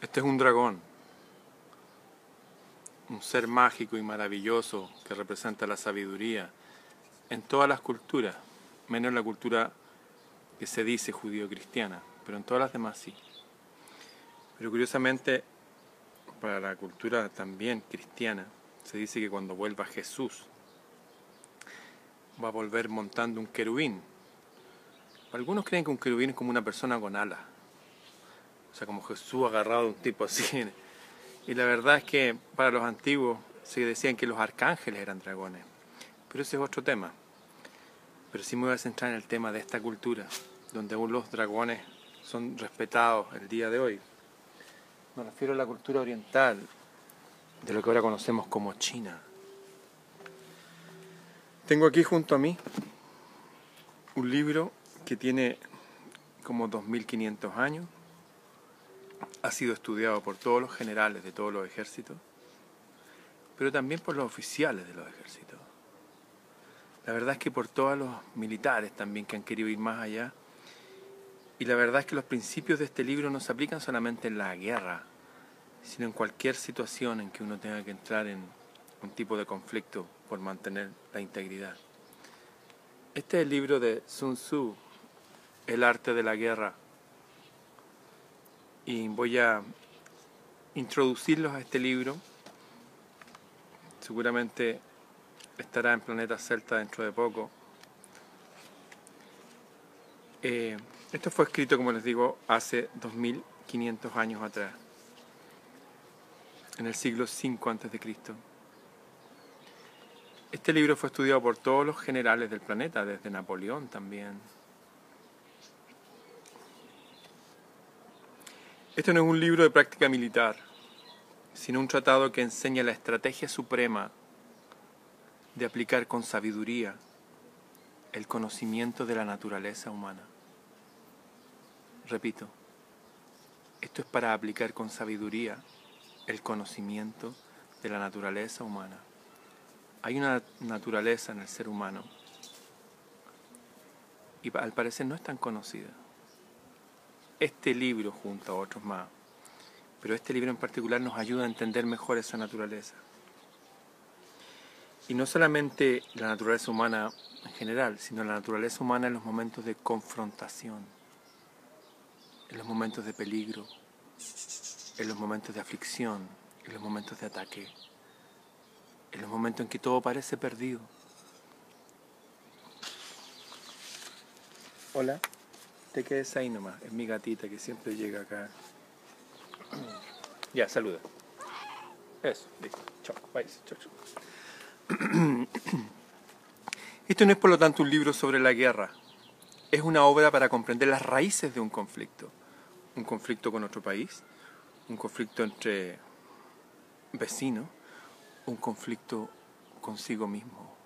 Este es un dragón, un ser mágico y maravilloso que representa la sabiduría en todas las culturas, menos en la cultura que se dice judío-cristiana, pero en todas las demás sí. Pero curiosamente, para la cultura también cristiana, se dice que cuando vuelva Jesús, va a volver montando un querubín. Algunos creen que un querubín es como una persona con alas sea, como Jesús agarrado de un tipo así. Y la verdad es que para los antiguos se decían que los arcángeles eran dragones. Pero ese es otro tema. Pero sí me voy a centrar en el tema de esta cultura, donde aún los dragones son respetados el día de hoy. Me refiero a la cultura oriental, de lo que ahora conocemos como China. Tengo aquí junto a mí un libro que tiene como 2500 años, ha sido estudiado por todos los generales de todos los ejércitos, pero también por los oficiales de los ejércitos. La verdad es que por todos los militares también que han querido ir más allá. Y la verdad es que los principios de este libro no se aplican solamente en la guerra, sino en cualquier situación en que uno tenga que entrar en un tipo de conflicto por mantener la integridad. Este es el libro de Sun Tzu, El arte de la guerra, y voy a introducirlos a este libro. Seguramente estará en Planeta Celta dentro de poco. Eh, esto fue escrito, como les digo, hace 2500 años atrás, en el siglo V a.C. Este libro fue estudiado por todos los generales del planeta, desde Napoleón también. Este no es un libro de práctica militar, sino un tratado que enseña la estrategia suprema de aplicar con sabiduría el conocimiento de la naturaleza humana. Repito, esto es para aplicar con sabiduría el conocimiento de la naturaleza humana. Hay una naturaleza en el ser humano y al parecer no es tan conocida este libro junto a otros más. Pero este libro en particular nos ayuda a entender mejor esa naturaleza. Y no solamente la naturaleza humana en general, sino la naturaleza humana en los momentos de confrontación, en los momentos de peligro, en los momentos de aflicción, en los momentos de ataque, en los momentos en que todo parece perdido. Hola te quedes ahí nomás. Es mi gatita que siempre llega acá. Ya, saluda. Eso, listo. Chao, bye. Chao, chao. Esto no es por lo tanto un libro sobre la guerra. Es una obra para comprender las raíces de un conflicto. Un conflicto con otro país, un conflicto entre vecinos, un conflicto consigo mismo.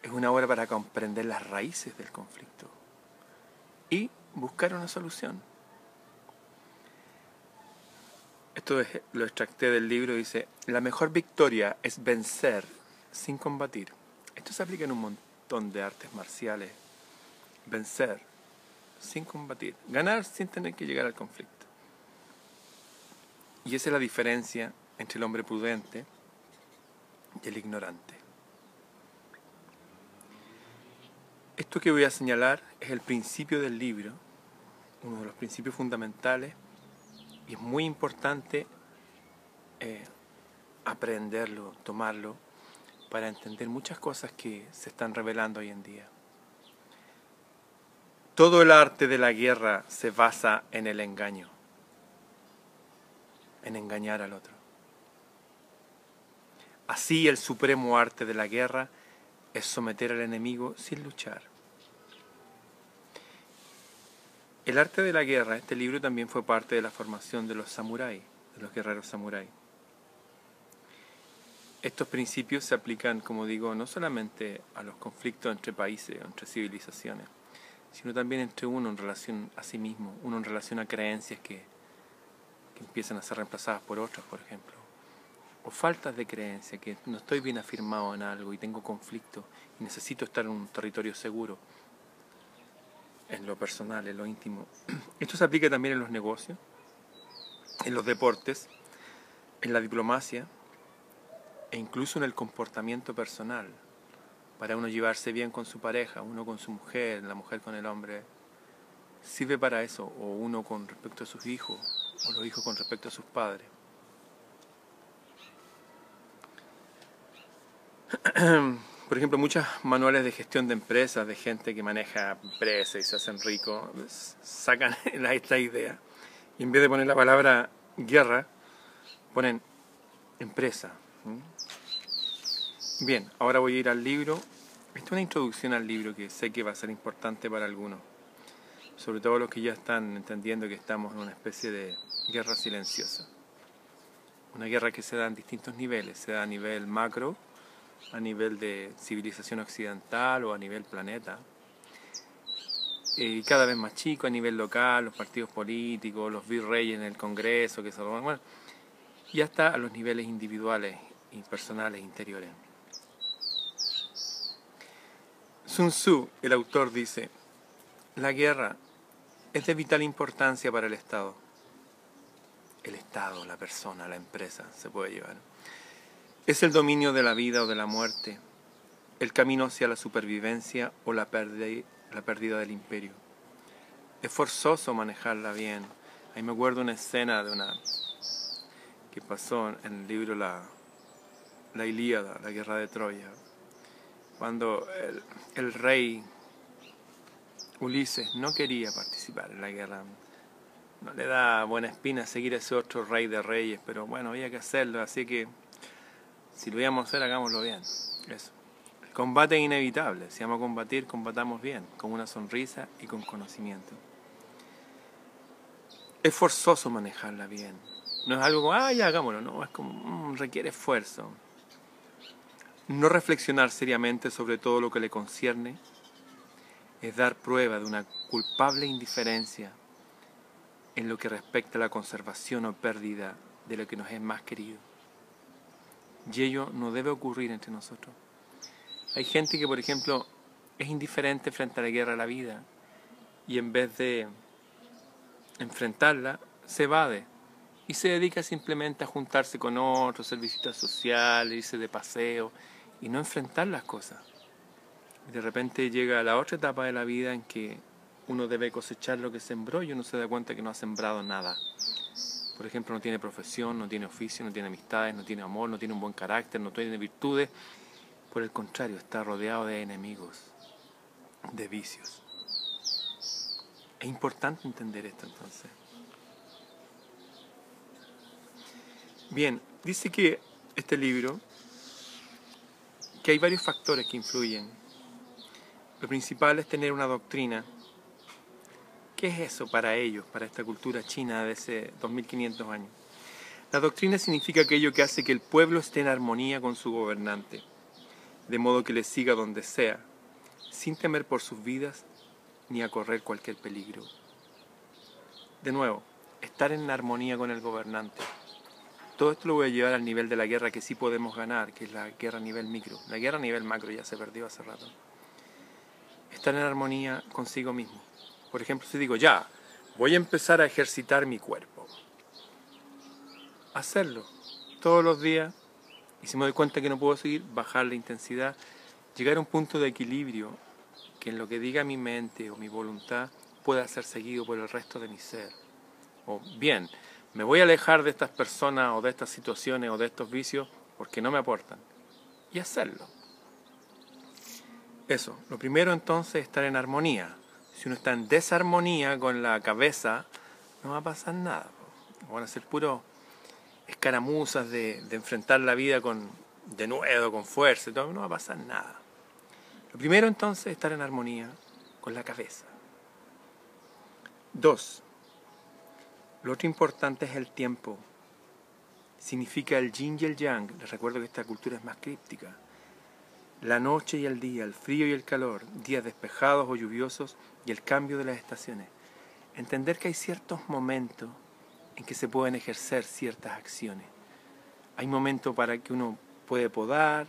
Es una obra para comprender las raíces del conflicto y buscar una solución. Esto lo extracté del libro, dice, la mejor victoria es vencer sin combatir. Esto se aplica en un montón de artes marciales. Vencer sin combatir. Ganar sin tener que llegar al conflicto. Y esa es la diferencia entre el hombre prudente y el ignorante. Esto que voy a señalar es el principio del libro, uno de los principios fundamentales, y es muy importante eh, aprenderlo, tomarlo, para entender muchas cosas que se están revelando hoy en día. Todo el arte de la guerra se basa en el engaño, en engañar al otro. Así el supremo arte de la guerra es someter al enemigo sin luchar. El arte de la guerra, este libro también fue parte de la formación de los samuráis, de los guerreros samuráis. Estos principios se aplican, como digo, no solamente a los conflictos entre países, entre civilizaciones, sino también entre uno en relación a sí mismo, uno en relación a creencias que, que empiezan a ser reemplazadas por otras, por ejemplo, o faltas de creencia, que no estoy bien afirmado en algo y tengo conflicto y necesito estar en un territorio seguro en lo personal, en lo íntimo. Esto se aplica también en los negocios, en los deportes, en la diplomacia e incluso en el comportamiento personal, para uno llevarse bien con su pareja, uno con su mujer, la mujer con el hombre, sirve para eso, o uno con respecto a sus hijos, o los hijos con respecto a sus padres. Por ejemplo, muchos manuales de gestión de empresas, de gente que maneja empresas y se hacen ricos, sacan esta idea. Y en vez de poner la palabra guerra, ponen empresa. Bien, ahora voy a ir al libro. Esta es una introducción al libro que sé que va a ser importante para algunos, sobre todo los que ya están entendiendo que estamos en una especie de guerra silenciosa. Una guerra que se da en distintos niveles, se da a nivel macro, a nivel de civilización occidental o a nivel planeta. Y cada vez más chico a nivel local, los partidos políticos, los virreyes en el Congreso, que se lo bueno, y hasta a los niveles individuales y personales interiores. Sun Tzu, el autor, dice, la guerra es de vital importancia para el Estado. El Estado, la persona, la empresa se puede llevar. Es el dominio de la vida o de la muerte, el camino hacia la supervivencia o la pérdida, del imperio. Es forzoso manejarla bien. Ahí me acuerdo una escena de una que pasó en el libro La, la Ilíada, la guerra de Troya, cuando el, el rey Ulises no quería participar en la guerra. No le da buena espina seguir a ese otro rey de reyes, pero bueno, había que hacerlo, así que si lo íbamos a hacer, hagámoslo bien. Eso. El combate es inevitable. Si vamos a combatir, combatamos bien, con una sonrisa y con conocimiento. Es forzoso manejarla bien. No es algo como, ah, ya hagámoslo, no, es como, mm, requiere esfuerzo. No reflexionar seriamente sobre todo lo que le concierne es dar prueba de una culpable indiferencia en lo que respecta a la conservación o pérdida de lo que nos es más querido. Y ello no debe ocurrir entre nosotros. Hay gente que, por ejemplo, es indiferente frente a la guerra de la vida y en vez de enfrentarla, se evade y se dedica simplemente a juntarse con otros, hacer visitas sociales, irse de paseo y no enfrentar las cosas. De repente llega la otra etapa de la vida en que uno debe cosechar lo que sembró y uno se da cuenta que no ha sembrado nada por ejemplo, no tiene profesión, no tiene oficio, no tiene amistades, no tiene amor, no tiene un buen carácter, no tiene virtudes. Por el contrario, está rodeado de enemigos, de vicios. Es importante entender esto entonces. Bien, dice que este libro, que hay varios factores que influyen. Lo principal es tener una doctrina ¿Qué es eso para ellos, para esta cultura china de hace 2500 años? La doctrina significa aquello que hace que el pueblo esté en armonía con su gobernante, de modo que le siga donde sea, sin temer por sus vidas ni a correr cualquier peligro. De nuevo, estar en armonía con el gobernante. Todo esto lo voy a llevar al nivel de la guerra que sí podemos ganar, que es la guerra a nivel micro. La guerra a nivel macro ya se perdió hace rato. Estar en armonía consigo mismo. Por ejemplo, si digo, ya, voy a empezar a ejercitar mi cuerpo. Hacerlo todos los días y si me doy cuenta que no puedo seguir, bajar la intensidad, llegar a un punto de equilibrio que en lo que diga mi mente o mi voluntad pueda ser seguido por el resto de mi ser. O bien, me voy a alejar de estas personas o de estas situaciones o de estos vicios porque no me aportan. Y hacerlo. Eso, lo primero entonces es estar en armonía, si uno está en desarmonía con la cabeza, no va a pasar nada. Van a ser puros escaramuzas de, enfrentar la vida con nuevo, con fuerza, todo, no va a pasar nada. Lo primero entonces es estar en armonía con la cabeza. Dos, lo otro importante es el tiempo. Significa el yin y el yang. Les recuerdo que esta cultura es más críptica. La noche y el día, el frío y el calor, días despejados o lluviosos y el cambio de las estaciones. Entender que hay ciertos momentos en que se pueden ejercer ciertas acciones. Hay momentos para que uno puede podar,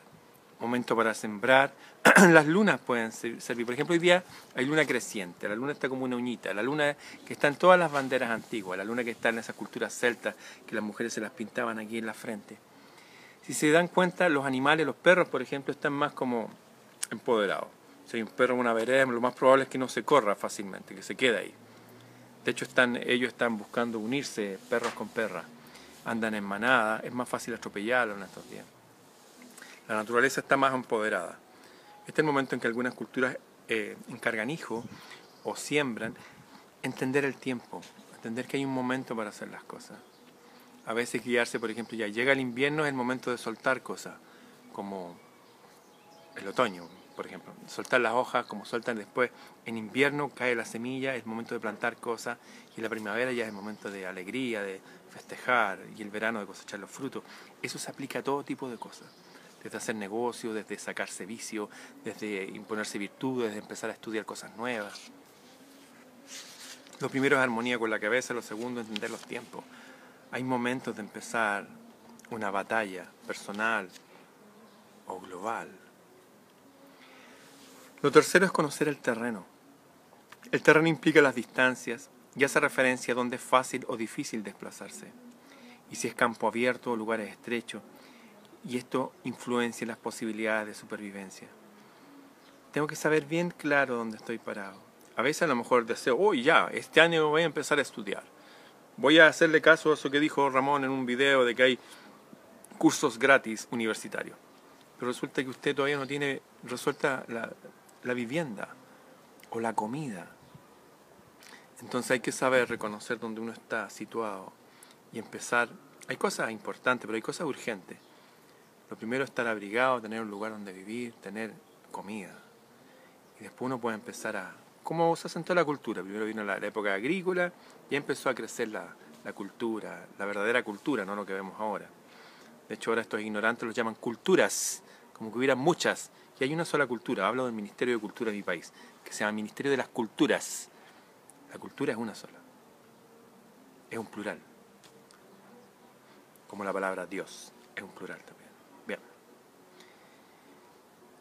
momento para sembrar. Las lunas pueden servir. Por ejemplo, hoy día hay luna creciente, la luna está como una uñita, la luna que está en todas las banderas antiguas, la luna que está en esas culturas celtas que las mujeres se las pintaban aquí en la frente. Si se dan cuenta, los animales, los perros, por ejemplo, están más como empoderados. Si hay un perro en una vereda, lo más probable es que no se corra fácilmente, que se quede ahí. De hecho, ellos están buscando unirse, perros con perras. Andan en manada, es más fácil atropellarlos en estos días. La naturaleza está más empoderada. Este es el momento en que algunas culturas eh, encargan hijos o siembran, entender el tiempo, entender que hay un momento para hacer las cosas. A veces guiarse, por ejemplo, ya llega el invierno, es el momento de soltar cosas, como el otoño, por ejemplo. Soltar las hojas como sueltan después. En invierno cae la semilla, es el momento de plantar cosas, y la primavera ya es el momento de alegría, de festejar, y el verano de cosechar los frutos. Eso se aplica a todo tipo de cosas desde hacer negocios, desde sacarse vicio, desde imponerse virtudes, desde empezar a estudiar cosas nuevas. Lo primero es armonía con la cabeza, lo segundo entender los tiempos. Hay momentos de empezar una batalla personal o global. Lo tercero es conocer el terreno. El terreno implica las distancias y hace referencia a dónde es fácil o difícil desplazarse. Y si es campo abierto o lugares estrechos, y esto influencia las posibilidades de supervivencia. Tengo que saber bien claro dónde estoy parado. A veces a lo mejor deseo, oh ya, este año voy a empezar a estudiar. Voy a hacerle caso a eso que dijo Ramón en un video de que hay cursos gratis universitarios. Pero resulta que usted todavía no tiene resuelta la, vivienda o la comida. Entonces hay que saber reconocer dónde uno está situado y empezar. Hay cosas importantes, pero hay cosas urgentes. Lo primero es estar abrigado, tener un lugar donde vivir, tener comida. Y después uno puede empezar a... ¿Cómo se asentó la cultura? Primero vino la, época agrícola y empezó a crecer la, la cultura, la verdadera cultura, no lo que vemos ahora. De hecho, ahora estos ignorantes los llaman culturas, como que hubiera muchas. Y hay una sola cultura, hablo del Ministerio de Cultura de mi país, que se llama Ministerio de las Culturas. La cultura es una sola. Es un plural. Como la palabra Dios, es un plural también.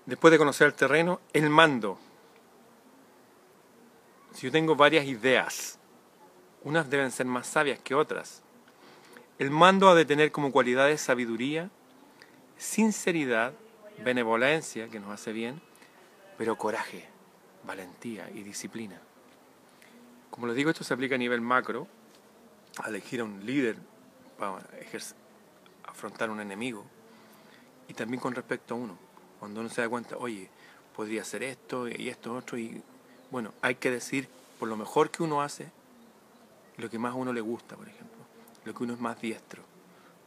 Después de conocer el terreno, el mando. Si yo tengo varias ideas, unas deben ser más sabias que otras. El mando ha de tener como cualidades sabiduría, sinceridad, benevolencia, que nos hace bien, pero coraje, valentía y disciplina. Como les digo, esto se aplica a nivel macro, a elegir a un líder para afrontar un enemigo, y también con respecto a uno. Cuando uno se da cuenta, oye, podría hacer esto y esto otro, y bueno, hay que decir por lo mejor que uno hace, lo que más a uno le gusta, por ejemplo, lo que uno es más diestro,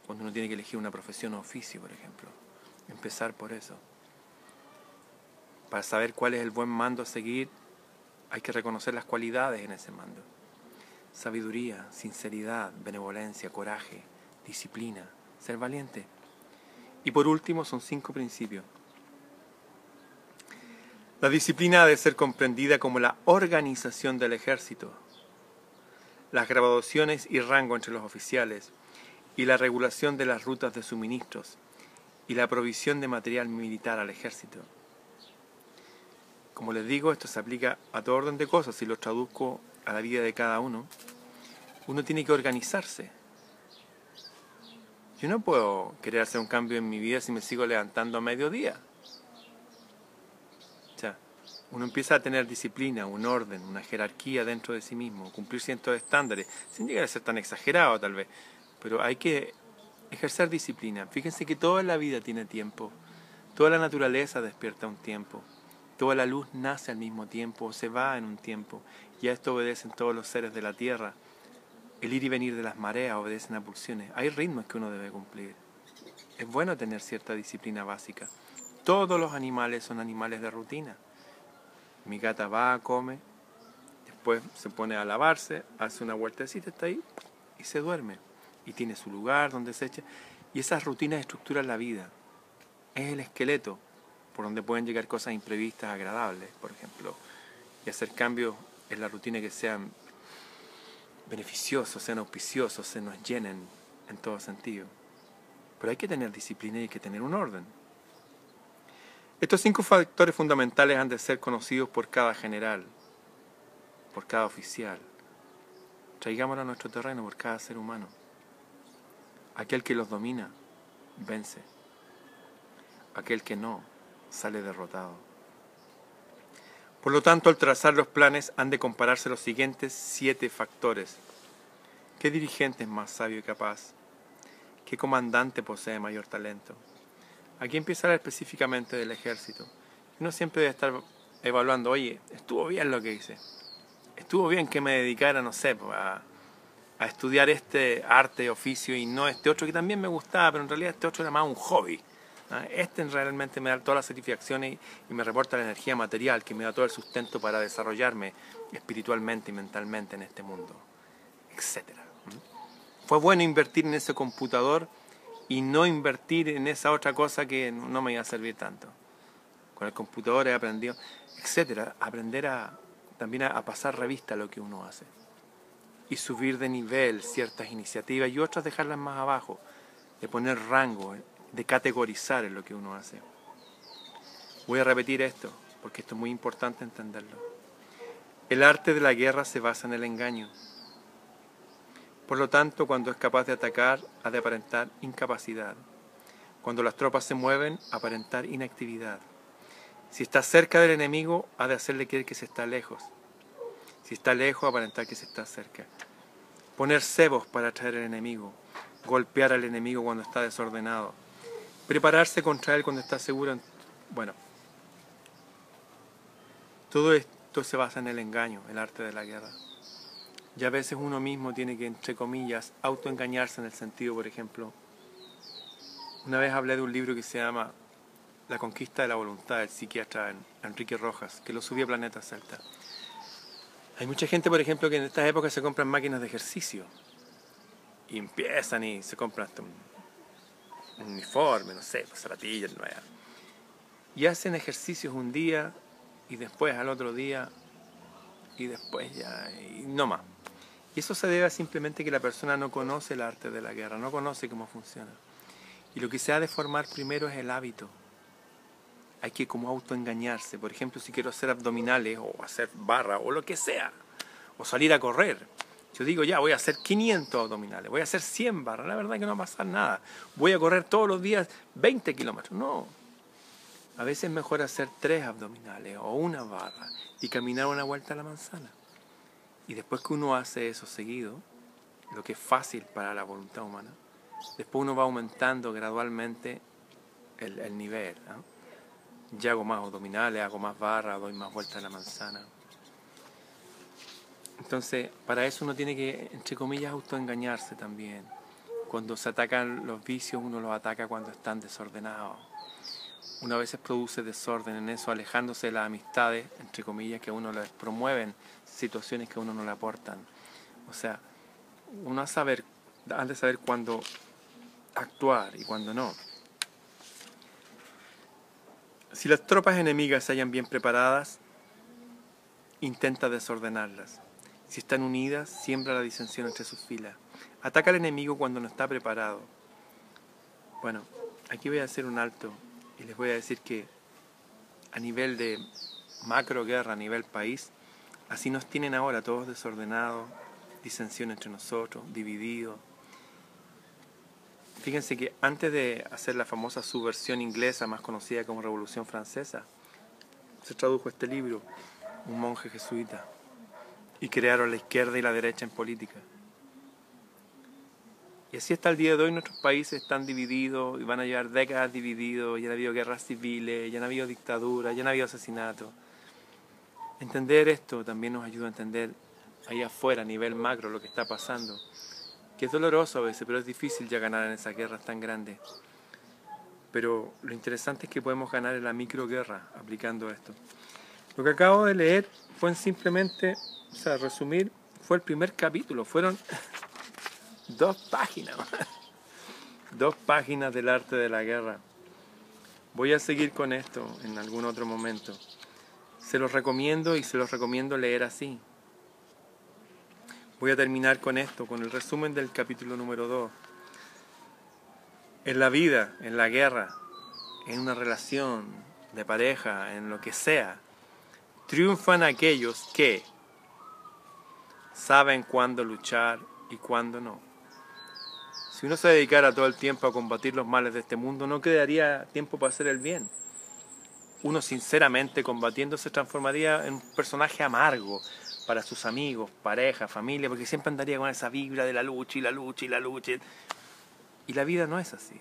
cuando uno tiene que elegir una profesión o oficio, por ejemplo, empezar por eso. Para saber cuál es el buen mando a seguir, hay que reconocer las cualidades en ese mando. Sabiduría, sinceridad, benevolencia, coraje, disciplina, ser valiente. Y por último son cinco principios la disciplina ha de ser comprendida como la organización del ejército, las graduaciones y rango entre los oficiales, y la regulación de las rutas de suministros, y la provisión de material militar al ejército. Como les digo, esto se aplica a todo orden de cosas, si lo traduzco a la vida de cada uno. Uno tiene que organizarse. Yo no puedo querer hacer un cambio en mi vida si me sigo levantando a mediodía uno empieza a tener disciplina, un orden, una jerarquía dentro de sí mismo, cumplir ciertos estándares, sin llegar a ser tan exagerado tal vez, pero hay que ejercer disciplina. Fíjense que toda la vida tiene tiempo, toda la naturaleza despierta un tiempo, toda la luz nace al mismo tiempo, se va en un tiempo, y a esto obedecen todos los seres de la tierra. El ir y venir de las mareas obedecen a pulsiones. Hay ritmos que uno debe cumplir. Es bueno tener cierta disciplina básica. Todos los animales son animales de rutina. Mi gata va, come, después se pone a lavarse, hace una vueltecita, está ahí y se duerme. Y tiene su lugar donde se echa. Y esas rutinas estructuran la vida. Es el esqueleto por donde pueden llegar cosas imprevistas, agradables, por ejemplo. Y hacer cambios en la rutina que sean beneficiosos, sean auspiciosos, se nos llenen en todo sentido. Pero hay que tener disciplina y hay que tener un orden. Estos cinco factores fundamentales han de ser conocidos por cada general, por cada oficial. Traigámoslo a nuestro terreno por cada ser humano. Aquel que los domina, vence. Aquel que no, sale derrotado. Por lo tanto, al trazar los planes han de compararse los siguientes siete factores. ¿Qué dirigente es más sabio y capaz? ¿Qué comandante posee mayor talento? Aquí empieza a hablar específicamente del ejército. Uno siempre debe estar evaluando, oye, estuvo bien lo que hice. Estuvo bien que me dedicara, no sé, pues, a, estudiar este arte, oficio y no este otro que también me gustaba, pero en realidad este otro era más un hobby. Este realmente me da todas las satisfacciones y me reporta la energía material que me da todo el sustento para desarrollarme espiritualmente y mentalmente en este mundo, etc. Fue bueno invertir en ese computador y no invertir en esa otra cosa que no me iba a servir tanto. Con el computador he aprendido, etc. Aprender a, también a, pasar revista a lo que uno hace y subir de nivel ciertas iniciativas y otras dejarlas más abajo, de poner rango, de categorizar en lo que uno hace. Voy a repetir esto, porque esto es muy importante entenderlo. El arte de la guerra se basa en el engaño. Por lo tanto, cuando es capaz de atacar, ha de aparentar incapacidad. Cuando las tropas se mueven, aparentar inactividad. Si está cerca del enemigo, ha de hacerle creer que se está lejos. Si está lejos, aparentar que se está cerca. Poner cebos para atraer al enemigo. Golpear al enemigo cuando está desordenado prepararse contra él cuando está seguro. Bueno, todo esto se basa en el engaño, el arte de la guerra. Y a veces uno mismo tiene que, entre comillas, autoengañarse en el sentido, por ejemplo, una vez hablé de un libro que se llama La conquista de la voluntad del psiquiatra Enrique Rojas, que lo subió a Planeta Celta. Hay mucha gente, por ejemplo, que en estas épocas se compran máquinas de ejercicio y empiezan y se compran hasta un uniforme, no sé, pues, zapatillas nuevas. Y hacen ejercicios un día y después al otro día y después ya, y no más. Y eso se debe a simplemente que la persona no conoce el arte de la guerra, no conoce cómo funciona. Y lo que se ha de formar primero es el hábito. Hay que como autoengañarse. Por ejemplo, si quiero hacer abdominales o hacer barra o lo que sea, o salir a correr yo digo, ya, voy a hacer 500 abdominales, voy a hacer 100 barras, la verdad es que no va a pasar nada. Voy a correr todos los días 20 kilómetros. No. A veces es mejor hacer 3 abdominales o una barra y caminar una vuelta a la manzana. Y después que uno hace eso seguido, lo que es fácil para la voluntad humana, después uno va aumentando gradualmente el, nivel. Ya hago más abdominales, hago más barras, doy más vueltas a la manzana. Entonces, para eso uno tiene que, entre comillas, autoengañarse también. Cuando se atacan los vicios, uno los ataca cuando están desordenados. Uno a veces produce desorden en eso, alejándose de las amistades, entre comillas, que uno les promueven situaciones que a uno no le aportan. O sea, uno ha, saber, ha de saber cuándo actuar y cuándo no. Si las tropas enemigas se hayan bien preparadas, intenta desordenarlas. Si están unidas, siembra la disensión entre sus filas. Ataca al enemigo cuando no está preparado. Bueno, aquí voy a hacer un alto y les voy a decir que a nivel de macro guerra, a nivel país, así nos tienen ahora todos desordenados, disensión entre nosotros, divididos. Fíjense que antes de hacer la famosa subversión inglesa, más conocida como Revolución Francesa, se tradujo este libro, un monje jesuita y crearon la izquierda y la derecha en política. Y así hasta el día de hoy nuestros países están divididos y van a llevar décadas divididos, ya han habido guerras civiles, ya han habido dictaduras, ya han habido asesinatos. Entender esto también nos ayuda a entender ahí afuera, a nivel macro, lo que está pasando. Que es doloroso a veces, pero es difícil ya ganar en esas guerras tan grandes. Pero lo interesante es que podemos ganar en la microguerra aplicando esto. Lo que acabo de leer fue simplemente o sea, resumir, fue el primer capítulo, fueron dos páginas, dos páginas del arte de la guerra. Voy a seguir con esto en algún otro momento. Se los recomiendo y se los recomiendo leer así. Voy a terminar con esto, con el resumen del capítulo número 2. En la vida, en la guerra, en una relación, de pareja, en lo que sea, triunfan aquellos que saben cuándo luchar y cuándo no. Si uno se dedicara todo el tiempo a combatir los males de este mundo, no quedaría tiempo para hacer el bien. Uno sinceramente combatiendo se transformaría en un personaje amargo para sus amigos, pareja, familia, porque siempre andaría con esa vibra de la lucha y la lucha y la lucha. Y la vida no es así.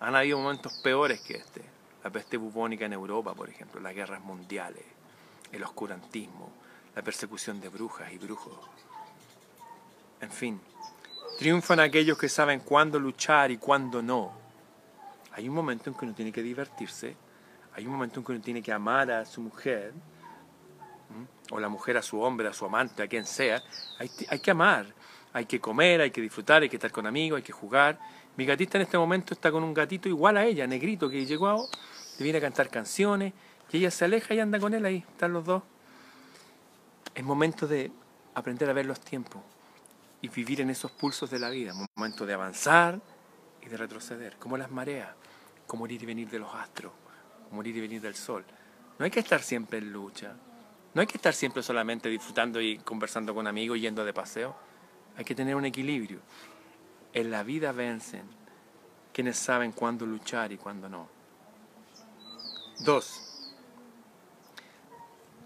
Han habido momentos peores que este. La peste bubónica en Europa, por ejemplo, las guerras mundiales, el oscurantismo, la persecución de brujas y brujos. En fin, triunfan aquellos que saben cuándo luchar y cuándo no. Hay un momento en que uno tiene que divertirse, hay un momento en que uno tiene que amar a su mujer, o la mujer a su hombre, a su amante, a quien sea. Hay, que amar, hay que comer, hay que disfrutar, hay que estar con amigos, hay que jugar. Mi gatita en este momento está con un gatito igual a ella, negrito, que llegó, le viene a cantar canciones, y ella se aleja y anda con él ahí, están los dos. Es momento de aprender a ver los tiempos y vivir en esos pulsos de la vida, momento de avanzar y de retroceder, como las mareas, como ir y venir de los astros, como ir y venir del sol. No hay que estar siempre en lucha, no hay que estar siempre solamente disfrutando y conversando con amigos, yendo de paseo. Hay que tener un equilibrio. En la vida vencen quienes saben cuándo luchar y cuándo no. Dos,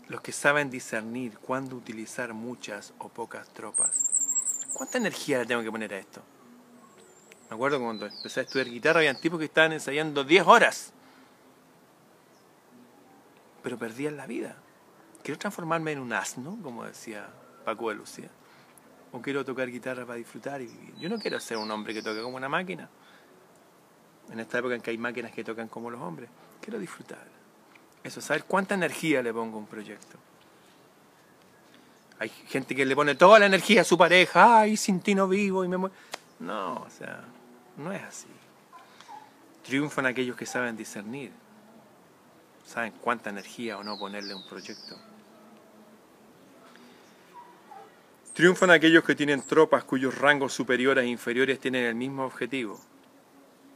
los que saben discernir cuándo utilizar muchas o pocas tropas. ¿Cuánta energía le tengo que poner a esto? Me acuerdo cuando empecé a estudiar guitarra, había tipos que estaban ensayando 10 horas. Pero perdían la vida. Quiero transformarme en un asno, como decía Paco de Lucía. O quiero tocar guitarra para disfrutar y vivir. Yo no quiero ser un hombre que toque como una máquina. En esta época en que hay máquinas que tocan como los hombres. Quiero disfrutar. Eso, saber cuánta energía le pongo a un proyecto. Hay gente que le pone toda la energía a su pareja. Ay, sin ti no vivo y me muero. No, o sea, no es así. Triunfan aquellos que saben discernir. Saben cuánta energía o no ponerle un proyecto. Triunfan aquellos que tienen tropas cuyos rangos superiores e inferiores tienen el mismo objetivo.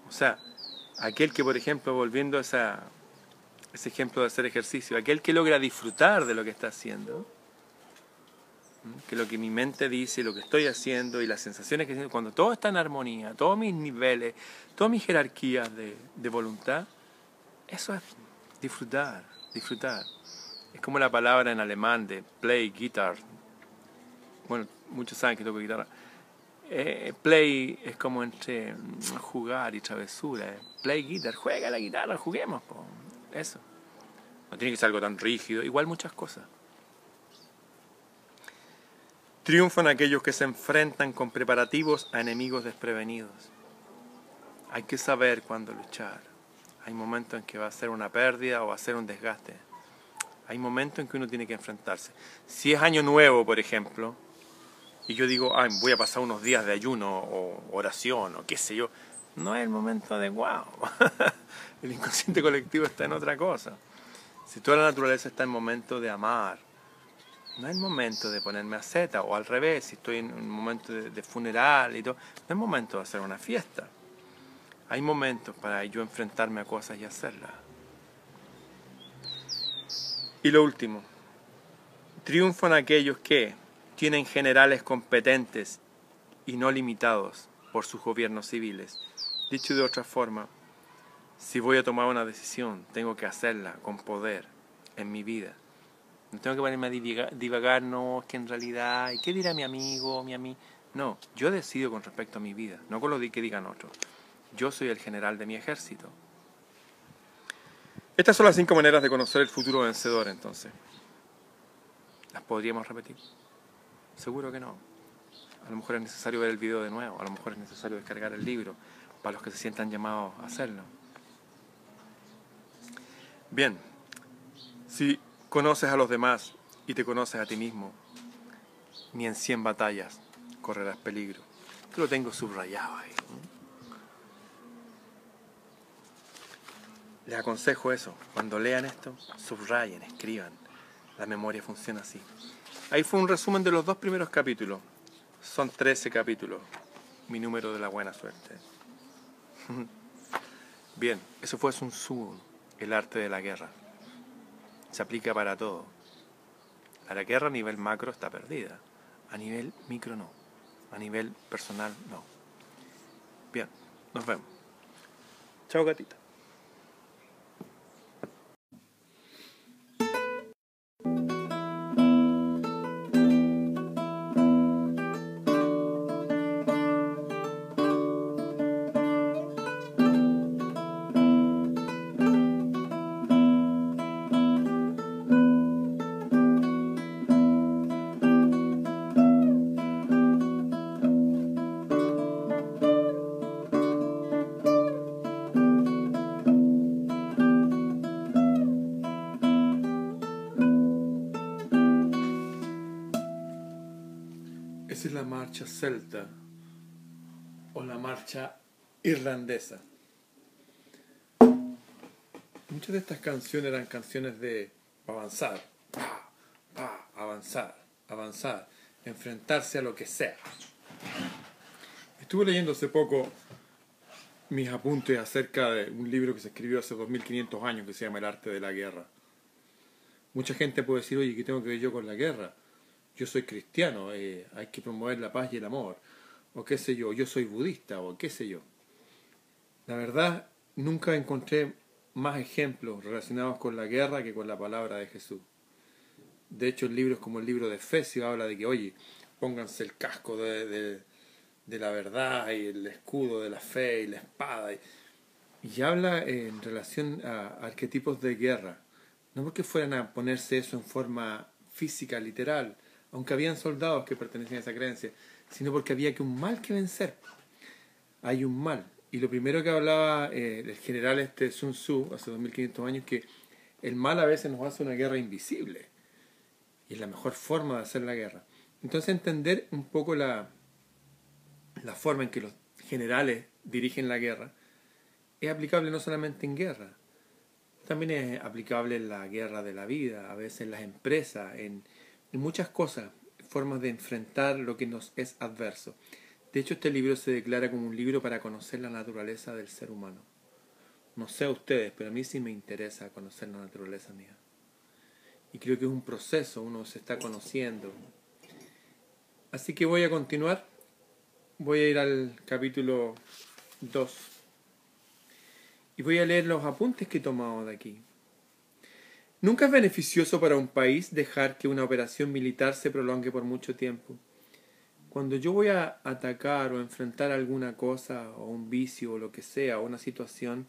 O sea, aquel que, por ejemplo, volviendo a ese ejemplo de hacer ejercicio, aquel que logra disfrutar de lo que está haciendo, que lo que mi mente dice, lo que estoy haciendo y las sensaciones que siento, cuando todo está en armonía, todos mis niveles, todas mis jerarquías de, de voluntad, eso es disfrutar, disfrutar. Es como la palabra en alemán de play guitar, bueno, muchos saben que toco guitarra. Eh, play es como entre mm, jugar y travesura. Play guitar, juega la guitarra, juguemos. Eso. No tiene que ser algo tan rígido. Igual muchas cosas. Triunfan aquellos que se enfrentan con preparativos a enemigos desprevenidos. Hay que saber cuándo luchar. Hay momentos en que va a ser una pérdida o va a ser un desgaste. Hay momentos en que uno tiene que enfrentarse. Si es año nuevo, por ejemplo, y yo digo, voy a pasar unos días de ayuno o oración o qué sé yo, no es el momento adecuado. el inconsciente colectivo está en otra cosa. Si toda la naturaleza está en momento de amar, no es el momento de ponerme a zeta, o al revés, si estoy en un momento de, funeral y todo, no es momento de hacer una fiesta. Hay momentos para yo enfrentarme a cosas y hacerlas. Y lo último, triunfan aquellos que, tienen generales competentes y no limitados por sus gobiernos civiles. Dicho de otra forma, si voy a tomar una decisión, tengo que hacerla con poder en mi vida. No tengo que ponerme a divagar, no, que en realidad, ¿y qué dirá mi amigo, mi amigo? No, yo decido con respecto a mi vida, no con lo que digan otros. Yo soy el general de mi ejército. Estas son las cinco maneras de conocer el futuro vencedor, entonces. ¿Las podríamos repetir? Seguro que no. A lo mejor es necesario ver el video de nuevo, a lo mejor es necesario descargar el libro para los que se sientan llamados a hacerlo. Bien, si conoces a los demás y te conoces a ti mismo, ni en 100 batallas correrás peligro. Yo lo tengo subrayado ahí. Les aconsejo eso. Cuando lean esto, subrayen, escriban. La memoria funciona así. Ahí fue un resumen de los dos primeros capítulos. Son 13 capítulos. Mi número de la buena suerte. Bien, eso fue Sun Tzu el arte de la guerra. Se aplica para todo. La guerra a nivel macro está perdida, a nivel micro no, a nivel personal no. Bien, nos vemos. Chao gatita. Celta o la marcha irlandesa. Muchas de estas canciones eran canciones de avanzar, avanzar, avanzar, enfrentarse a lo que sea. Estuve leyendo hace poco mis apuntes acerca de un libro que se escribió hace 2500 años que se llama El arte de la guerra. Mucha gente puede decir, oye, ¿qué tengo que ver yo con la guerra? Yo soy cristiano, eh, hay que promover la paz y el amor, o qué sé yo, yo soy budista, o qué sé yo. La verdad, nunca encontré más ejemplos relacionados con la guerra que con la palabra de Jesús. De hecho, el libro es como el libro de Efesios, habla de que, oye, pónganse el casco de, de, de la verdad y el escudo de la fe y la espada. Y, y habla en relación a arquetipos de guerra. No porque fueran a ponerse eso en forma física, literal, aunque habían soldados que pertenecían a esa creencia, sino porque había que un mal que vencer. Hay un mal. Y lo primero que hablaba eh, el general este Sun Tzu hace 2500 años, que el mal a veces nos hace una guerra invisible. Y es la mejor forma de hacer la guerra. Entonces entender un poco la, la forma en que los generales dirigen la guerra es aplicable no solamente en guerra, también es aplicable en la guerra de la vida, a veces en las empresas, en, en muchas cosas, formas de enfrentar lo que nos es adverso. De hecho, este libro se declara como un libro para conocer la naturaleza del ser humano. No sé a ustedes, pero a mí sí me interesa conocer la naturaleza mía. Y creo que es un proceso, uno se está conociendo. Así que voy a continuar. Voy a ir al capítulo 2. Y voy a leer los apuntes que he tomado de aquí. Nunca es beneficioso para un país dejar que una operación militar se prolongue por mucho tiempo. Cuando yo voy a atacar o enfrentar alguna cosa o un vicio o lo que sea o una situación,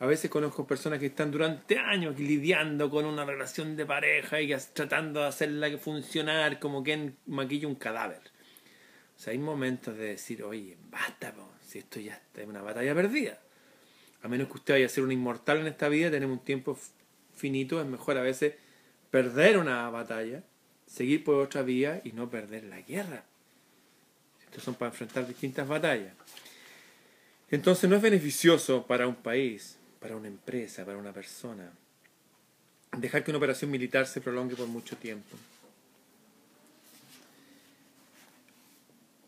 a veces conozco personas que están durante años lidiando con una relación de pareja y tratando de hacerla funcionar como que maquilla un cadáver. O sea, hay momentos de decir, oye, basta, si esto ya es una batalla perdida. A menos que usted vaya a ser un inmortal en esta vida, tenemos un tiempo finito, es mejor a veces perder una batalla, seguir por otra vía y no perder la guerra. Estos son para enfrentar distintas batallas. Entonces no es beneficioso para un país, para una empresa, para una persona, dejar que una operación militar se prolongue por mucho tiempo.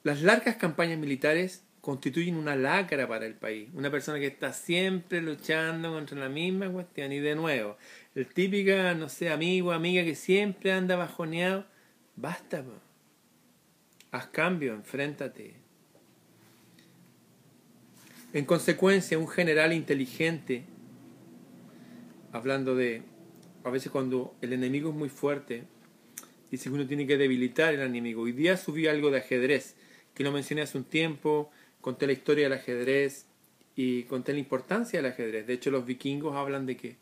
Las largas campañas militares constituyen una lacra para el país. Una persona que está siempre luchando contra la misma cuestión. Y de nuevo, el típica, no sé, amigo, amiga que siempre anda bajoneado. Basta, haz cambio, enfréntate. En consecuencia, un general inteligente, hablando de, a veces cuando el enemigo es muy fuerte, dice que uno tiene que debilitar al enemigo. Hoy día subí algo de ajedrez, que lo mencioné hace un tiempo, conté la historia del ajedrez y conté la importancia del ajedrez. De hecho, los vikingos hablan de que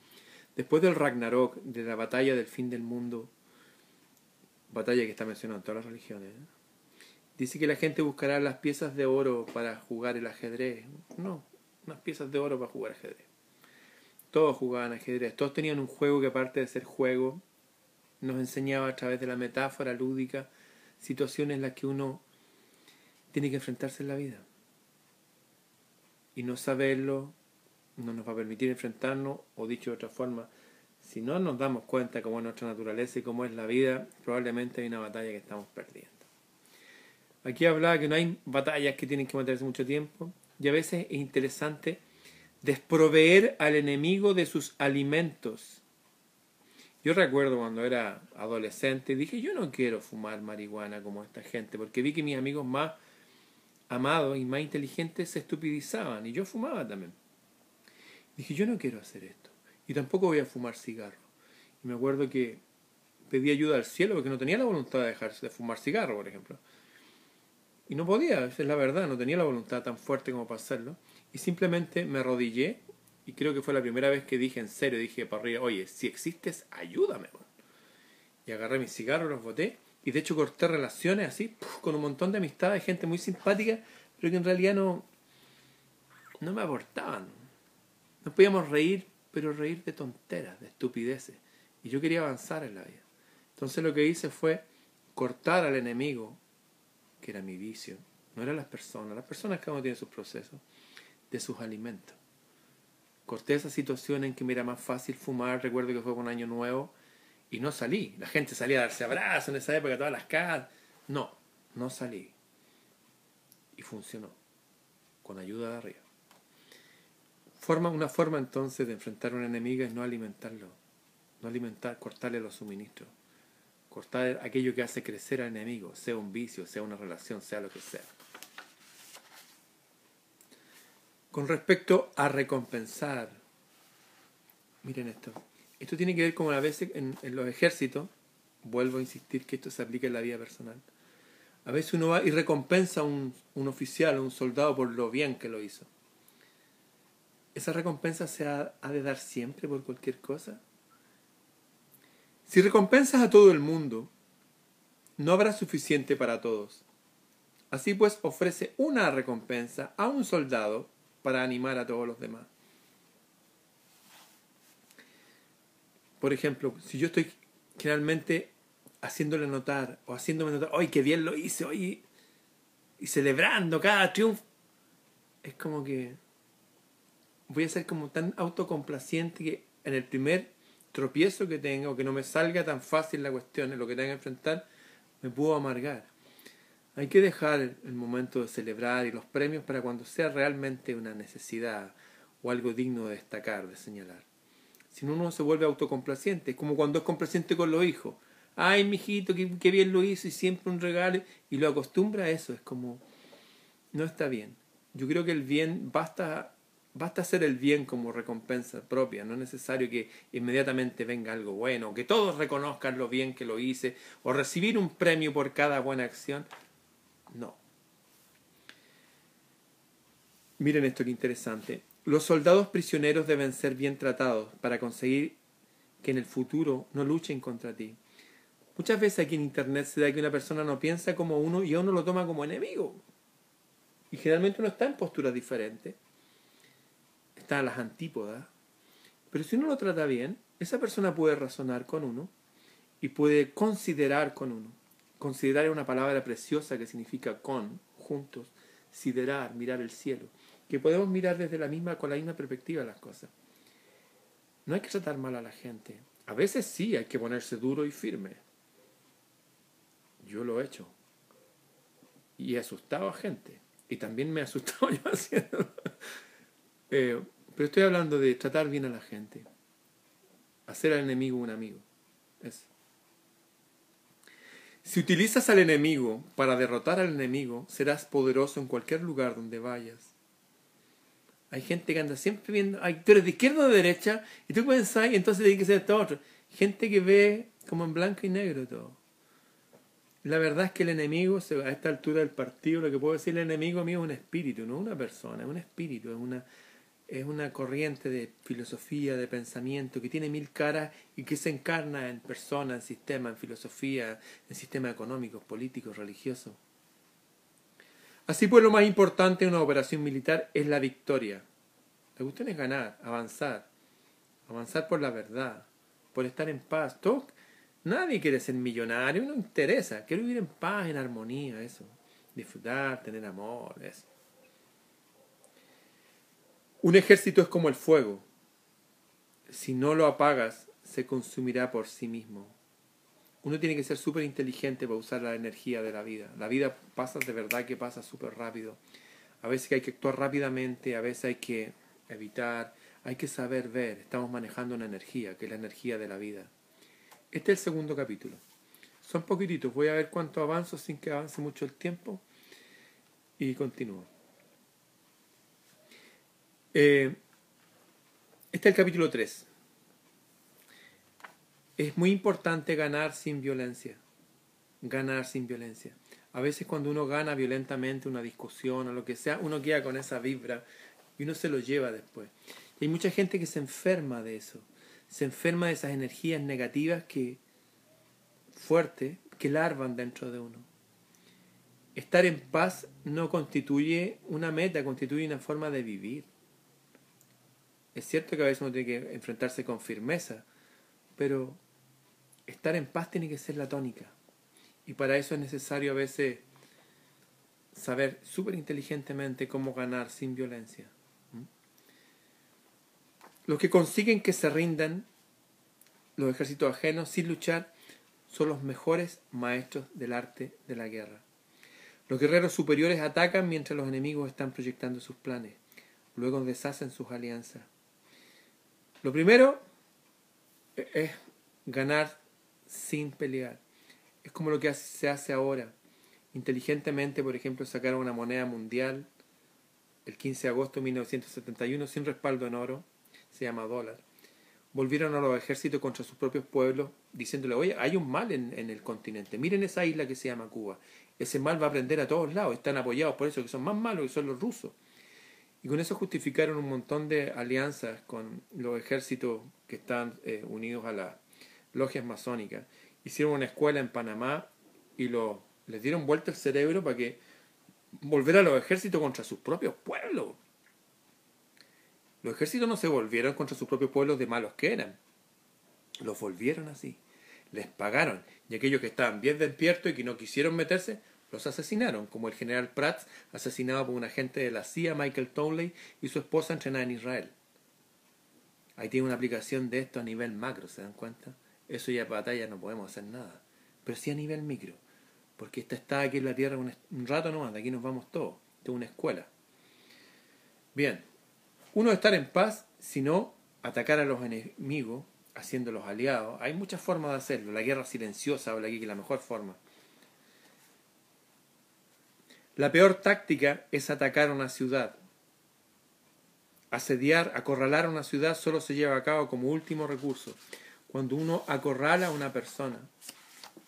después del Ragnarok, de la batalla del fin del mundo, batalla que está mencionada en todas las religiones, ¿eh? dice que la gente buscará las piezas de oro para jugar el ajedrez. No, unas piezas de oro para jugar ajedrez. Todos jugaban ajedrez, todos tenían un juego que aparte de ser juego, nos enseñaba a través de la metáfora lúdica situaciones en las que uno tiene que enfrentarse en la vida y no saberlo no nos va a permitir enfrentarnos, o dicho de otra forma, si no nos damos cuenta cómo es nuestra naturaleza y cómo es la vida, probablemente hay una batalla que estamos perdiendo. Aquí hablaba que no hay batallas que tienen que mantenerse mucho tiempo, y a veces es interesante Desproveer al enemigo de sus alimentos. Yo recuerdo cuando era adolescente, dije, yo no quiero fumar marihuana como esta gente, porque vi que mis amigos más amados y más inteligentes se estupidizaban, y yo fumaba también. Dije, yo no quiero hacer esto, y tampoco voy a fumar cigarro. Y me acuerdo que pedí ayuda al cielo porque no tenía la voluntad de dejar de fumar cigarro, por ejemplo. Y no podía, esa es la verdad, no tenía la voluntad tan fuerte como para hacerlo. Y simplemente me arrodillé y creo que fue la primera vez que dije en serio, dije para arriba, oye, si existes, ayúdame. Y agarré mis cigarros, los boté y de hecho corté relaciones así, con un montón de amistades, gente muy simpática, pero que en realidad no, no me aportaban. Nos podíamos reír, pero reír de tonteras, de estupideces. Y yo quería avanzar en la vida. Entonces lo que hice fue cortar al enemigo, que era mi vicio, no eran las personas, las personas cada uno tiene sus procesos, de sus alimentos. Corté esa situación en que me era más fácil fumar, recuerdo que fue un año nuevo, y no salí. La gente salía a darse abrazos en esa época, todas las casas. No, no salí. Y funcionó, con ayuda de arriba. Forma, una forma entonces de enfrentar a un enemigo es no alimentarlo, no alimentar, cortarle los suministros, cortar aquello que hace crecer al enemigo, sea un vicio, sea una relación, sea lo que sea. Con respecto a recompensar, miren esto, esto tiene que ver como a veces en, los ejércitos, vuelvo a insistir que esto se aplica en la vida personal, a veces uno va y recompensa a un, oficial o un soldado por lo bien que lo hizo. ¿Esa recompensa se ha de dar siempre por cualquier cosa? Si recompensas a todo el mundo, no habrá suficiente para todos. Así pues, ofrece una recompensa a un soldado para animar a todos los demás. Por ejemplo, si yo estoy generalmente haciéndole notar o haciéndome notar, ¡ay, qué bien lo hice! y celebrando cada triunfo, es como que voy a ser como tan autocomplaciente que en el primer tropiezo que tenga o que no me salga tan fácil la cuestión en lo que tenga que enfrentar, me puedo amargar. Hay que dejar el momento de celebrar y los premios para cuando sea realmente una necesidad o algo digno de destacar, de señalar. Si no, uno se vuelve autocomplaciente. Es como cuando es complaciente con los hijos. Ay, mijito, qué, qué bien lo hizo y siempre un regalo. Y lo acostumbra a eso. Es como, no está bien. Yo creo que el bien basta, basta hacer el bien como recompensa propia. No es necesario que inmediatamente venga algo bueno, que todos reconozcan lo bien que lo hice, o recibir un premio por cada buena acción. No. Miren esto que interesante. Los soldados prisioneros deben ser bien tratados para conseguir que en el futuro no luchen contra ti. Muchas veces aquí en Internet se da que una persona no piensa como uno y uno lo toma como enemigo. Y generalmente uno está en posturas diferentes. Está a las antípodas. Pero si uno lo trata bien, esa persona puede razonar con uno y puede considerar con uno. Considerar una palabra preciosa que significa con, juntos, siderar, mirar el cielo. Que podemos mirar desde la misma, con la misma perspectiva las cosas. No hay que tratar mal a la gente. A veces sí hay que ponerse duro y firme. Yo lo he hecho. Y he asustado a gente. Y también me he asustado yo haciendo. Eh, pero estoy hablando de tratar bien a la gente. Hacer al enemigo un amigo. Si utilizas al enemigo para derrotar al enemigo, serás poderoso en cualquier lugar donde vayas. Hay gente que anda siempre viendo, ay, tú eres de izquierda o de derecha, y tú pensás, y entonces tiene que ser esto otro. Gente que ve como en blanco y negro todo. La verdad es que el enemigo, a esta altura del partido, lo que puedo decir el enemigo mío es un espíritu, no una persona, es un espíritu, es una, es una corriente de filosofía, de pensamiento que tiene mil caras y que se encarna en personas, en sistemas, en filosofía, en sistemas económicos, políticos, religiosos. Así pues, lo más importante en una operación militar es la victoria. La cuestión es ganar, avanzar, avanzar por la verdad, por estar en paz. nadie quiere ser millonario, no interesa. Quiero vivir en paz, en armonía, eso. Disfrutar, tener amor, eso. Un ejército es como el fuego. Si no lo apagas, se consumirá por sí mismo. Uno tiene que ser súper inteligente para usar la energía de la vida. La vida pasa de verdad que pasa súper rápido. A veces hay que actuar rápidamente, a veces hay que evitar, hay que saber ver, estamos manejando una energía, que es la energía de la vida. Este es el segundo capítulo. Son poquititos, voy a ver cuánto avanzo sin que avance mucho el tiempo y continúo. Eh, este es el capítulo 3. Es muy importante ganar sin violencia. Ganar sin violencia. A veces cuando uno gana violentamente una discusión o lo que sea, uno queda con esa vibra y uno se lo lleva después. Y hay mucha gente que se enferma de eso. Se enferma de esas energías negativas que fuertes que larvan dentro de uno. Estar en paz no constituye una meta, constituye una forma de vivir. Es cierto que a veces uno tiene que enfrentarse con firmeza, pero estar en paz tiene que ser la tónica. Y para eso es necesario a veces saber súper inteligentemente cómo ganar sin violencia. Los que consiguen que se rindan los ejércitos ajenos sin luchar son los mejores maestros del arte de la guerra. Los guerreros superiores atacan mientras los enemigos están proyectando sus planes. Luego deshacen sus alianzas. Lo primero es ganar sin pelear. Es como lo que se hace ahora. Inteligentemente, por ejemplo, sacaron una moneda mundial el 15 de agosto de 1971 sin respaldo en oro. Se llama dólar. Volvieron a los ejércitos contra sus propios pueblos diciéndole, oye, hay un mal en, el continente. Miren esa isla que se llama Cuba. Ese mal va a prender a todos lados. Están apoyados por eso, que son más malos que son los rusos. Y con eso justificaron un montón de alianzas con los ejércitos que están eh, unidos a las logias masónicas. Hicieron una escuela en Panamá y lo, les dieron vuelta el cerebro para que volviera a los ejércitos contra sus propios pueblos. Los ejércitos no se volvieron contra sus propios pueblos de malos que eran. Los volvieron así. Les pagaron. Y aquellos que estaban bien despiertos y que no quisieron meterse, los asesinaron, como el general Prats, asesinado por un agente de la CIA, Michael Townley, y su esposa entrenada en Israel. Ahí tiene una aplicación de esto a nivel macro, ¿se dan cuenta? Eso ya batalla no podemos hacer nada. Pero sí a nivel micro. Porque esta está aquí en la Tierra un, rato nomás, de aquí nos vamos todos. Esto es una escuela. Bien. Uno estar en paz, sino atacar a los enemigos, haciéndolos aliados. Hay muchas formas de hacerlo. La guerra silenciosa habla aquí que es la mejor forma. La peor táctica es atacar una ciudad. Asediar, acorralar una ciudad solo se lleva a cabo como último recurso. Cuando uno acorrala a una persona,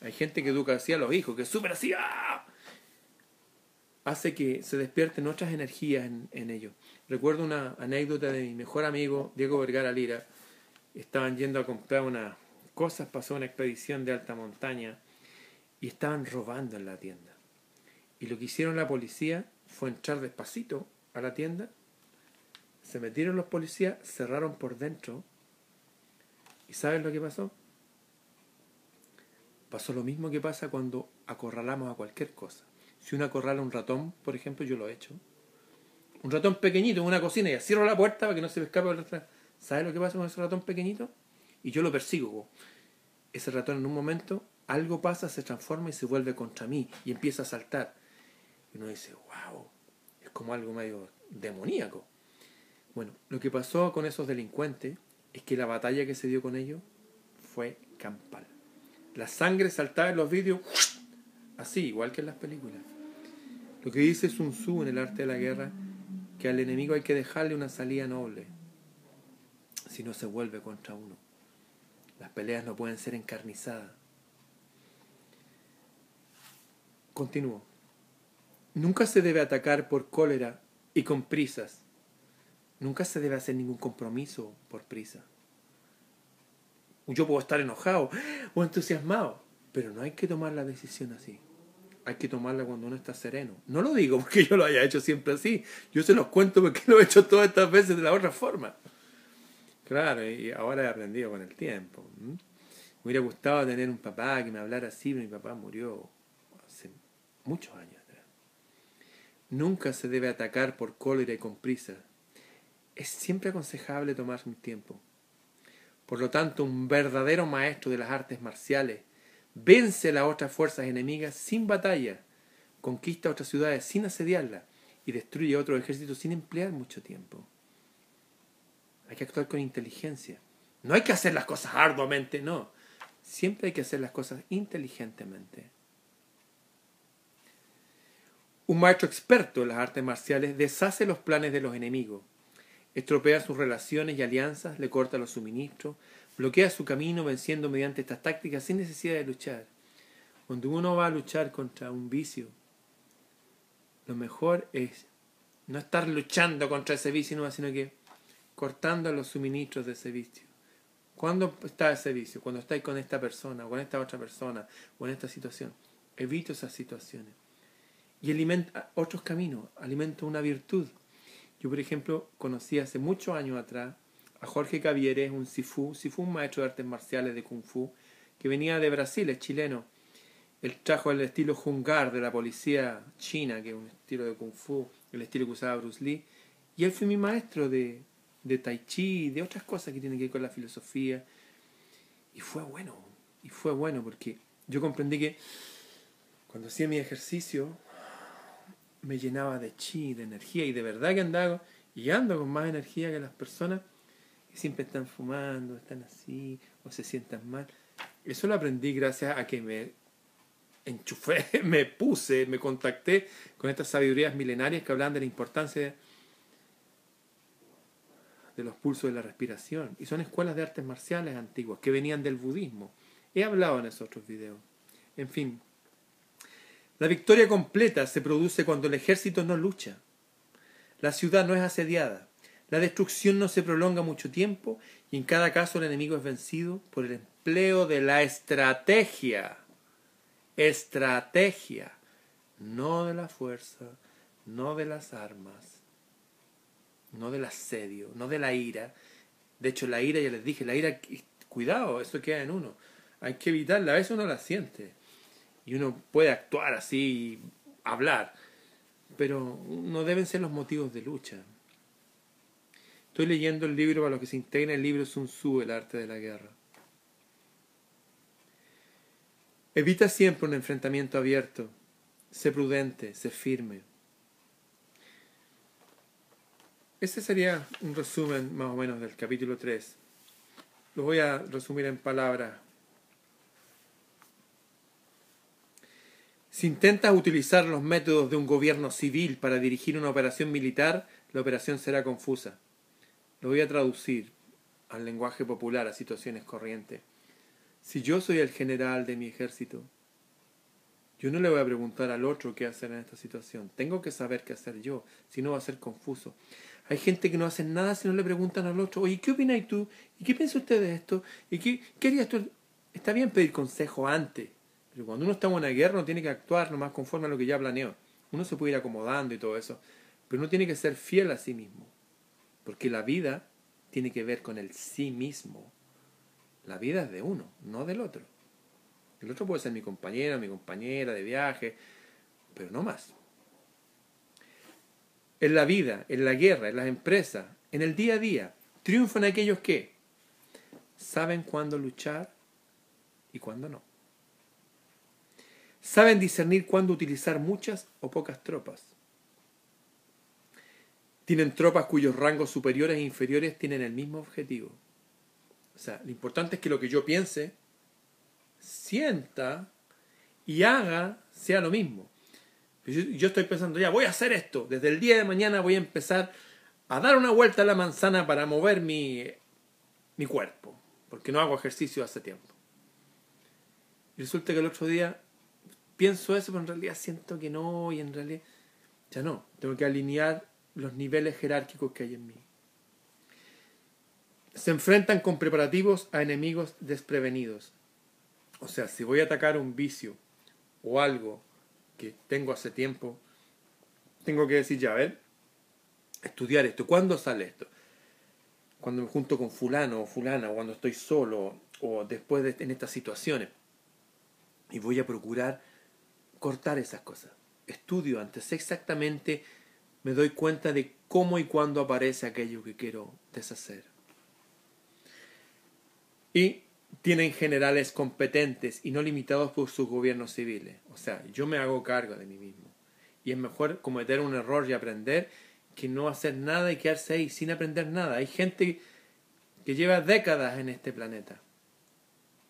hay gente que educa así a los hijos, que es súper así, ¡ah! hace que se despierten otras energías en, en ellos. Recuerdo una anécdota de mi mejor amigo, Diego Vergara Lira. Estaban yendo a comprar unas cosas, pasó una expedición de alta montaña y estaban robando en la tienda. Y lo que hicieron la policía fue entrar despacito a la tienda, se metieron los policías, cerraron por dentro. ¿Y saben lo que pasó? Pasó lo mismo que pasa cuando acorralamos a cualquier cosa. Si uno acorrala un ratón, por ejemplo, yo lo he hecho. Un ratón pequeñito en una cocina y cierro la puerta para que no se me escape. ¿Sabes lo que pasa con ese ratón pequeñito? Y yo lo persigo. Ese ratón en un momento, algo pasa, se transforma y se vuelve contra mí y empieza a saltar uno dice, wow, es como algo medio demoníaco. Bueno, lo que pasó con esos delincuentes es que la batalla que se dio con ellos fue campal. La sangre saltaba en los vídeos, así, igual que en las películas. Lo que dice Sun Tzu en el arte de la guerra, que al enemigo hay que dejarle una salida noble, si no se vuelve contra uno. Las peleas no pueden ser encarnizadas. Continúo. Nunca se debe atacar por cólera y con prisas. Nunca se debe hacer ningún compromiso por prisa. Yo puedo estar enojado o entusiasmado, pero no hay que tomar la decisión así. Hay que tomarla cuando uno está sereno. No lo digo porque yo lo haya hecho siempre así. Yo se los cuento porque lo he hecho todas estas veces de la otra forma. Claro, y ahora he aprendido con el tiempo. Me hubiera gustado tener un papá que me hablara así, pero mi papá murió hace muchos años. Nunca se debe atacar por cólera y con prisa. Es siempre aconsejable tomar un tiempo. Por lo tanto, un verdadero maestro de las artes marciales vence las otras fuerzas enemigas sin batalla, conquista otras ciudades sin asediarlas y destruye otros ejércitos sin emplear mucho tiempo. Hay que actuar con inteligencia. No hay que hacer las cosas arduamente, no. Siempre hay que hacer las cosas inteligentemente. Un maestro experto en las artes marciales deshace los planes de los enemigos, estropea sus relaciones y alianzas, le corta los suministros, bloquea su camino venciendo mediante estas tácticas sin necesidad de luchar. Cuando uno va a luchar contra un vicio, lo mejor es no estar luchando contra ese vicio, sino que cortando los suministros de ese vicio. ¿Cuándo está ese vicio? Cuando estáis con esta persona, o con esta otra persona, o en esta situación. Evito esas situaciones. Y alimenta otros caminos, alimento una virtud. Yo, por ejemplo, conocí hace muchos años atrás a Jorge Cavieres, un sifu, sifu un maestro de artes marciales de kung fu, que venía de Brasil, es chileno. Él trajo el estilo Hungar de la policía china, que es un estilo de kung fu, el estilo que usaba Bruce Lee. Y él fue mi maestro de, de tai chi, de otras cosas que tienen que ver con la filosofía. Y fue bueno, y fue bueno porque yo comprendí que cuando hacía mi ejercicio me llenaba de chi, de energía, y de verdad que andaba y ando con más energía que las personas que siempre están fumando, están así, o se sientan mal. Eso lo aprendí gracias a que me enchufé, me puse, me contacté con estas sabidurías milenarias que hablan de la importancia de los pulsos de la respiración. Y son escuelas de artes marciales antiguas que venían del budismo. He hablado en esos otros videos. En fin, la victoria completa se produce cuando el ejército no lucha. La ciudad no es asediada. La destrucción no se prolonga mucho tiempo y en cada caso el enemigo es vencido por el empleo de la estrategia. Estrategia. No de la fuerza, no de las armas, no del asedio, no de la ira. De hecho, la ira, ya les dije, la ira, cuidado, eso queda en uno. Hay que evitarla, a veces uno la siente. Y uno puede actuar así, hablar, pero no deben ser los motivos de lucha. Estoy leyendo el libro para los que se integra el libro Sun Tzu, El arte de la guerra. Evita siempre un enfrentamiento abierto. Sé prudente, sé firme. Ese sería un resumen más o menos del capítulo 3. Lo voy a resumir en palabras. Si intentas utilizar los métodos de un gobierno civil para dirigir una operación militar, la operación será confusa. Lo voy a traducir al lenguaje popular, a situaciones corrientes. Si yo soy el general de mi ejército, yo no le voy a preguntar al otro qué hacer en esta situación. Tengo que saber qué hacer yo, si no va a ser confuso. Hay gente que no hace nada si no le preguntan al otro, oye, ¿qué opinas tú? ¿Y qué piensa usted de esto? ¿Y qué, qué harías tú? Está bien pedir consejo antes, cuando uno está en una guerra uno tiene que actuar nomás conforme a lo que ya planeó. Uno se puede ir acomodando y todo eso, pero uno tiene que ser fiel a sí mismo, porque la vida tiene que ver con el sí mismo. La vida es de uno, no del otro. El otro puede ser mi compañero, mi compañera de viaje, pero no más en la vida, en la guerra, en las empresas, en el día a día, triunfan aquellos que saben cuándo luchar y cuándo no. Saben discernir cuándo utilizar muchas o pocas tropas. Tienen tropas cuyos rangos superiores e inferiores tienen el mismo objetivo. O sea, lo importante es que lo que yo piense, sienta y haga sea lo mismo. Yo estoy pensando, ya voy a hacer esto. Desde el día de mañana voy a empezar a dar una vuelta a la manzana para mover mi, mi cuerpo. Porque no hago ejercicio hace tiempo. Y resulta que el otro día pienso eso, pero en realidad siento que no, y en realidad ya no. Tengo que alinear los niveles jerárquicos que hay en mí. Se enfrentan con preparativos a enemigos desprevenidos. O sea, si voy a atacar un vicio o algo que tengo hace tiempo, tengo que decir, ya, a ver, estudiar esto. ¿Cuándo sale esto? Cuando me junto con fulano o fulana, o cuando estoy solo, o después de, en estas situaciones. Y voy a procurar cortar esas cosas. Estudio antes, exactamente, me doy cuenta de cómo y cuándo aparece aquello que quiero deshacer. Y tienen generales competentes y no limitados por sus gobiernos civiles. O sea, yo me hago cargo de mí mismo. Y es mejor cometer un error y aprender que no hacer nada y quedarse ahí sin aprender nada. Hay gente que lleva décadas en este planeta,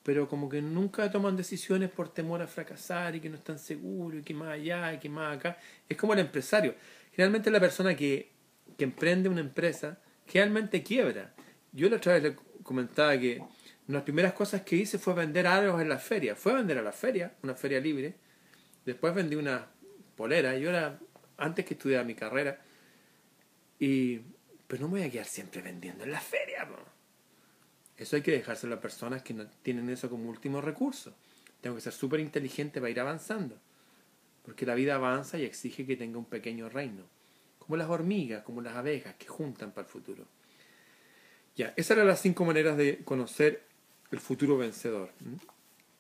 pero como que nunca toman decisiones por temor a fracasar y que no están seguros y que más allá y que más acá. Es como el empresario. Generalmente la persona que, que emprende una empresa realmente quiebra. Yo la otra vez le comentaba que una de las primeras cosas que hice fue vender algo en la feria. Fue vender a la feria, una feria libre. Después vendí una polera. Yo era, antes que estudiara mi carrera, y, pero no me voy a quedar siempre vendiendo en la feria. Eso hay que dejárselo a personas que no tienen eso como último recurso. Tengo que ser súper inteligente para ir avanzando. Porque la vida avanza y exige que tenga un pequeño reino. Como las hormigas, como las abejas que juntan para el futuro. Ya, esas eran las cinco maneras de conocer el futuro vencedor.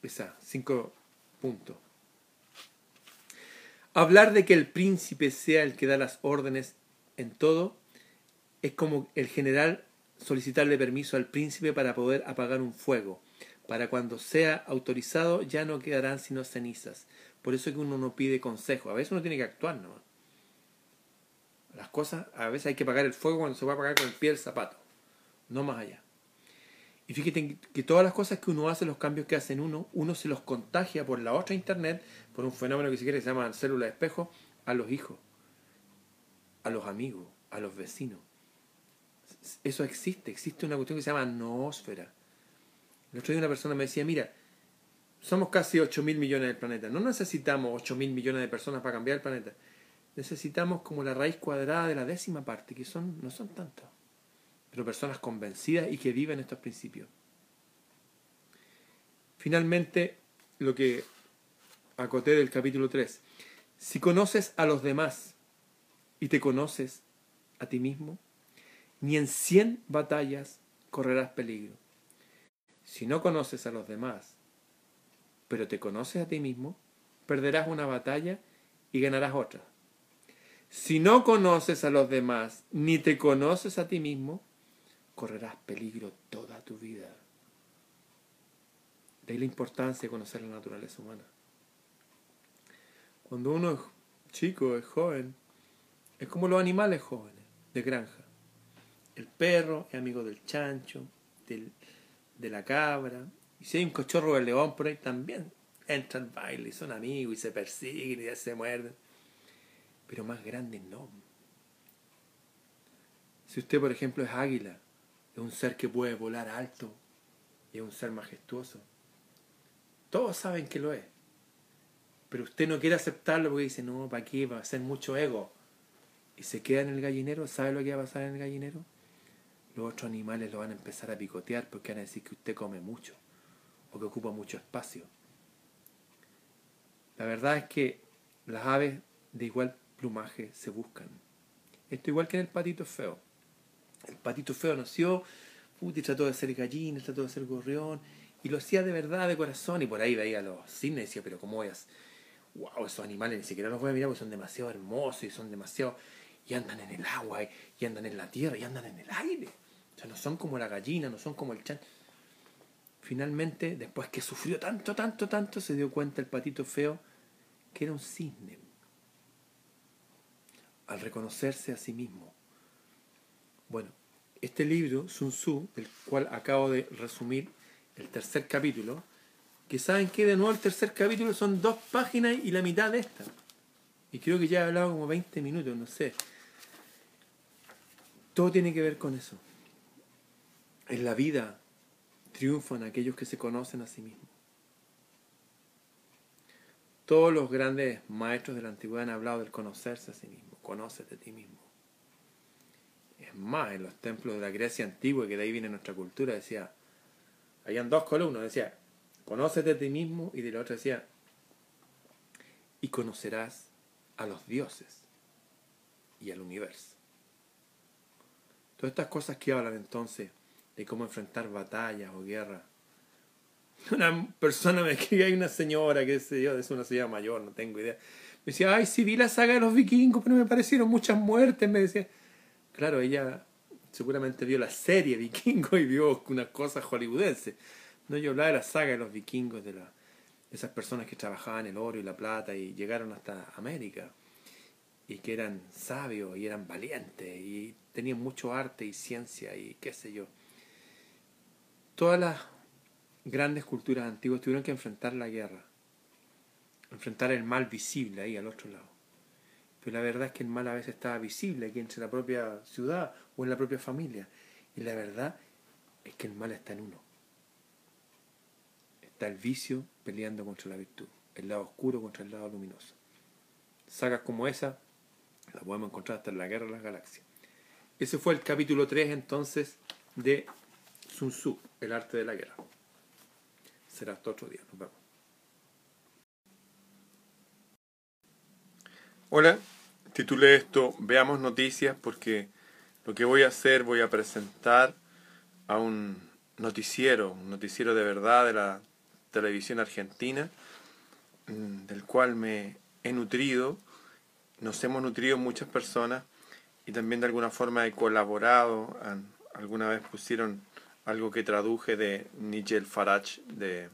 Esas cinco puntos. Hablar de que el príncipe sea el que da las órdenes en todo es como el general solicitarle permiso al príncipe para poder apagar un fuego. Para cuando sea autorizado ya no quedarán sino cenizas. Por eso es que uno no pide consejo. A veces uno tiene que actuar nomás. Las cosas, a veces hay que apagar el fuego cuando se va a apagar con el pie del zapato. No más allá. Y fíjate que todas las cosas que uno hace, los cambios que hacen uno, uno se los contagia por la otra internet, por un fenómeno que si quiere se llama célula de espejo, a los hijos, a los amigos, a los vecinos eso existe, existe una cuestión que se llama noósfera. El otro día una persona me decía, mira, somos casi 8 mil millones del planeta, no necesitamos 8 mil millones de personas para cambiar el planeta, necesitamos como la raíz cuadrada de la décima parte, que son, no son tantos, pero personas convencidas y que viven estos principios. Finalmente, lo que acoté del capítulo 3, si conoces a los demás y te conoces a ti mismo, ni en cien batallas correrás peligro. Si no conoces a los demás, pero te conoces a ti mismo, perderás una batalla y ganarás otra. Si no conoces a los demás, ni te conoces a ti mismo, correrás peligro toda tu vida. De ahí la importancia de conocer la naturaleza humana. Cuando uno es chico, es joven, es como los animales jóvenes de granja. El perro es amigo del chancho, del, de la cabra. Y si hay un cochorro de león por ahí también entra al baile son amigos y se persiguen y ya se muerden. Pero más grande no. Si usted, por ejemplo, es águila, es un ser que puede volar alto y es un ser majestuoso. Todos saben que lo es. Pero usted no quiere aceptarlo porque dice, no, ¿para qué? Va a ser mucho ego. Y se queda en el gallinero. ¿Sabe lo que va a pasar en el gallinero? Los otros animales lo van a empezar a picotear porque van a decir que usted come mucho o que ocupa mucho espacio. La verdad es que las aves de igual plumaje se buscan. Esto igual que en el patito feo. El patito feo nació y trató de ser gallina, trató de ser gorrión, y lo hacía de verdad, de corazón, y por ahí veía a los cisnes y decía, pero ¿cómo es? Wow, esos animales ni siquiera los voy a mirar porque son demasiado hermosos y son demasiado... y andan en el agua, y andan en la tierra, y andan en el aire. O sea, no son como la gallina, no son como el chan. Finalmente, después que sufrió tanto, tanto, tanto, se dio cuenta el patito feo que era un cisne. Al reconocerse a sí mismo. Bueno, este libro, Sun Tzu, del cual acabo de resumir el tercer capítulo, que saben que de nuevo el tercer capítulo son dos páginas y la mitad de esta. Y creo que ya he hablado como 20 minutos, no sé. Todo tiene que ver con eso. En la vida triunfan aquellos que se conocen a sí mismos. Todos los grandes maestros de la antigüedad han hablado del conocerse a sí mismo, conócete a ti mismo. Es más, en los templos de la Grecia antigua, que de ahí viene nuestra cultura, decía, habían dos columnas, decía, conócete a ti mismo, y de la otra decía, y conocerás a los dioses y al universo. Todas estas cosas que hablan entonces de cómo enfrentar batallas o guerras. Una persona me escribía, hay una señora, que sé yo, es una señora mayor, no tengo idea. Me decía, ay, sí vi la saga de los vikingos, pero me parecieron muchas muertes, me decía. Claro, ella seguramente vio la serie Vikingos y vio unas cosas hollywoodenses. No, yo hablaba de la saga de los vikingos, de, la, esas personas que trabajaban el oro y la plata y llegaron hasta América y que eran sabios y eran valientes y tenían mucho arte y ciencia y qué sé yo todas las grandes culturas antiguas tuvieron que enfrentar la guerra, enfrentar el mal visible ahí al otro lado. Pero la verdad es que el mal a veces estaba visible aquí entre la propia ciudad o en la propia familia. Y la verdad es que el mal está en uno. Está el vicio peleando contra la virtud, el lado oscuro contra el lado luminoso. Sagas como esa la podemos encontrar hasta en la Guerra de las Galaxias. Ese fue el capítulo 3 entonces de Sun Tzu, el arte de la guerra. Será hasta otro día. Nos vemos. Hola, titulé esto Veamos noticias porque lo que voy a hacer, voy a presentar a un noticiero, un noticiero de verdad de la televisión argentina, mm, del cual me he nutrido, nos hemos nutrido muchas personas y también de alguna forma he colaborado, alguna vez pusieron algo que traduje de Nigel Farage, de,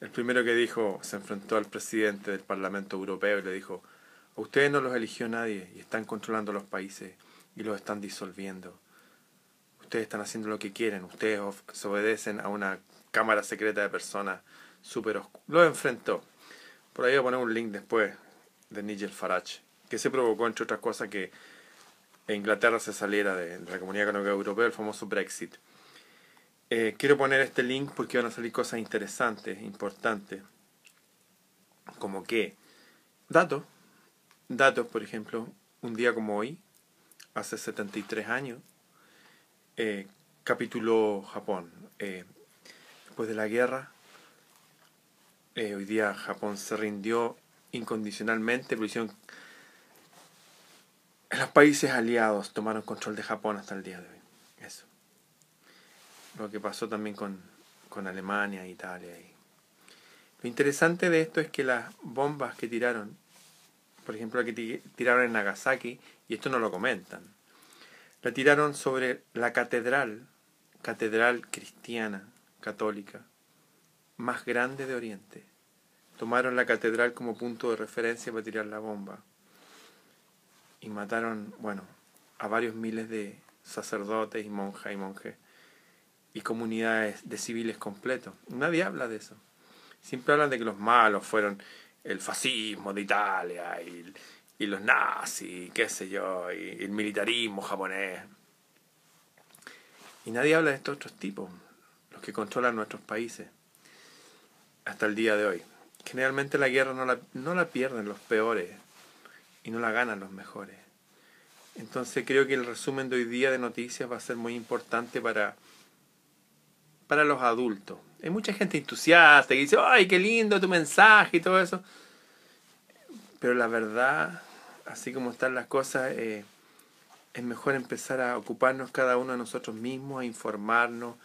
el primero que dijo, se enfrentó al presidente del Parlamento Europeo y le dijo, a ustedes no los eligió nadie y están controlando los países y los están disolviendo. Ustedes están haciendo lo que quieren, ustedes obedecen a una cámara secreta de personas súper oscuras. Lo enfrentó. Por ahí voy a poner un link después de Nigel Farage, que se provocó, entre otras cosas, que Inglaterra se saliera de la Comunidad Económica Europea, el famoso Brexit. Eh, quiero poner este link porque van a salir cosas interesantes, importantes, como que datos, datos, por ejemplo, un día como hoy, hace 73 años, eh, capituló Japón. Eh, después de la guerra, eh, hoy día Japón se rindió incondicionalmente, pero los países aliados tomaron control de Japón hasta el día de hoy. Lo que pasó también con, con Alemania, Italia. Lo interesante de esto es que las bombas que tiraron, por ejemplo la que tiraron en Nagasaki, y esto no lo comentan, la tiraron sobre la catedral, catedral cristiana, católica, más grande de Oriente. Tomaron la catedral como punto de referencia para tirar la bomba. Y mataron, bueno, a varios miles de sacerdotes y monjas y monjes y comunidades de civiles completos. Nadie habla de eso. Siempre hablan de que los malos fueron el fascismo de Italia y, y los nazis, qué sé yo, y el militarismo japonés. Y nadie habla de estos otros tipos, los que controlan nuestros países, hasta el día de hoy. Generalmente la guerra no la, no la pierden los peores y no la ganan los mejores. Entonces creo que el resumen de hoy día de noticias va a ser muy importante para para los adultos. Hay mucha gente entusiasta que dice, ay, qué lindo tu mensaje y todo eso. Pero la verdad, así como están las cosas, eh, es mejor empezar a ocuparnos cada uno de nosotros mismos, a informarnos,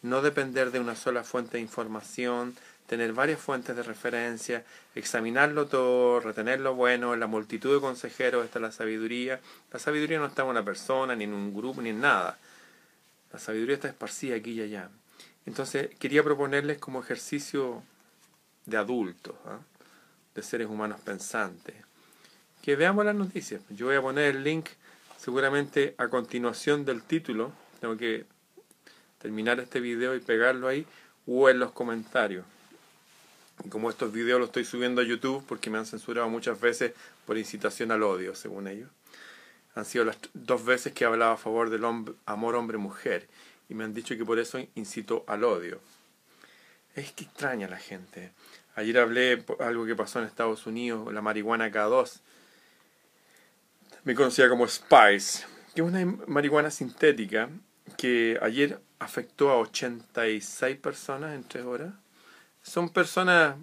no depender de una sola fuente de información, tener varias fuentes de referencia, examinarlo todo, retener lo bueno, en la multitud de consejeros está la sabiduría. La sabiduría no está en una persona, ni en un grupo, ni en nada. La sabiduría está esparcida aquí y allá. Entonces quería proponerles como ejercicio de adultos, ¿ah? de seres humanos pensantes, que veamos las noticias. Yo voy a poner el link seguramente a continuación del título, tengo que terminar este video y pegarlo ahí, o en los comentarios. Como estos videos los estoy subiendo a YouTube porque me han censurado muchas veces por incitación al odio, según ellos. Han sido las dos veces que he hablado a favor del amor hombre-mujer y me han dicho que por eso incito al odio. Es que extraña la gente. Ayer hablé algo que pasó en Estados Unidos, la marihuana K2, me conocía como Spice, que es una marihuana sintética que ayer afectó a 86 personas en tres horas. Son personas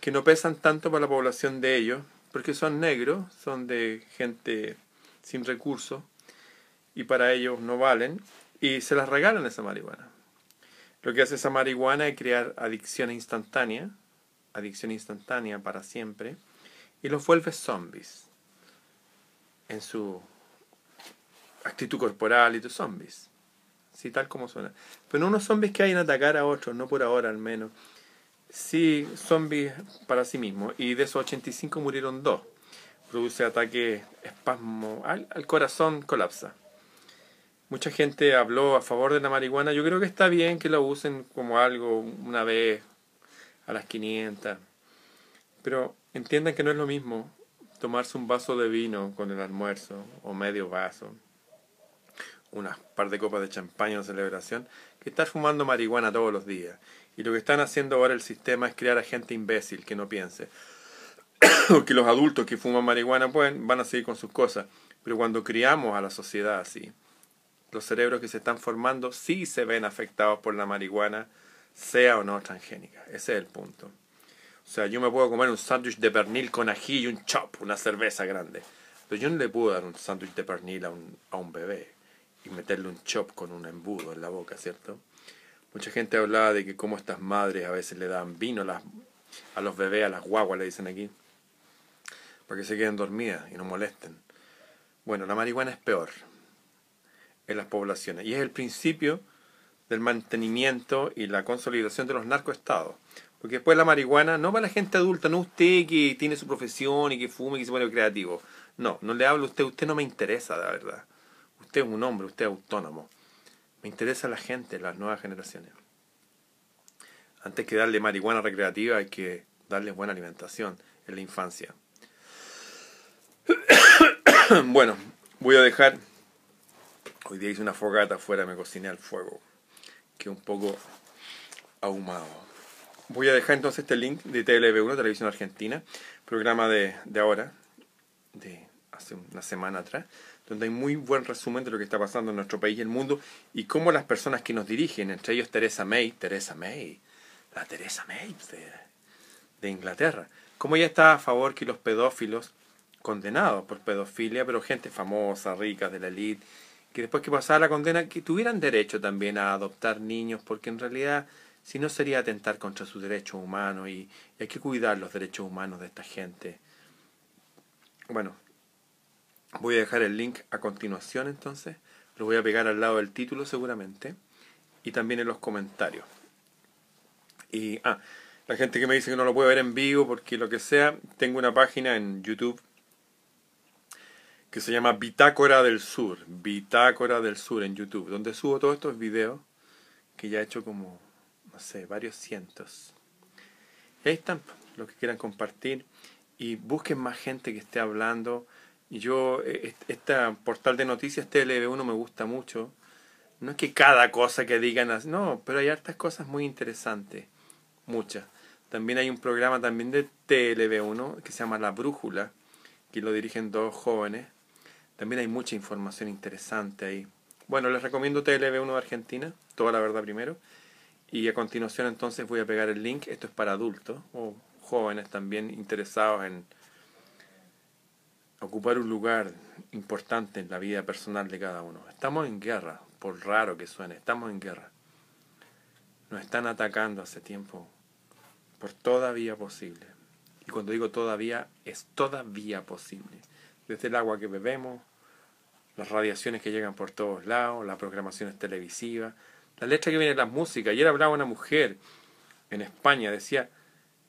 que no pesan tanto para la población de ellos, porque son negros, son de gente sin recursos y para ellos no valen y se las regalan esa marihuana. Lo que hace esa marihuana es crear adicción instantánea, adicción instantánea para siempre, y los vuelve zombies en su actitud corporal y tus zombies. Sí, tal como suena. Pero no unos zombies que hayan atacar a otros, no por ahora al menos. Sí, zombies para sí mismos. Y de esos 85 murieron dos. Produce ataque espasmo, al corazón colapsa. Mucha gente habló a favor de la marihuana. Yo creo que está bien que la usen como algo una vez a las 500. Pero entiendan que no es lo mismo tomarse un vaso de vino con el almuerzo o medio vaso, unas par de copas de champaña en celebración, que estar fumando marihuana todos los días. Y lo que están haciendo ahora el sistema es crear a gente imbécil que no piense. Porque los adultos que fuman marihuana pueden, van a seguir con sus cosas. Pero cuando criamos a la sociedad así, los cerebros que se están formando sí se ven afectados por la marihuana, sea o no transgénica. Ese es el punto. O sea, yo me puedo comer un sándwich de pernil con ají y un chop, una cerveza grande. Pero yo no le puedo dar un sándwich de pernil a un, a un bebé y meterle un chop con un embudo en la boca, ¿cierto? Mucha gente hablaba de que como estas madres a veces le dan vino a, las, a los bebés, a las guaguas, le dicen aquí, para que se queden dormidas y no molesten. Bueno, la marihuana es peor en las poblaciones y es el principio del mantenimiento y la consolidación de los narcoestados. Porque después la marihuana no para la gente adulta, no usted que tiene su profesión y que fume y que se pone creativo. No, no le hablo a usted, usted no me interesa, la verdad. Usted es un hombre, usted es autónomo. Me interesa la gente, las nuevas generaciones. Antes que darle marihuana recreativa hay que darle buena alimentación en la infancia. bueno, voy a dejar. Hoy día hice una fogata afuera, me cociné al fuego, que un poco ahumado. Voy a dejar entonces este link de TLB1, Televisión Argentina, programa de, de ahora, de hace una semana atrás, donde hay muy buen resumen de lo que está pasando en nuestro país y el mundo y cómo las personas que nos dirigen, entre ellos Teresa May, Teresa May, la Teresa May de, de Inglaterra, cómo ella está a favor que los pedófilos condenados por pedofilia, pero gente famosa, rica, de la élite, que después que pasara la condena, que tuvieran derecho también a adoptar niños, porque en realidad si no sería atentar contra sus derechos humanos y, hay que cuidar los derechos humanos de esta gente. Bueno, Voy a dejar el link a continuación entonces. Lo voy a pegar al lado del título seguramente. Y también en los comentarios. Y, ah, la gente que me dice que no lo puede ver en vivo porque lo que sea, tengo una página en YouTube que se llama Bitácora del Sur. Bitácora del Sur en YouTube, donde subo todos estos videos que ya he hecho como, no sé, varios cientos. Ahí están, los que quieran compartir. Y busquen más gente que esté hablando yo, este portal de noticias TLB1 me gusta mucho. No es que cada cosa que digan, no, pero hay hartas cosas muy interesantes, muchas. También hay un programa también de TLB1 que se llama La Brújula, que lo dirigen dos jóvenes. También hay mucha información interesante ahí. Bueno, les recomiendo TLB1 de Argentina, toda la verdad primero. Y a continuación entonces voy a pegar el link. Esto es para adultos o jóvenes también interesados en ocupar un lugar importante en la vida personal de cada uno. Estamos en guerra, por raro que suene, estamos en guerra. Nos están atacando hace tiempo por toda vía posible. Y cuando digo todavía, es todavía posible. Desde el agua que bebemos, las radiaciones que llegan por todos lados, las programaciones televisivas, la letra que viene de las músicas. Ayer hablaba una mujer en España, decía,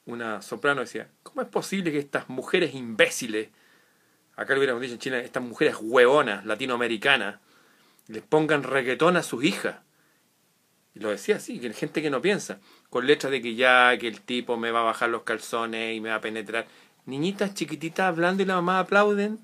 una soprano decía, ¿cómo es posible que estas mujeres imbéciles acá lo hubiéramos dicho en Chile, estas mujeres huevonas latinoamericanas, les pongan reggaetón a sus hijas. Y lo decía así, que hay gente que no piensa, con letras de que ya, que el tipo me va a bajar los calzones y me va a penetrar. Niñitas chiquititas hablando y la mamá aplauden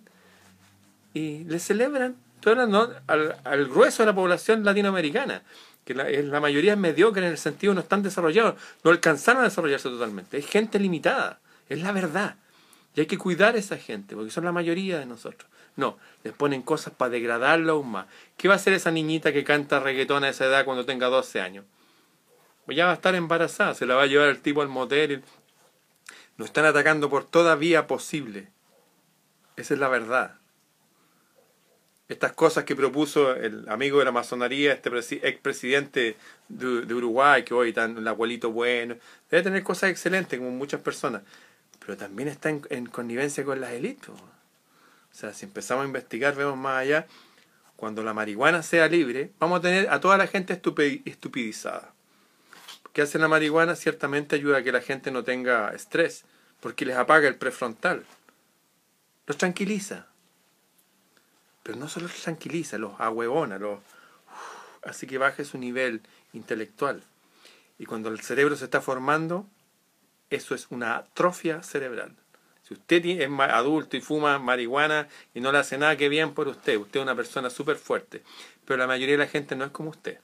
y le celebran. Estoy hablando al, al, grueso de la población latinoamericana, que la, la mayoría es mediocre en el sentido no están desarrollados, no alcanzaron a desarrollarse totalmente. Es gente limitada, es la verdad. Y hay que cuidar a esa gente, porque son la mayoría de nosotros. No, les ponen cosas para degradarlo aún más. ¿Qué va a hacer esa niñita que canta reggaetón a esa edad cuando tenga 12 años? Pues ya va a estar embarazada, se la va a llevar el tipo al motel. Nos están atacando por toda vía posible. Esa es la verdad. Estas cosas que propuso el amigo de la masonería, este expresidente de, de Uruguay, que hoy está el abuelito bueno, debe tener cosas excelentes como muchas personas pero también está en, connivencia con las élites. O sea, si empezamos a investigar, vemos más allá, cuando la marihuana sea libre, vamos a tener a toda la gente estupidizada. ¿Qué hace la marihuana? Ciertamente ayuda a que la gente no tenga estrés, porque les apaga el prefrontal. Los tranquiliza. Pero no solo los tranquiliza, los ahuevona, los, hace que baje su nivel intelectual. Y cuando el cerebro se está formando, eso es una atrofia cerebral. Si usted es adulto y fuma marihuana y no le hace nada que bien por usted, usted es una persona súper fuerte. Pero la mayoría de la gente no es como usted.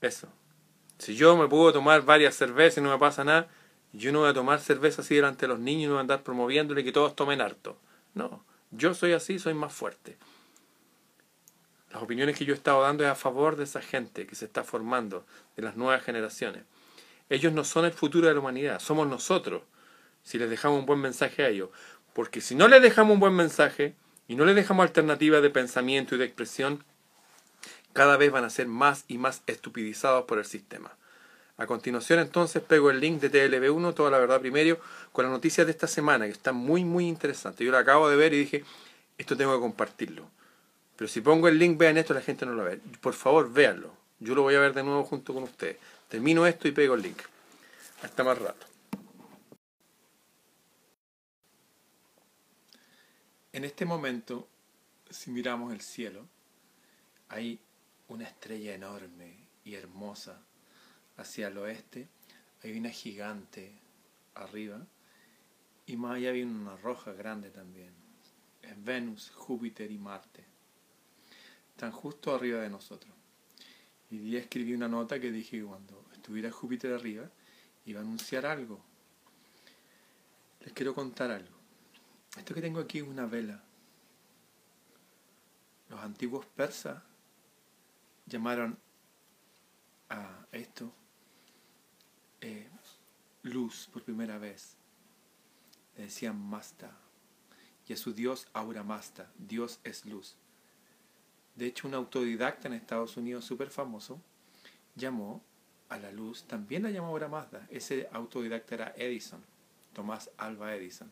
Eso. Si yo me puedo tomar varias cervezas y no me pasa nada, yo no voy a tomar cerveza así delante de los niños y no voy a andar promoviéndole que todos tomen harto. No, yo soy así, soy más fuerte. Las opiniones que yo he estado dando es a favor de esa gente que se está formando, de las nuevas generaciones. Ellos no son el futuro de la humanidad, somos nosotros, si les dejamos un buen mensaje a ellos. Porque si no les dejamos un buen mensaje y no les dejamos alternativas de pensamiento y de expresión, cada vez van a ser más y más estupidizados por el sistema. A continuación entonces pego el link de TLB1, toda la verdad primero, con las noticias de esta semana, que está muy muy interesante. Yo la acabo de ver y dije, esto tengo que compartirlo. Pero si pongo el link, vean esto, la gente no lo ve. Por favor, véanlo. Yo lo voy a ver de nuevo junto con ustedes. Termino esto y pego el link. Hasta más rato. En este momento, si miramos el cielo, hay una estrella enorme y hermosa hacia el oeste, hay una gigante arriba y más allá hay una roja grande también. Es Venus, Júpiter y Marte. Están justo arriba de nosotros. Y escribí una nota que dije que cuando estuviera Júpiter arriba iba a anunciar algo. Les quiero contar algo. Esto que tengo aquí es una vela. Los antiguos persas llamaron a esto eh, luz por primera vez. Le decían Masta. Y a su dios Aura Masta. Dios es luz. De hecho, un autodidacta en Estados Unidos súper famoso llamó a la luz, también la llamó Aura Mazda. Ese autodidacta era Edison, Tomás Alba Edison.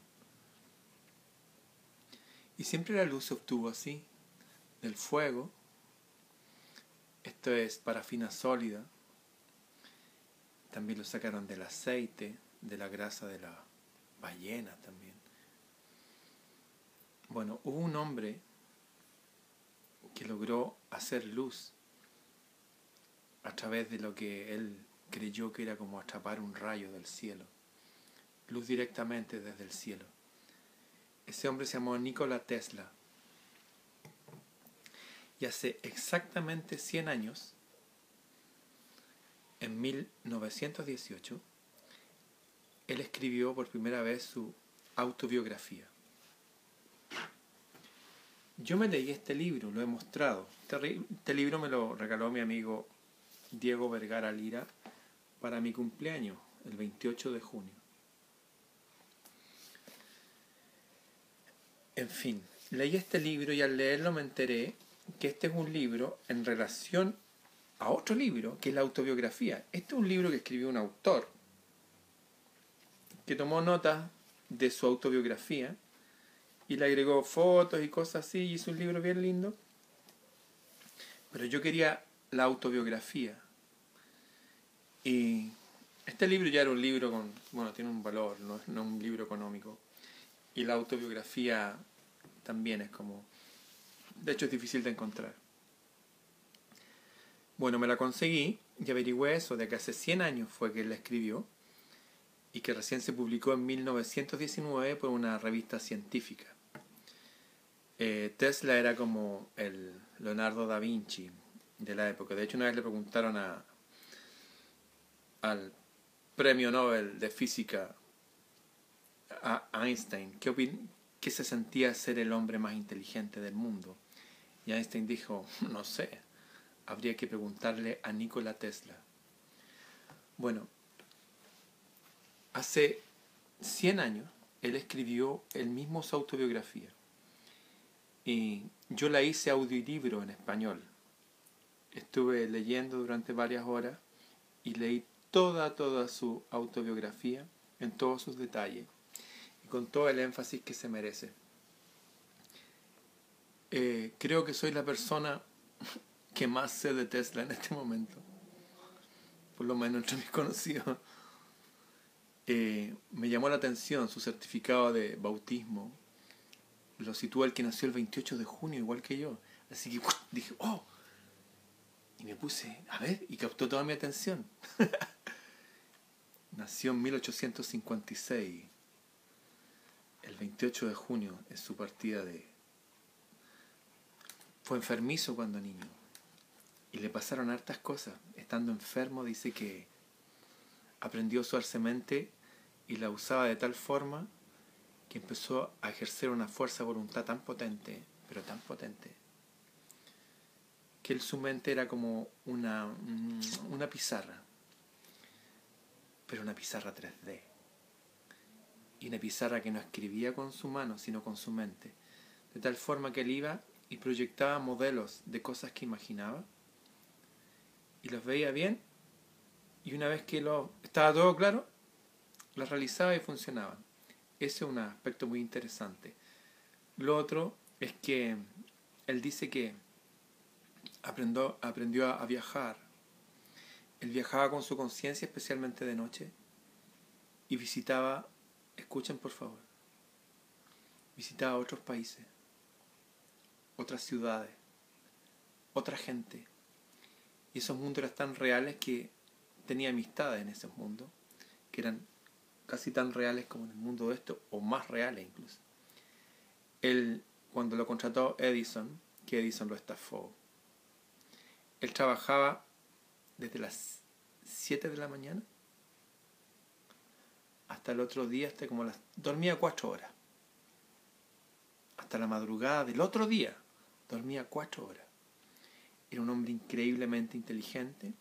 Y siempre la luz se obtuvo así, del fuego. Esto es parafina sólida, también lo sacaron del aceite, de la grasa de la ballena también. Bueno, hubo un hombre que logró hacer luz a través de lo que él creyó que era como atrapar un rayo del cielo. Luz directamente desde el cielo. Ese hombre se llamó Nikola Tesla. Y hace exactamente 100 años en 1918, él escribió por primera vez su autobiografía. Yo me leí este libro, lo he mostrado. Este, este, libro me lo regaló mi amigo Diego Vergara Lira para mi cumpleaños, el 28 de junio. En fin, leí este libro y al leerlo me enteré que este es un libro en relación a otro libro, que es la autobiografía. Este es un libro que escribió un autor que tomó notas de su autobiografía y le agregó fotos y cosas así, y hizo un libro bien lindo. Pero yo quería la autobiografía. Y este libro ya era un libro con, bueno, tiene un valor, no es un libro económico. Y la autobiografía también es como, de hecho es difícil de encontrar. Bueno, me la conseguí y averigüé eso, de que hace 100 años fue que la escribió y que recién se publicó en 1919 por una revista científica. Eh, Tesla era como el Leonardo da Vinci de la época. De hecho, una vez le preguntaron a, al premio Nobel de física a Einstein qué, qué se sentía ser el hombre más inteligente del mundo. Y Einstein dijo, no sé, habría que preguntarle a Nikola Tesla. Bueno, hace 100 años él escribió el mismo su autobiografía. Y yo la hice audiolibro en español. Estuve leyendo durante varias horas y leí toda, toda su autobiografía en todos sus detalles y con todo el énfasis que se merece. Eh, creo que soy la persona que más sé de Tesla en este momento, por lo menos entre mis conocidos. Eh, me llamó la atención su certificado de bautismo. Lo sitúa el que nació el 28 de junio, igual que yo. Así que dije, oh, Y me puse, a ver, y captó toda mi atención. Nació en 1856. El 28 de junio es su partida de... Fue enfermizo cuando niño. Y le pasaron hartas cosas. Estando enfermo dice que aprendió a usar semente y la usaba de tal forma que empezó a ejercer una fuerza de voluntad tan potente, pero tan potente, que su mente era como una, una pizarra, pero una pizarra 3D. Y una pizarra que no escribía con su mano, sino con su mente. De tal forma que él iba y proyectaba modelos de cosas que imaginaba y los veía bien y una vez que lo estaba todo claro, las realizaba y funcionaban. Ese es un aspecto muy interesante. Lo otro es que él dice que aprendió, aprendió a, viajar. Él viajaba con su conciencia, especialmente de noche, y visitaba, escuchen por favor, visitaba otros países, otras ciudades, otra gente. Y esos mundos eran tan reales que tenía amistades en ese mundo, que eran casi tan reales como en el mundo de esto, o más reales incluso. Él, cuando lo contrató Edison, que Edison lo estafó, él trabajaba desde las 7 de la mañana hasta el otro día, hasta como las... dormía cuatro horas. Hasta la madrugada del otro día, dormía cuatro horas. Era un hombre increíblemente inteligente.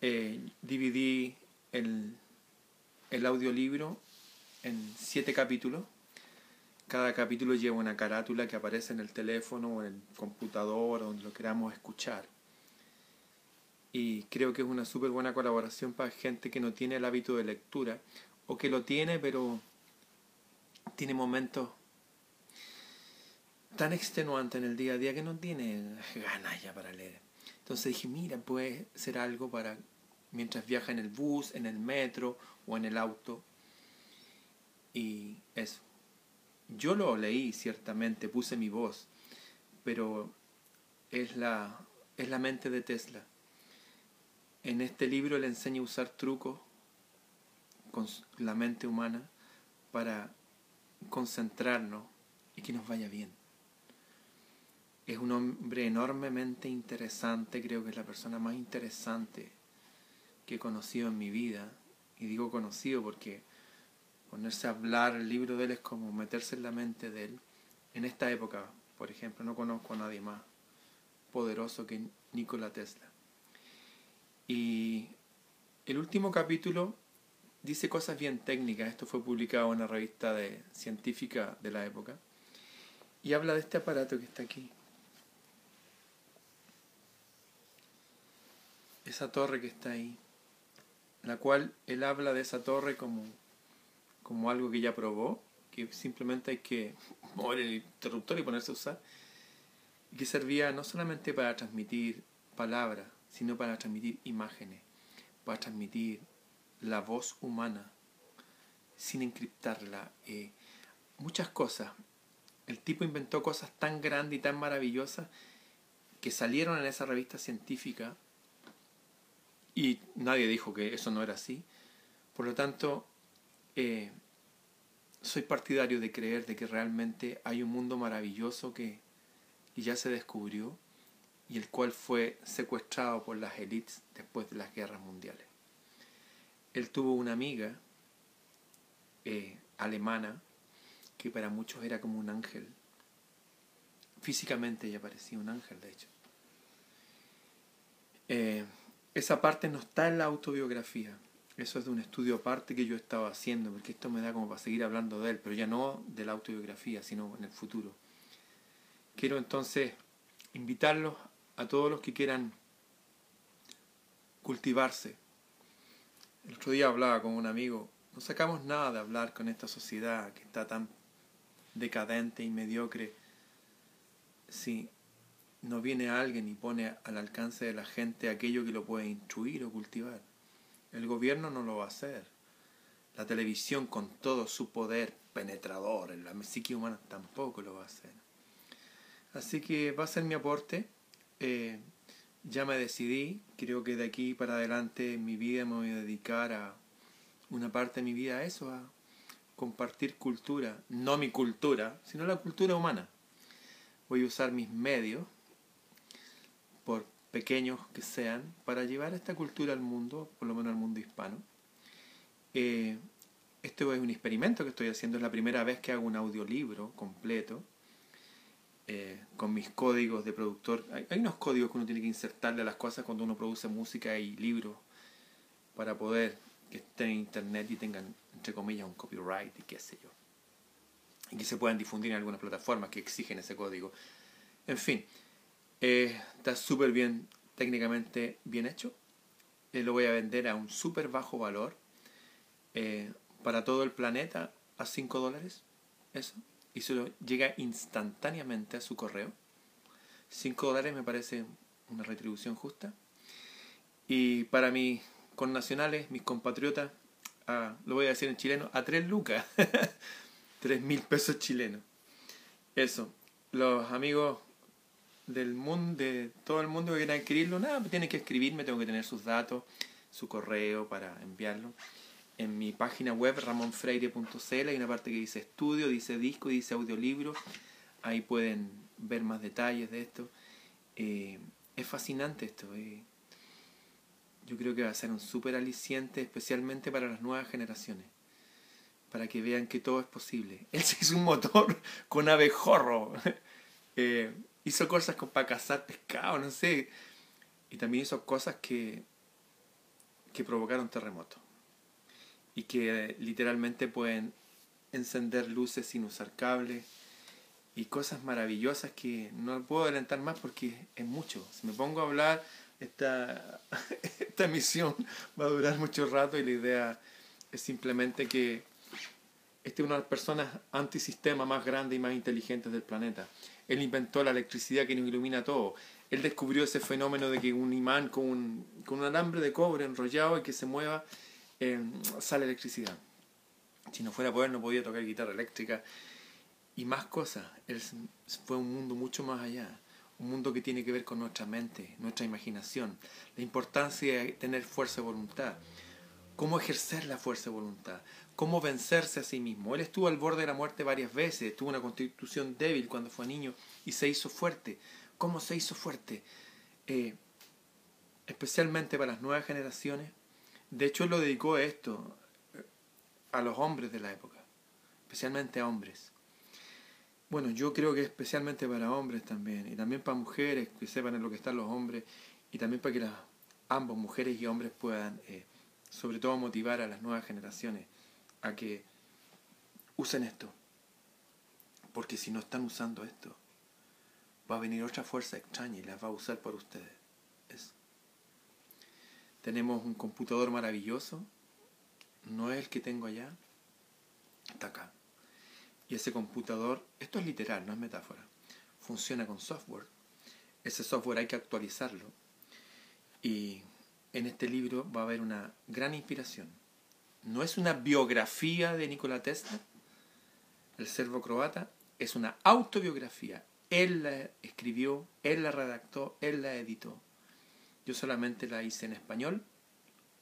Eh, dividí el, el audiolibro en siete capítulos. Cada capítulo lleva una carátula que aparece en el teléfono o en el computador o donde lo queramos escuchar. Y creo que es una súper buena colaboración para gente que no tiene el hábito de lectura o que lo tiene pero tiene momentos tan extenuantes en el día a día que no tiene ganas ya para leer. Entonces dije, mira, puede ser algo para mientras viaja en el bus, en el metro o en el auto. Y eso. Yo lo leí, ciertamente, puse mi voz, pero es la, es la mente de Tesla. En este libro le enseña a usar trucos con la mente humana para concentrarnos y que nos vaya bien. Es un hombre enormemente interesante, creo que es la persona más interesante que he conocido en mi vida y digo conocido porque ponerse a hablar el libro de él es como meterse en la mente de él. En esta época, por ejemplo, no conozco a nadie más poderoso que Nikola Tesla. Y el último capítulo dice cosas bien técnicas. Esto fue publicado en una revista de, científica de la época. Y habla de este aparato que está aquí. Esa torre que está ahí la cual él habla de esa torre como, como algo que ya probó, que simplemente hay que mover el interruptor y ponerse a usar, y que servía no solamente para transmitir palabras, sino para transmitir imágenes, para transmitir la voz humana, sin encriptarla. Eh, muchas cosas. El tipo inventó cosas tan grandes y tan maravillosas que salieron en esa revista científica y nadie dijo que eso no era así. Por lo tanto, eh, soy partidario de creer de que realmente hay un mundo maravilloso que, ya se descubrió y el cual fue secuestrado por las élites después de las guerras mundiales. Él tuvo una amiga eh, alemana que para muchos era como un ángel. Físicamente ella parecía un ángel, de hecho. Eh, esa parte no está en la autobiografía. Eso es de un estudio aparte que yo estaba haciendo, porque esto me da como para seguir hablando de él, pero ya no de la autobiografía, sino en el futuro. Quiero entonces invitarlos a todos los que quieran cultivarse. El otro día hablaba con un amigo, no sacamos nada de hablar con esta sociedad que está tan decadente y mediocre si no viene alguien y pone al alcance de la gente aquello que lo puede instruir o cultivar. El gobierno no lo va a hacer. La televisión con todo su poder penetrador en la psique humana tampoco lo va a hacer. Así que va a ser mi aporte. Eh, ya me decidí, creo que de aquí para adelante mi vida me voy a dedicar a una parte de mi vida a eso, a compartir cultura, no mi cultura, sino la cultura humana. Voy a usar mis medios, por pequeños que sean, para llevar esta cultura al mundo, por lo menos al mundo hispano. Eh, esto es un experimento que estoy haciendo, es la primera vez que hago un audiolibro completo eh, con mis códigos de productor. Hay, unos códigos que uno tiene que insertarle a las cosas cuando uno produce música y libros para poder que estén en internet y tengan, entre comillas, un copyright y qué sé yo. Y que se puedan difundir en algunas plataformas que exigen ese código. En fin, eh, está súper bien, técnicamente bien hecho. Eh, lo voy a vender a un súper bajo valor para todo el planeta a 5 dólares. Eso y se lo llega instantáneamente a su correo. 5 dólares me parece una retribución justa. Y para mis connacionales, mis compatriotas, lo voy a decir en chileno, a 3 lucas. 3 mil pesos chilenos. Eso. Los amigos del mundo, de todo el mundo que quieran adquirirlo, nada, tienen que escribirme, tengo que tener sus datos, su correo para enviarlo en mi página web ramonfreire.cl hay una parte que dice estudio, dice disco, dice audiolibro. Ahí pueden ver más detalles de esto. Eh, es fascinante esto. Eh. Yo creo que va a ser un súper aliciente, especialmente para las nuevas generaciones. Para que vean que todo es posible. Él hizo un motor con abejorro. hizo cosas para cazar pescado, no sé. Y también hizo cosas que, que provocaron terremotos y que literalmente pueden encender luces sin usar cables y cosas maravillosas que no puedo adelantar más porque es mucho. Si me pongo a hablar, esta, esta emisión va a durar mucho rato y la idea es simplemente que este es una de las personas antisistema más grandes y más inteligentes del planeta. Él inventó la electricidad que nos ilumina todo. Él descubrió ese fenómeno de que un imán con un, con un alambre de cobre enrollado y que se mueva Em, sale electricidad. Si no fuera por él no podía tocar guitarra eléctrica y más cosas. Él fue un mundo mucho más allá. Un mundo que tiene que ver con nuestra mente, nuestra imaginación, la importancia de tener fuerza voluntad, cómo ejercer la fuerza de voluntad, cómo vencerse a sí mismo. Él estuvo al borde de la muerte varias veces, tuvo una constitución débil cuando fue niño y se hizo fuerte. ¿Cómo se hizo fuerte? Eh, especialmente para las nuevas generaciones, de hecho, él lo dedicó a esto, a los hombres de la época, especialmente a hombres. Bueno, yo creo que especialmente para hombres también, y también para mujeres que sepan en lo que están los hombres, y también para que las, ambos, mujeres y hombres, puedan, eh, sobre todo, motivar a las nuevas generaciones a que usen esto. Porque si no están usando esto, va a venir otra fuerza extraña y las va a usar por ustedes. Tenemos un computador maravilloso, no es el que tengo allá, está acá. Y ese computador, esto es literal, no es metáfora, funciona con software. Ese software hay que actualizarlo. Y en este libro va a haber una gran inspiración. No es una biografía de Nikola Tesla, el servo croata, es una autobiografía. Él la escribió, él la redactó, él la editó. Yo solamente la hice en español,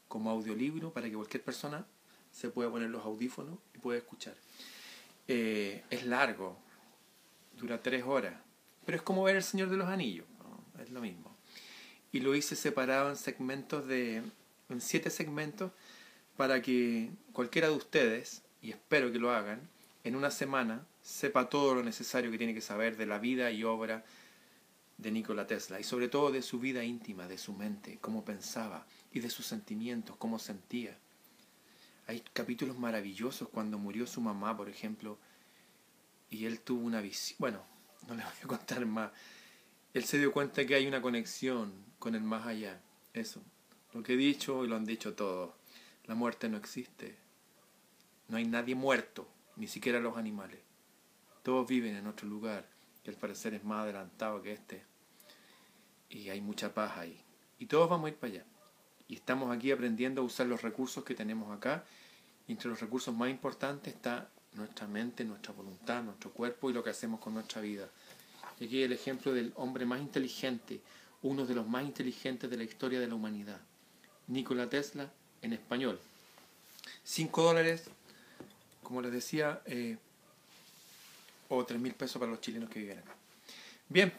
como audiolibro, para que cualquier persona se pueda poner los audífonos y pueda escuchar. Eh, es largo, dura tres horas, pero es como ver El Señor de los Anillos, es lo mismo. Y lo hice separado en segmentos de, en siete segmentos, para que cualquiera de ustedes, y espero que lo hagan, en una semana sepa todo lo necesario que tiene que saber de la vida y obra de Nikola Tesla y sobre todo de su vida íntima, de su mente, cómo pensaba y de sus sentimientos, cómo sentía. Hay capítulos maravillosos cuando murió su mamá, por ejemplo, y él tuvo una visión, bueno, no les voy a contar más. Él se dio cuenta que hay una conexión con el más allá. Eso, lo que he dicho y lo han dicho todos. La muerte no existe. No hay nadie muerto, ni siquiera los animales. Todos viven en otro lugar que al parecer es más adelantado que este. Y hay mucha paz ahí. Y todos vamos a ir para allá. Y estamos aquí aprendiendo a usar los recursos que tenemos acá. Y entre los recursos más importantes está nuestra mente, nuestra voluntad, nuestro cuerpo y lo que hacemos con nuestra vida. Y aquí el ejemplo del hombre más inteligente, uno de los más inteligentes de la historia de la humanidad. Nikola Tesla en español. 5 dólares, como les decía, eh, o 3 mil pesos para los chilenos que viven acá. Bien,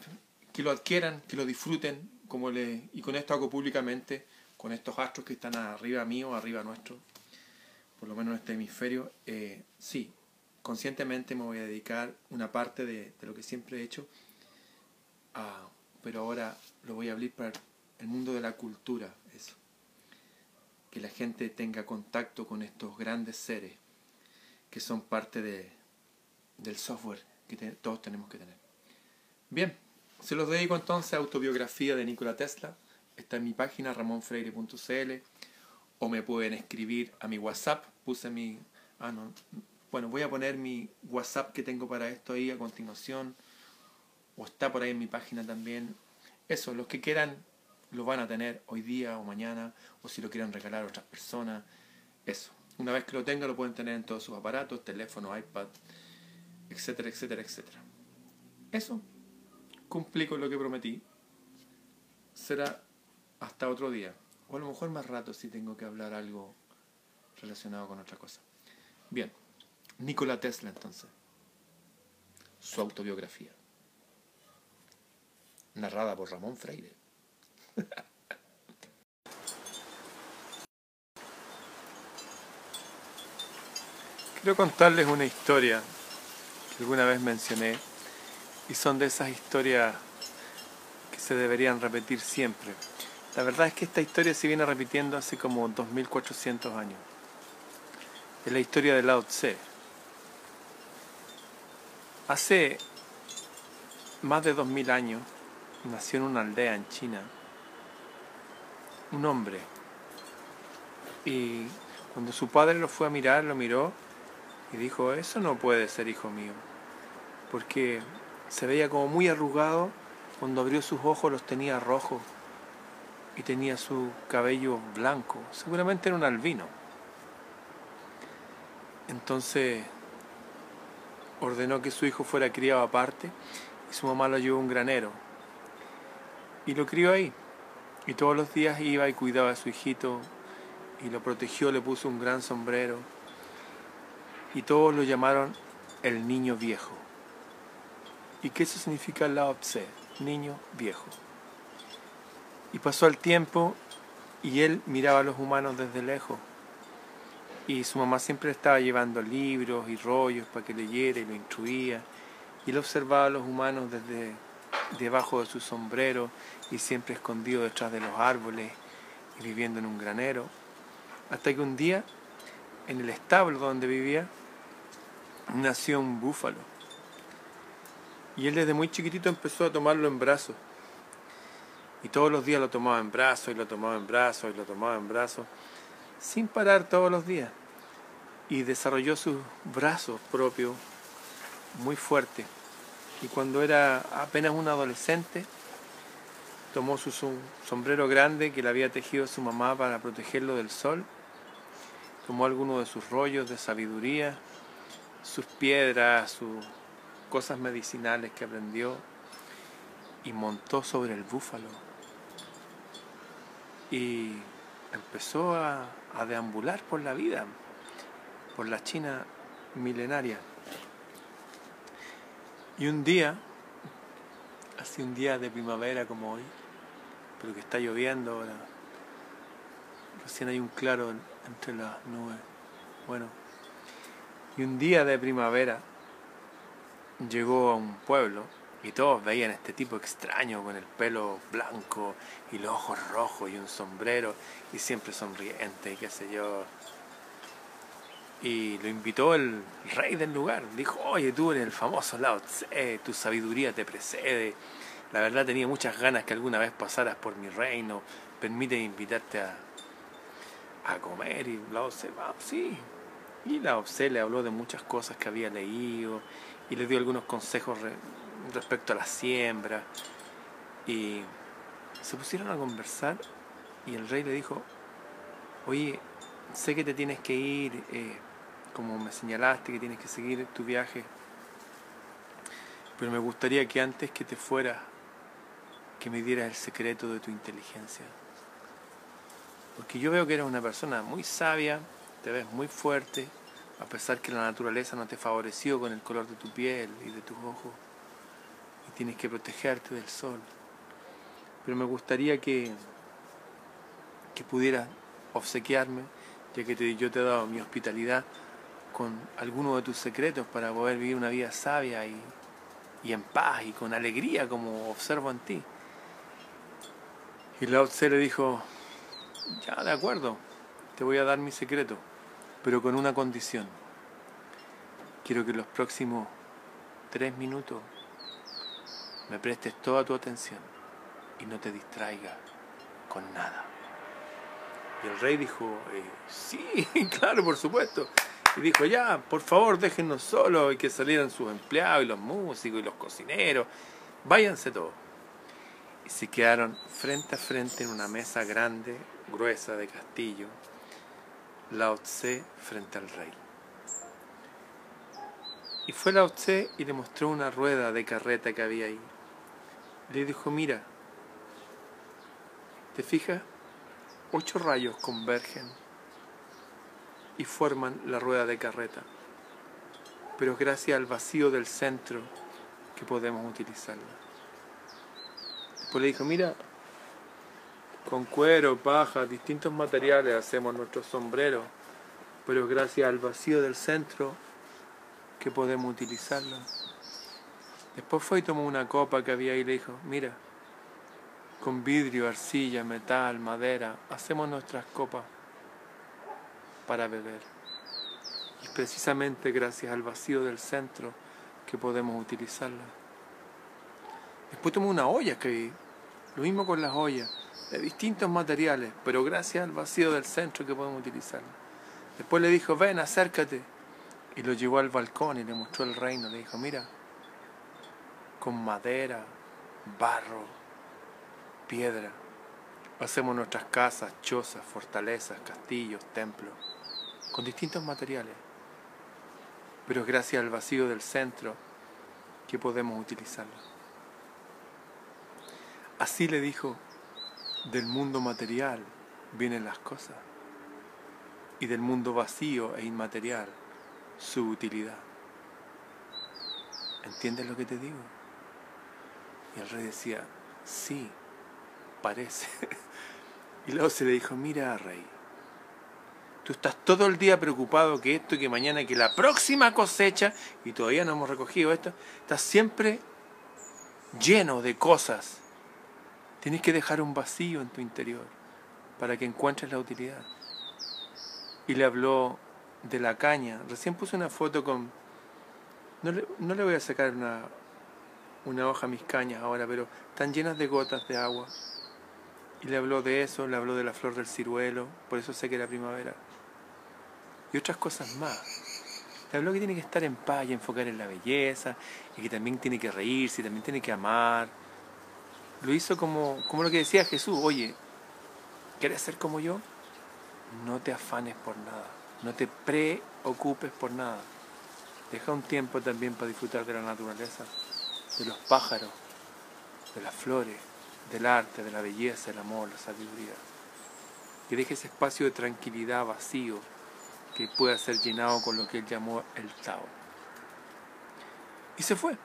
que lo adquieran, que lo disfruten, como le, y con esto hago públicamente, con estos astros que están arriba mío, arriba nuestro, por lo menos en este hemisferio, eh, sí, conscientemente me voy a dedicar una parte de, lo que siempre he hecho, pero ahora lo voy a abrir para el mundo de la cultura, eso. Que la gente tenga contacto con estos grandes seres que son parte de, del software que todos tenemos que tener. Bien, se los dedico entonces a autobiografía de Nikola Tesla. Está en mi página ramonfreire.cl o me pueden escribir a mi WhatsApp. Puse mi... Ah, no. Bueno, voy a poner mi WhatsApp que tengo para esto ahí a continuación. O está por ahí en mi página también. Eso, los que quieran lo van a tener hoy día o mañana. O si lo quieren regalar a otras personas. Eso. Una vez que lo tengan lo pueden tener en todos sus aparatos, teléfono, iPad, etcétera, etcétera, etcétera. Eso. Cumplí con lo que prometí. Será hasta otro día. O a lo mejor más rato si tengo que hablar algo relacionado con otra cosa. Bien, Nikola Tesla entonces. Su autobiografía. Narrada por Ramón Freire. Quiero contarles una historia que alguna vez mencioné y son de esas historias que se deberían repetir siempre. La verdad es que esta historia se viene repitiendo hace como 2400 años. Es la historia de Lao Tse. Hace más de 2000 años nació en una aldea en China un hombre. Y cuando su padre lo fue a mirar, lo miró y dijo, eso no puede ser hijo mío. Porque se veía como muy arrugado, cuando abrió sus ojos los tenía rojos y tenía su cabello blanco, seguramente era un albino. Entonces ordenó que su hijo fuera criado aparte y su mamá lo llevó a un granero y lo crió ahí. Y todos los días iba y cuidaba a su hijito y lo protegió, le puso un gran sombrero y todos lo llamaron el niño viejo. ¿Y qué eso significa la Tse? Niño viejo. Y pasó el tiempo y él miraba a los humanos desde lejos. Y su mamá siempre estaba llevando libros y rollos para que leyera y lo instruía. Y él observaba a los humanos desde debajo de su sombrero y siempre escondido detrás de los árboles y viviendo en un granero. Hasta que un día, en el establo donde vivía, nació un búfalo y él desde muy chiquitito empezó a tomarlo en brazos. Y todos los días lo tomaba en brazos y lo tomaba en brazos y lo tomaba en brazos, sin parar todos los días. Y desarrolló sus brazos propios muy fuerte. Y cuando era apenas un adolescente, tomó su sombrero grande que le había tejido su mamá para protegerlo del sol, tomó algunos de sus rollos de sabiduría, sus piedras, sus cosas medicinales que aprendió y montó sobre el búfalo. Y empezó a, deambular por la vida, por la China milenaria. Y un día, así un día de primavera como hoy, pero que está lloviendo ahora, recién hay un claro entre las nubes. Bueno, y un día de primavera, llegó a un pueblo y todos veían a este tipo extraño con el pelo blanco y los ojos rojos y un sombrero y siempre sonriente y qué sé yo. Y lo invitó el rey del lugar. Dijo, oye, tú eres el famoso Lao Tse, tu sabiduría te precede. La verdad tenía muchas ganas que alguna vez pasaras por mi reino. Permite invitarte a, a comer. Y Lao Tse, va, sí. Y Lao Tse le habló de muchas cosas que había leído y le dio algunos consejos respecto a la siembra. Y se pusieron a conversar y el rey le dijo, oye, sé que te tienes que ir, eh, como me señalaste, que tienes que seguir tu viaje, pero me gustaría que antes que te fueras, que me dieras el secreto de tu inteligencia. Porque yo veo que eres una persona muy sabia, te ves muy fuerte, a pesar que la naturaleza no te favoreció con el color de tu piel y de tus ojos, y tienes que protegerte del sol. Pero me gustaría que, que pudieras obsequiarme, ya que yo te he dado mi hospitalidad, con alguno de tus secretos para poder vivir una vida sabia y, y en paz y con alegría como observo en ti. Y Lao Tse le dijo, ya de acuerdo, te voy a dar mi secreto, pero con una condición. Quiero que los próximos tres minutos me prestes toda tu atención y no te distraigas con nada. Y el rey dijo, eh, sí, claro, por supuesto. Y dijo, ya, por favor, déjenos solos y que salieran sus empleados y los músicos y los cocineros. Váyanse todos. Y se quedaron frente a frente en una mesa grande, gruesa de castillo, Lao Tse frente al rey. Y fue Lao Tse y le mostró una rueda de carreta que había ahí. Le dijo, mira, ¿te fijas? Ocho rayos convergen y forman la rueda de carreta, pero gracias al vacío del centro que podemos utilizarla. Después le dijo, mira, con cuero, paja, distintos materiales hacemos nuestros sombreros, pero gracias al vacío del centro que podemos utilizarla. Después fue y tomó una copa que había ahí y le dijo, mira, con vidrio, arcilla, metal, madera, hacemos nuestras copas para beber. Y precisamente gracias al vacío del centro que podemos utilizarla. Después tomó una olla que lo mismo con las ollas, de distintos materiales, pero gracias al vacío del centro que podemos utilizarla. Después le dijo, ven, acércate. Y lo llevó al balcón y le mostró el reino. Le dijo, mira, con madera, barro, piedra, hacemos nuestras casas, chozas, fortalezas, castillos, templos con distintos materiales, pero es gracias al vacío del centro que podemos utilizarlo. Así le dijo, del mundo material vienen las cosas y del mundo vacío e inmaterial su utilidad. ¿Entiendes lo que te digo? Y el rey decía, sí, parece. Y luego se le dijo, mira, rey, Tú estás todo el día preocupado que esto, que mañana, que la próxima cosecha, y todavía no hemos recogido esto, estás siempre lleno de cosas. Tienes que dejar un vacío en tu interior para que encuentres la utilidad. Y le habló de la caña. Recién puse una foto con... No le, no le voy a sacar una, una hoja a mis cañas ahora, pero están llenas de gotas de agua. Y le habló de eso, le habló de la flor del ciruelo, por eso sé que era primavera y otras cosas más. Le habló que tiene que estar en paz y enfocar en la belleza, y que también tiene que reírse, y también tiene que amar. Lo hizo como, como lo que decía Jesús, oye, ¿quieres ser como yo? No te afanes por nada, no te preocupes por nada. Deja un tiempo también para disfrutar de la naturaleza, de los pájaros, de las flores, del arte, de la belleza, el amor, la sabiduría. Que deje ese espacio de tranquilidad vacío, que pueda ser llenado con lo que él llamó el Tao. Y se fue.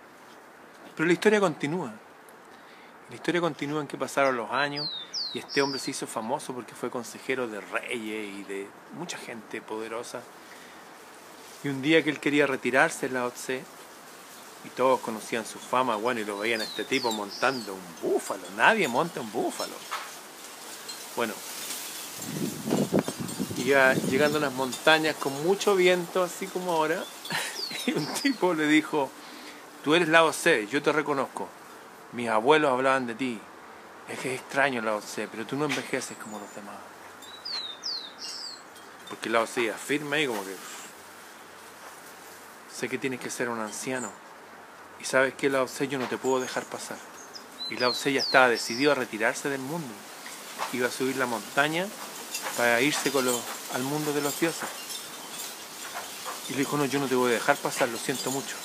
Pero la historia continúa. La historia continúa en que pasaron los años y este hombre se hizo famoso porque fue consejero de reyes y de mucha gente poderosa. Y un día que él quería retirarse, Lao Tse, y todos conocían su fama, bueno, y lo veían a este tipo montando un búfalo. Nadie monta un búfalo. Bueno, llegando a unas montañas con mucho viento, así como ahora, y un tipo le dijo, tú eres Lao Tse, yo te reconozco, mis abuelos hablaban de ti, es que es extraño Lao Tse, pero tú no envejeces como los demás. Porque Lao Tse afirma y como que, sé que tienes que ser un anciano, y sabes que Lao Tse yo no te puedo dejar pasar. Y Lao Tse ya estaba decidido a retirarse del mundo, iba a subir la montaña para irse con los, al mundo de los dioses. Y le dijo, no, yo no te voy a dejar pasar, lo siento mucho.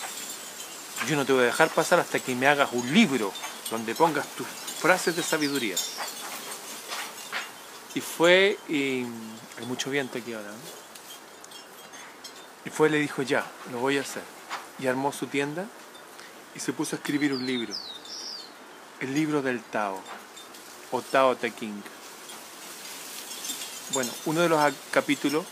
Yo no te voy a dejar pasar hasta que me hagas un libro donde pongas tus frases de sabiduría. Y fue, y hay mucho viento aquí ahora, y fue le dijo, ya, lo voy a hacer. Y armó su tienda y se puso a escribir un libro. El libro del Tao, o Tao Te King. Bueno, uno de los capítulos,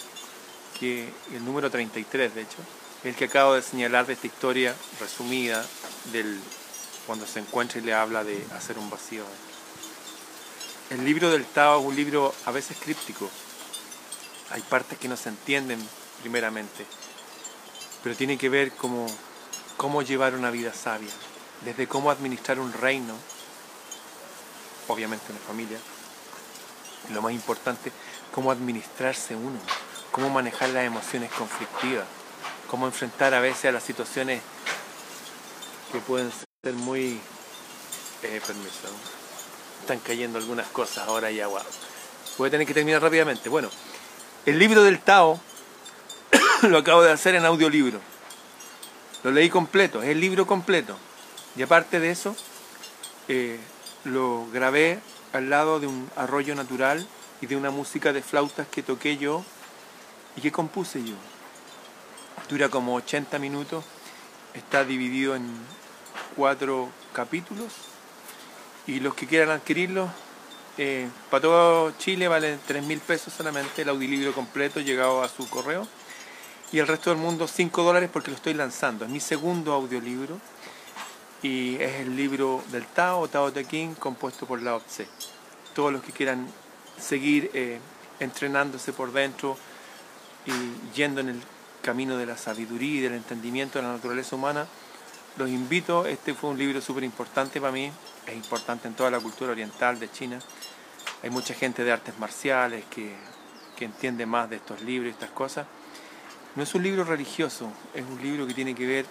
que el número 33 de hecho, el que acabo de señalar de esta historia resumida del cuando se encuentra y le habla de hacer un vacío. El libro del Tao es un libro a veces críptico. Hay partes que no se entienden primeramente, pero tiene que ver cómo, cómo llevar una vida sabia, desde cómo administrar un reino, obviamente una familia, y lo más importante, cómo administrarse uno, cómo manejar las emociones conflictivas, cómo enfrentar a veces a las situaciones que pueden ser muy... Eh, permiso, están cayendo algunas cosas ahora y agua. Voy a tener que terminar rápidamente. Bueno, el libro del Tao lo acabo de hacer en audiolibro. Lo leí completo, es el libro completo. Y aparte de eso, eh, lo grabé al lado de un arroyo natural y de una música de flautas que toqué yo y que compuse yo. Dura como 80 minutos, está dividido en cuatro capítulos y los que quieran adquirirlo, eh, para todo Chile vale 3 mil pesos solamente el audiolibro completo llegado a su correo y el resto del mundo 5 dólares porque lo estoy lanzando. Es mi segundo audiolibro y es el libro del Tao, Tao Te King, compuesto por Lao Tse. Todos los que quieran seguir eh, entrenándose por dentro y yendo en el camino de la sabiduría y del entendimiento de la naturaleza humana, los invito. Este fue un libro súper importante para mí, es importante en toda la cultura oriental de China. Hay mucha gente de artes marciales que, que entiende más de estos libros y estas cosas. No es un libro religioso, es un libro que tiene que ver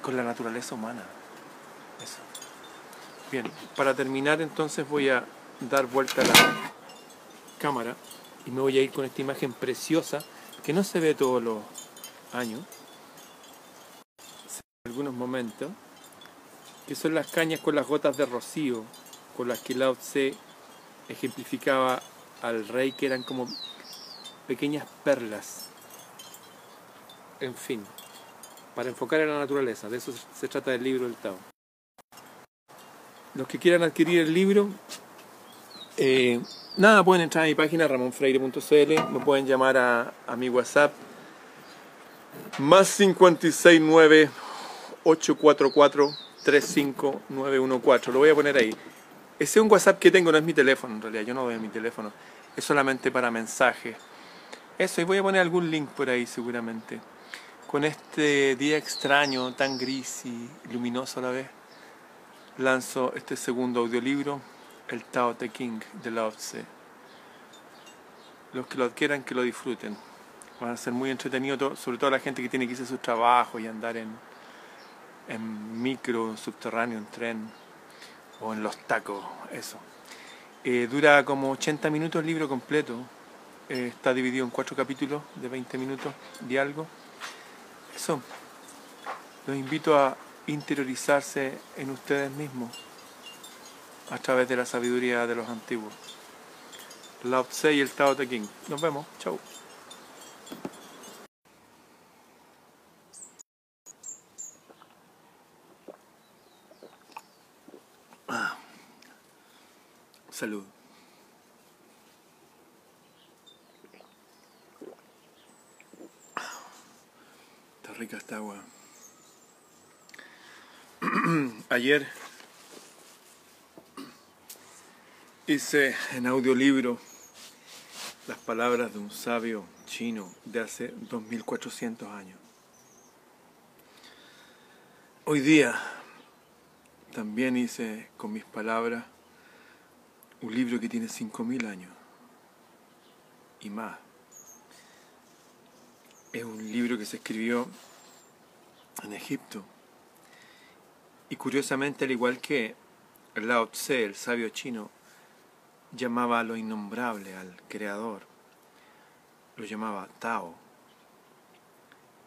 con la naturaleza humana. Eso. Bien, para terminar entonces voy a dar vuelta a la cámara y me voy a ir con esta imagen preciosa que no se ve todos los años, en algunos momentos, que son las cañas con las gotas de rocío, con las que Lao Tse ejemplificaba al rey, que eran como pequeñas perlas. En fin, para enfocar en la naturaleza, de eso se trata del libro del Tao. Los que quieran adquirir el libro, eh, nada, pueden entrar a mi página ramonfreire.cl, me pueden llamar a, mi WhatsApp más 569 844 35914. Lo voy a poner ahí. Ese es un WhatsApp que tengo, no es mi teléfono en realidad, yo no doy mi teléfono. Es solamente para mensajes. Eso, y voy a poner algún link por ahí seguramente. Con este día extraño, tan gris y luminoso a la vez, lanzo este segundo audiolibro, El Tao Te King de Lao Tse. Los que lo adquieran, que lo disfruten. Van a ser muy entretenidos, sobre todo la gente que tiene que irse a su trabajo y andar en, en micro, subterráneo, en tren o en los tacos, eso. Eh, dura como 80 minutos el libro completo. Eh, está dividido en cuatro capítulos de 20 minutos de algo. Eso. Los invito a interiorizarse en ustedes mismos a través de la sabiduría de los antiguos. Lao Tse y el Tao Te King. Nos vemos. Chau. Salud. Está rica esta agua. Ayer hice en audiolibro las palabras de un sabio chino de hace 2400 años. Hoy día también hice con mis palabras un libro que tiene 5.000 años y más. Es un libro que se escribió en Egipto. Y curiosamente, al igual que Lao Tse, el sabio chino, llamaba a lo innombrable, al creador, lo llamaba Tao.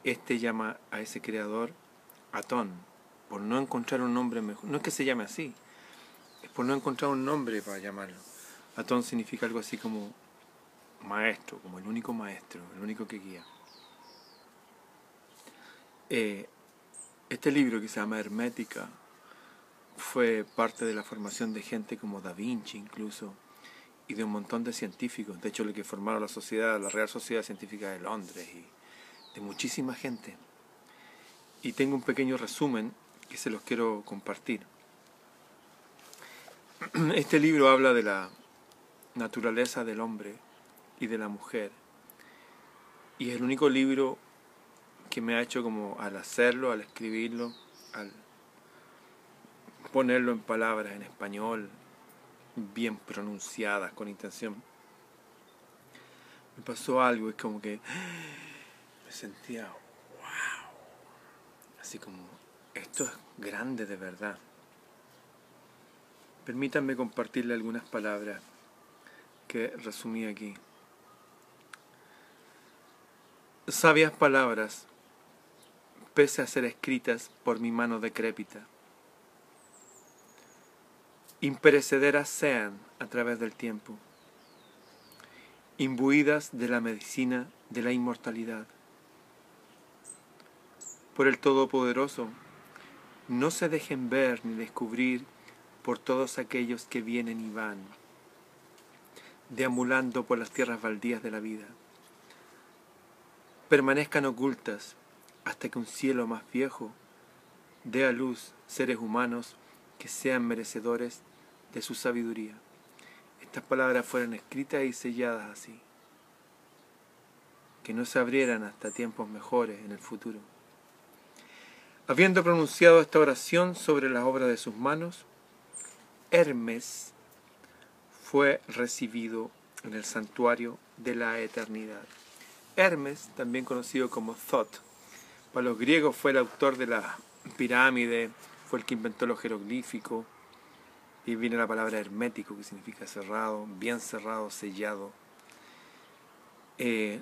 Este llama a ese creador Atón, por no encontrar un nombre mejor. No es que se llame así, por no encontrar un nombre para llamarlo. Atón significa algo así como maestro, como el único maestro, el único que guía. Eh, este libro que se llama Hermética fue parte de la formación de gente como Da Vinci incluso y de un montón de científicos, de hecho lo que formaron la sociedad, la Real Sociedad Científica de Londres y de muchísima gente. Y tengo un pequeño resumen que se los quiero compartir. Este libro habla de la naturaleza del hombre y de la mujer y es el único libro que me ha hecho como al hacerlo, al escribirlo, al ponerlo en palabras en español, bien pronunciadas, con intención. Me pasó algo, es como que me sentía, wow, así como, esto es grande de verdad. Permítanme compartirle algunas palabras que resumí aquí. Sabias palabras pese a ser escritas por mi mano decrépita. Imperecederas sean a través del tiempo, imbuidas de la medicina de la inmortalidad. Por el Todopoderoso, no se dejen ver ni descubrir por todos aquellos que vienen y van, deambulando por las tierras baldías de la vida. Permanezcan ocultas hasta que un cielo más viejo dé a luz seres humanos que sean merecedores de su sabiduría. Estas palabras fueron escritas y selladas así, que no se abrieran hasta tiempos mejores en el futuro. Habiendo pronunciado esta oración sobre la obra de sus manos, Hermes fue recibido en el santuario de la eternidad. Hermes, también conocido como Thoth, para los griegos fue el autor de la pirámide, fue el que inventó los jeroglíficos, y viene la palabra hermético, que significa cerrado, bien cerrado, sellado. Eh,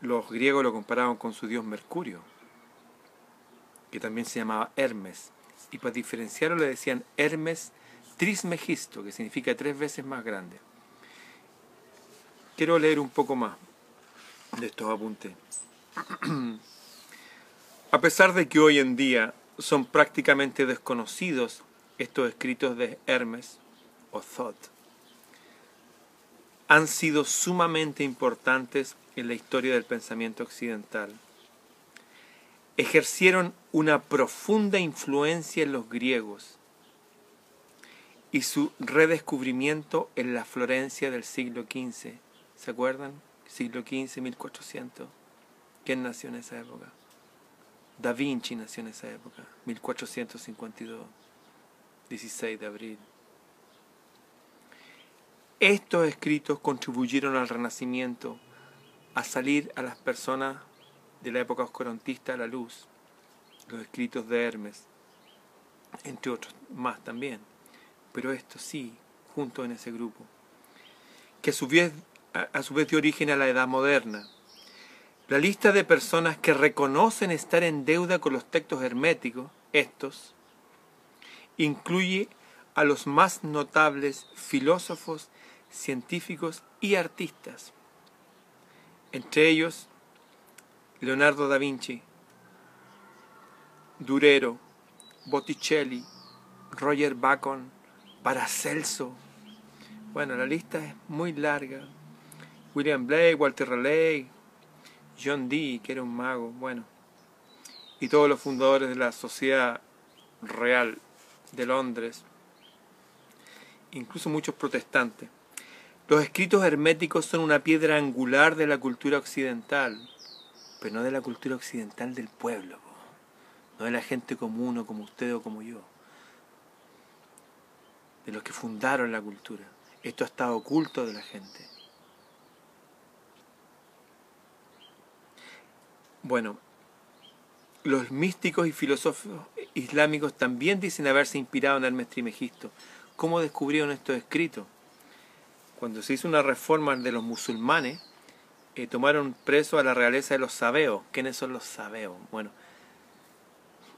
los griegos lo comparaban con su dios Mercurio, que también se llamaba Hermes, y para diferenciarlo le decían Hermes Trismegisto, que significa tres veces más grande. Quiero leer un poco más de estos apuntes. A pesar de que hoy en día son prácticamente desconocidos estos escritos de Hermes o Thoth, han sido sumamente importantes en la historia del pensamiento occidental. Ejercieron una profunda influencia en los griegos y su redescubrimiento en la Florencia del siglo XV. ¿Se acuerdan? Siglo XV, 1400. ¿Quién nació en esa época? Da Vinci nació en esa época, 1452, 16 de abril. Estos escritos contribuyeron al Renacimiento, a salir a las personas de la época oscurantista a la luz, los escritos de Hermes, entre otros más también, pero estos sí, juntos en ese grupo, que a su vez, a su vez dio origen a la Edad Moderna, la lista de personas que reconocen estar en deuda con los textos herméticos, estos, incluye a los más notables filósofos, científicos y artistas. Entre ellos, Leonardo da Vinci, Durero, Botticelli, Roger Bacon, Paracelso. Bueno, la lista es muy larga. William Blake, Walter Raleigh, John Dee, que era un mago, bueno, y todos los fundadores de la Sociedad Real de Londres, incluso muchos protestantes. Los escritos herméticos son una piedra angular de la cultura occidental, pero no de la cultura occidental del pueblo, no de la gente común o como usted o como yo, de los que fundaron la cultura. Esto ha estado oculto de la gente. Bueno, los místicos y filósofos islámicos también dicen haberse inspirado en Hermes Trimegisto. ¿Cómo descubrieron estos escritos? Cuando se hizo una reforma de los musulmanes, eh, tomaron preso a la realeza de los sabeos. ¿Quiénes son los sabeos? Bueno,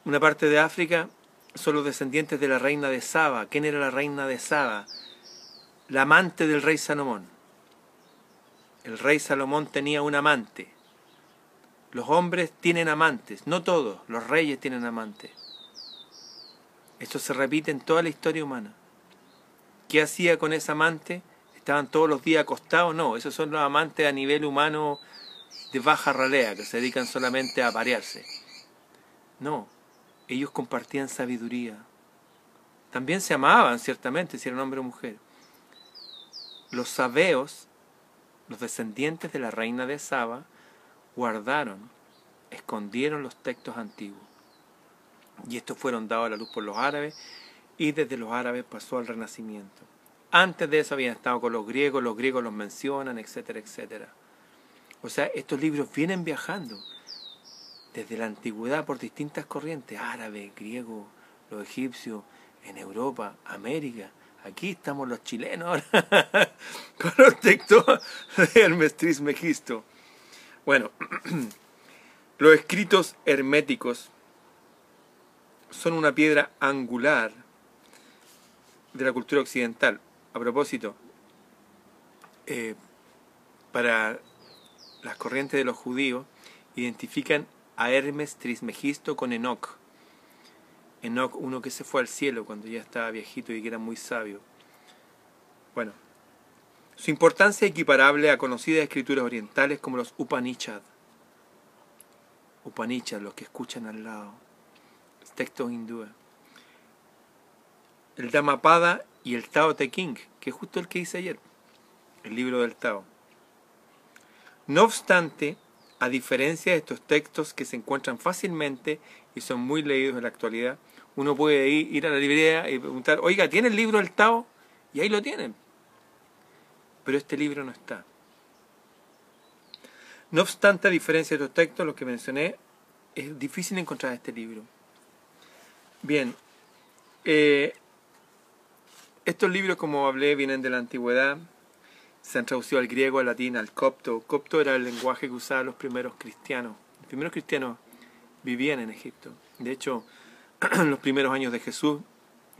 una parte de África son los descendientes de la reina de Saba. ¿Quién era la reina de Saba? La amante del rey Salomón. El rey Salomón tenía un amante. Los hombres tienen amantes, no todos, los reyes tienen amantes. Esto se repite en toda la historia humana. ¿Qué hacía con ese amante? ¿Estaban todos los días acostados? No, esos son los amantes a nivel humano de baja ralea, que se dedican solamente a parearse. No, ellos compartían sabiduría. También se amaban, ciertamente, si eran hombre o mujer. Los sabeos, los descendientes de la reina de Saba, guardaron, escondieron los textos antiguos. Y estos fueron dados a la luz por los árabes y desde los árabes pasó al renacimiento. Antes de eso habían estado con los griegos, los griegos los mencionan, etcétera, etcétera. O sea, estos libros vienen viajando desde la antigüedad por distintas corrientes, árabe, griego, los egipcios, en Europa, América. Aquí estamos los chilenos con los textos de Hermes Trismegisto. Bueno, los escritos herméticos son una piedra angular de la cultura occidental. A propósito, eh, para las corrientes de los judíos, identifican a Hermes Trismegisto con Enoch. Enoch, uno que se fue al cielo cuando ya estaba viejito y que era muy sabio. Bueno, su importancia es equiparable a conocidas escrituras orientales como los Upanishad. Upanishad, los que escuchan al lado. Textos hindúes. El Dhammapada y el Tao Te King, que es justo el que hice ayer, el libro del Tao. No obstante, a diferencia de estos textos que se encuentran fácilmente y son muy leídos en la actualidad, uno puede ir, ir a la librería y preguntar, oiga, ¿tiene el libro del Tao? Y ahí lo tienen pero este libro no está. No obstante, a diferencia de los textos, los que mencioné, es difícil encontrar este libro. Bien, eh, estos libros, como hablé, vienen de la antigüedad, se han traducido al griego, al latín, al copto. Copto era el lenguaje que usaban los primeros cristianos. Los primeros cristianos vivían en Egipto. De hecho, en los primeros años de Jesús,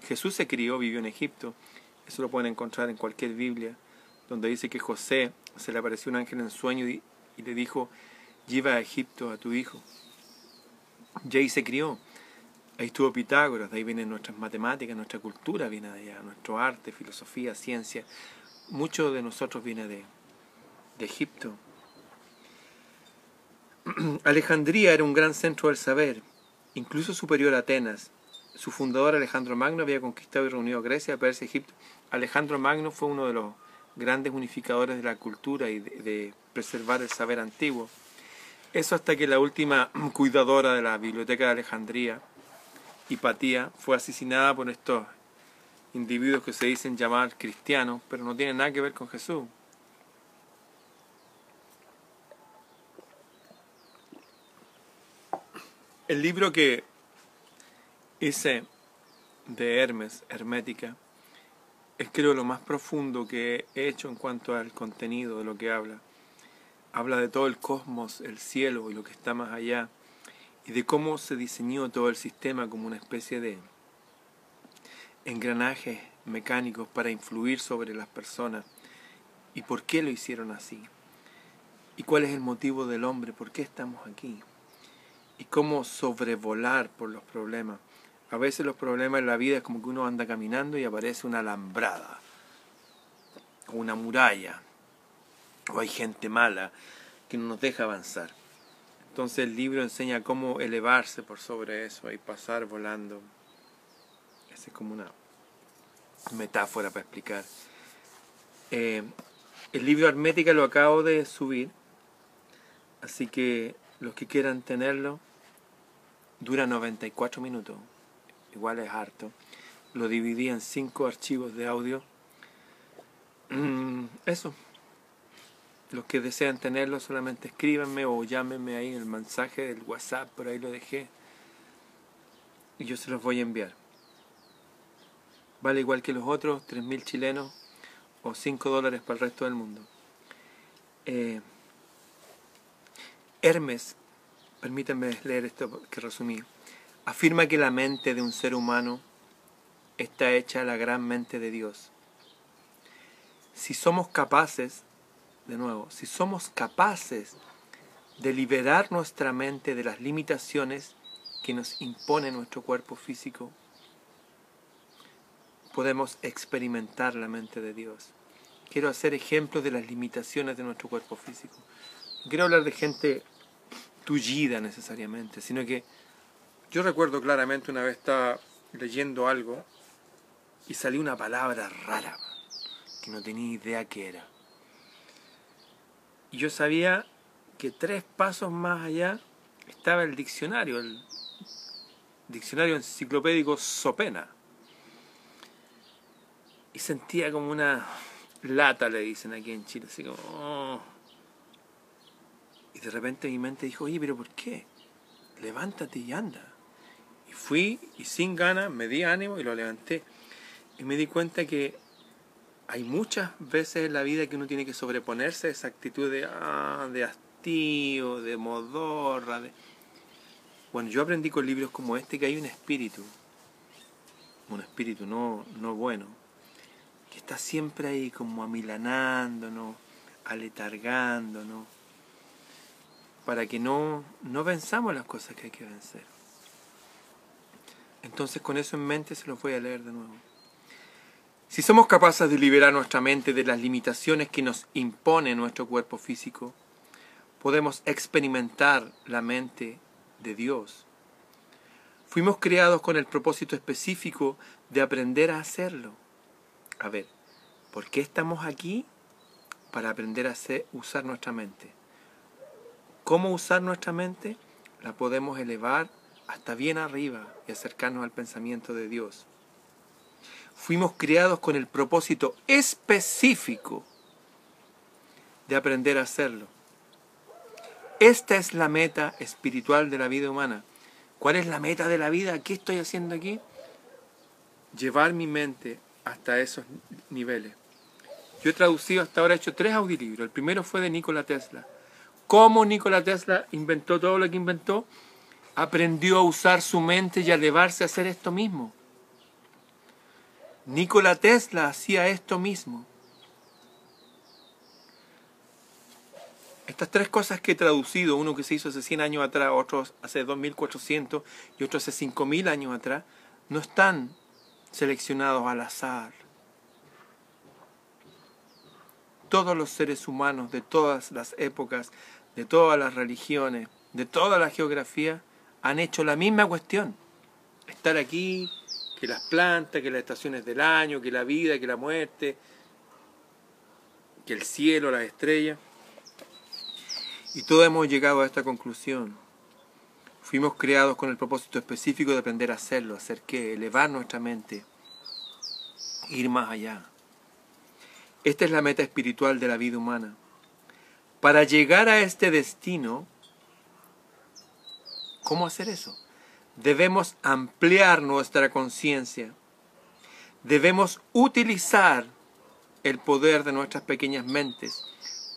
Jesús se crió, vivió en Egipto. Eso lo pueden encontrar en cualquier Biblia donde dice que José se le apareció un ángel en sueño y, le dijo, lleva a Egipto a tu hijo. Y ahí se crió. Ahí estuvo Pitágoras, de ahí vienen nuestras matemáticas, nuestra cultura viene de allá, nuestro arte, filosofía, ciencia. Mucho de nosotros viene de, de Egipto. Alejandría era un gran centro del saber, incluso superior a Atenas. Su fundador Alejandro Magno había conquistado y reunido a Grecia, Persia, Egipto. Alejandro Magno fue uno de los grandes unificadores de la cultura y de, preservar el saber antiguo. Eso hasta que la última cuidadora de la Biblioteca de Alejandría, Hipatía, fue asesinada por estos individuos que se dicen llamar cristianos, pero no tienen nada que ver con Jesús. El libro que hice de Hermes, Hermética, es creo lo más profundo que he hecho en cuanto al contenido de lo que habla. Habla de todo el cosmos, el cielo y lo que está más allá, y de cómo se diseñó todo el sistema como una especie de engranajes mecánicos para influir sobre las personas, y por qué lo hicieron así, y cuál es el motivo del hombre, por qué estamos aquí, y cómo sobrevolar por los problemas a veces los problemas en la vida es como que uno anda caminando y aparece una alambrada, o una muralla, o hay gente mala que no nos deja avanzar. Entonces el libro enseña cómo elevarse por sobre eso y pasar volando. Esa es como una metáfora para explicar. Eh, el libro Hermética lo acabo de subir, así que los que quieran tenerlo, dura 94 minutos igual es harto. Lo dividí en cinco archivos de audio. Mm, eso. Los que desean tenerlo solamente escríbanme o llámenme ahí en el mensaje del WhatsApp, por ahí lo dejé. Y yo se los voy a enviar. Vale igual que los otros, 3.000 chilenos o 5 dólares para el resto del mundo. Eh, Hermes, permítanme leer esto que resumí. Afirma que la mente de un ser humano está hecha la gran mente de Dios. Si somos capaces, de nuevo, si somos capaces de liberar nuestra mente de las limitaciones que nos impone nuestro cuerpo físico, podemos experimentar la mente de Dios. Quiero hacer ejemplos de las limitaciones de nuestro cuerpo físico. No quiero hablar de gente tullida necesariamente, sino que yo recuerdo claramente una vez estaba leyendo algo y salió una palabra rara que no tenía idea qué era. Y yo sabía que tres pasos más allá estaba el diccionario, el diccionario enciclopédico Sopena. Y sentía como una lata, le dicen aquí en Chile, así como... Oh". Y de repente mi mente dijo, oye, pero ¿por qué? Levántate y anda. Fui y sin ganas me di ánimo y lo levanté. Y me di cuenta que hay muchas veces en la vida que uno tiene que sobreponerse a esa actitud de, ah, de hastío, de modorra. De... Bueno, yo aprendí con libros como este que hay un espíritu, un espíritu no, no bueno, que está siempre ahí como amilanándonos, aletargándonos, para que no, no venzamos las cosas que hay que vencer. Entonces con eso en mente se los voy a leer de nuevo. Si somos capaces de liberar nuestra mente de las limitaciones que nos impone nuestro cuerpo físico, podemos experimentar la mente de Dios. Fuimos creados con el propósito específico de aprender a hacerlo. A ver, ¿por qué estamos aquí? Para aprender a hacer, usar nuestra mente. ¿Cómo usar nuestra mente? La podemos elevar hasta bien arriba y acercarnos al pensamiento de Dios fuimos criados con el propósito específico de aprender a hacerlo. Esta es la meta espiritual de la vida humana. ¿Cuál es la meta de la vida? ¿Qué estoy haciendo aquí? Llevar mi mente hasta esos niveles. Yo he traducido hasta ahora, he hecho tres audiolibros. El primero fue de Nikola Tesla. ¿Cómo Nikola Tesla inventó todo lo que inventó? Aprendió a usar su mente y a elevarse a hacer esto mismo. Nikola Tesla hacía esto mismo. Estas tres cosas que he traducido, uno que se hizo hace 100 años atrás, otro hace 2400 y otro hace 5000 años atrás, no están seleccionados al azar. Todos los seres humanos de todas las épocas, de todas las religiones, de toda la geografía, han hecho la misma cuestión. Estar aquí, que las plantas, que las estaciones del año, que la vida, que la muerte, que el cielo, las estrellas. Y todos hemos llegado a esta conclusión. Fuimos creados con el propósito específico de aprender a hacerlo, hacer qué, elevar nuestra mente, ir más allá. Esta es la meta espiritual de la vida humana. Para llegar a este destino, ¿cómo hacer eso? debemos ampliar nuestra conciencia. Debemos utilizar el poder de nuestras pequeñas mentes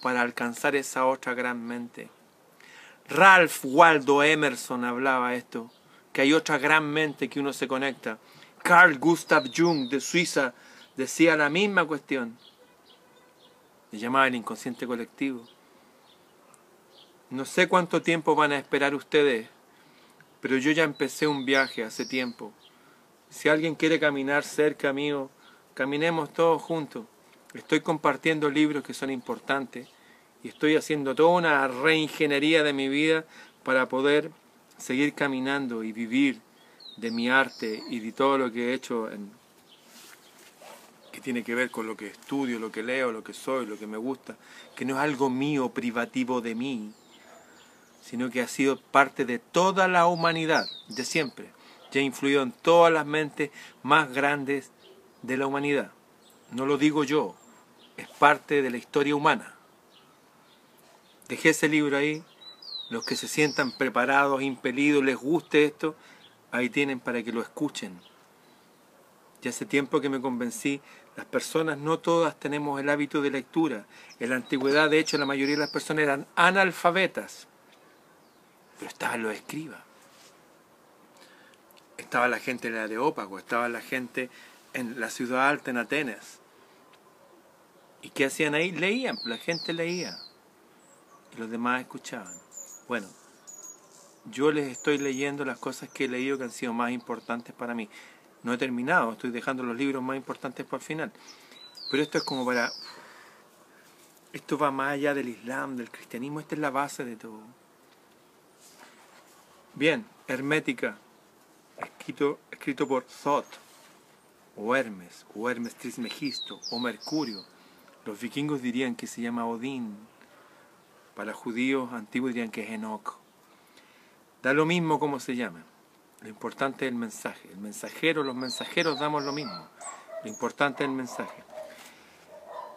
para alcanzar esa otra gran mente. Ralph Waldo Emerson hablaba esto, que hay otra gran mente que uno se conecta. Carl Gustav Jung de Suiza decía la misma cuestión. Se llamaba el inconsciente colectivo. No sé cuánto tiempo van a esperar ustedes pero yo ya empecé un viaje hace tiempo. Si alguien quiere caminar cerca mío, caminemos todos juntos. Estoy compartiendo libros que son importantes y estoy haciendo toda una reingeniería de mi vida para poder seguir caminando y vivir de mi arte y de todo lo que he hecho en, que tiene que ver con lo que estudio, lo que leo, lo que soy, lo que me gusta, que no es algo mío, privativo de mí, sino que ha sido parte de toda la humanidad, de siempre, y ha influido en todas las mentes más grandes de la humanidad. No lo digo yo, es parte de la historia humana. Dejé ese libro ahí, los que se sientan preparados, impelidos, les guste esto, ahí tienen para que lo escuchen. Ya hace tiempo que me convencí, las personas no todas tenemos el hábito de lectura. En la antigüedad, de hecho, la mayoría de las personas eran analfabetas pero estaban los escribas. estaba la gente en el Areópago, estaba la gente en la ciudad alta en Atenas. ¿Y qué hacían ahí? Leían, la gente leía. Y los demás escuchaban. Bueno, yo les estoy leyendo las cosas que he leído que han sido más importantes para mí. No he terminado, estoy dejando los libros más importantes para el final. Pero esto es como para... Esto va más allá del Islam, del cristianismo, esta es la base de todo. Bien, Hermética, escrito, escrito por Thoth, o Hermes, o Hermes Trismegisto, o Mercurio. Los vikingos dirían que se llama Odín. Para judíos antiguos dirían que es Enoch. Da lo mismo como se llama. Lo importante es el mensaje. El mensajero, los mensajeros damos lo mismo. Lo importante es el mensaje.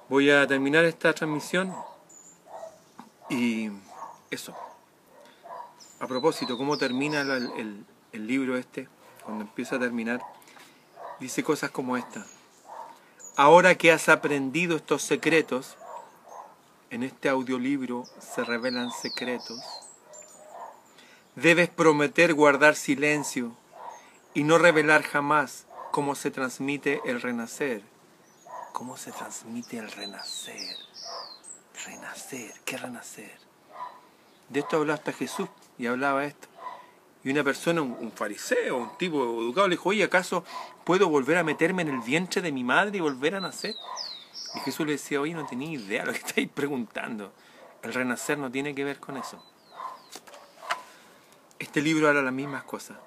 Voy a terminar esta transmisión y eso. A propósito, ¿cómo termina el, el libro este? Cuando empieza a terminar, dice cosas como esta. Ahora que has aprendido estos secretos, en este audiolibro se revelan secretos Debes prometer guardar silencio y no revelar jamás cómo se transmite el renacer. ¿Cómo se transmite el renacer? Renacer, ¿qué renacer? De esto hablaba hasta Jesús y hablaba esto. Y una persona, un, fariseo, un tipo educado, le dijo, oye, ¿acaso puedo volver a meterme en el vientre de mi madre y volver a nacer? Y Jesús le decía, oye, no tenía idea lo que estáis preguntando. El renacer no tiene que ver con eso. Este libro habla las mismas cosas,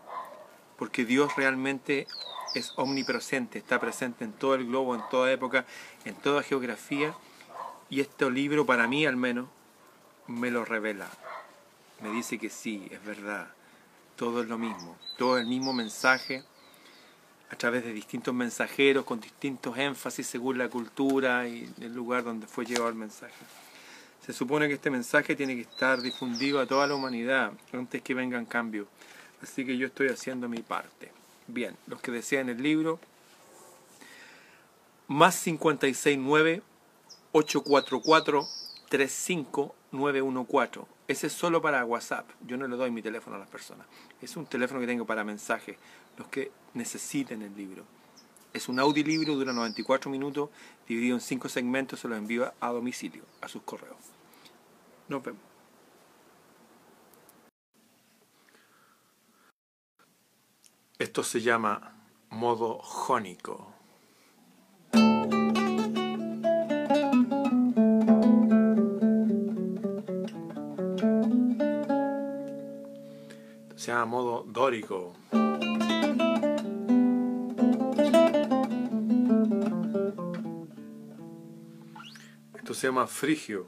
porque Dios realmente es omnipresente, está presente en todo el globo, en toda época, en toda geografía, y este libro para mí al menos me lo revela. Me dice que sí, es verdad, todo es lo mismo, todo el mismo mensaje a través de distintos mensajeros con distintos énfasis según la cultura y el lugar donde fue llevado el mensaje. Se supone que este mensaje tiene que estar difundido a toda la humanidad antes que vengan cambios. Así que yo estoy haciendo mi parte. Bien, los que desean el libro, más 569 844 35914. Ese es solo para WhatsApp. Yo no le doy mi teléfono a las personas. Es un teléfono que tengo para mensajes, los que necesiten el libro. Es un audiolibro, dura 94 minutos, dividido en 5 segmentos, se lo envío a domicilio, a sus correos. Nos vemos. Esto se llama modo jónico. Modo dórico. Esto se llama frigio.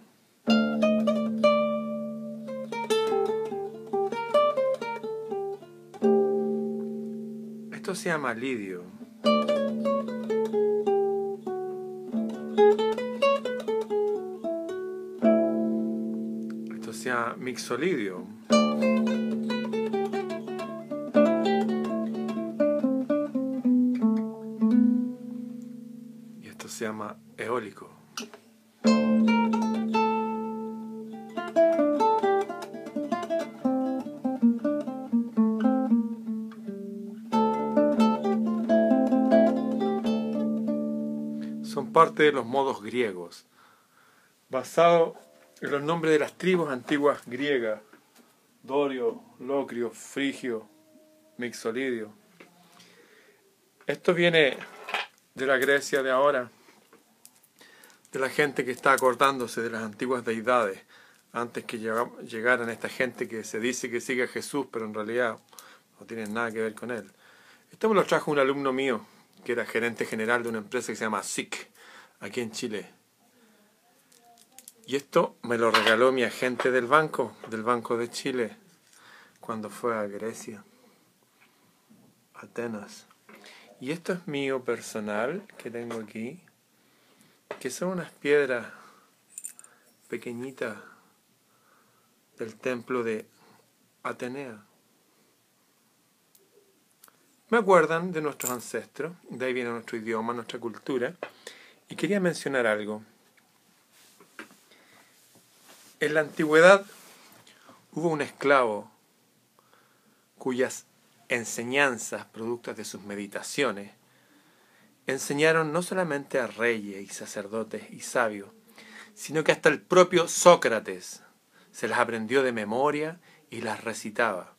se llama lidio. Esto se llama mixolidio. De los modos griegos, basado en los nombres de las tribus antiguas griegas, Dorio, Locrio, Frigio, Mixolidio. Esto viene de la Grecia de ahora, de la gente que está acordándose de las antiguas deidades, antes que llegaran esta gente que se dice que sigue a Jesús, pero en realidad no tienen nada que ver con él. Esto me lo trajo un alumno mío, que era gerente general de una empresa que se llama SIC, aquí en Chile. Y esto me lo regaló mi agente del banco, del Banco de Chile, cuando fue a Grecia, Atenas. Y esto es mío personal que tengo aquí, que son unas piedras pequeñitas del templo de Atenea. Me acuerdan de nuestros ancestros, de ahí viene nuestro idioma, nuestra cultura, y quería mencionar algo. En la antigüedad hubo un esclavo cuyas enseñanzas productos de sus meditaciones, enseñaron no solamente a reyes y sacerdotes y sabios, sino que hasta el propio Sócrates se las aprendió de memoria y las recitaba.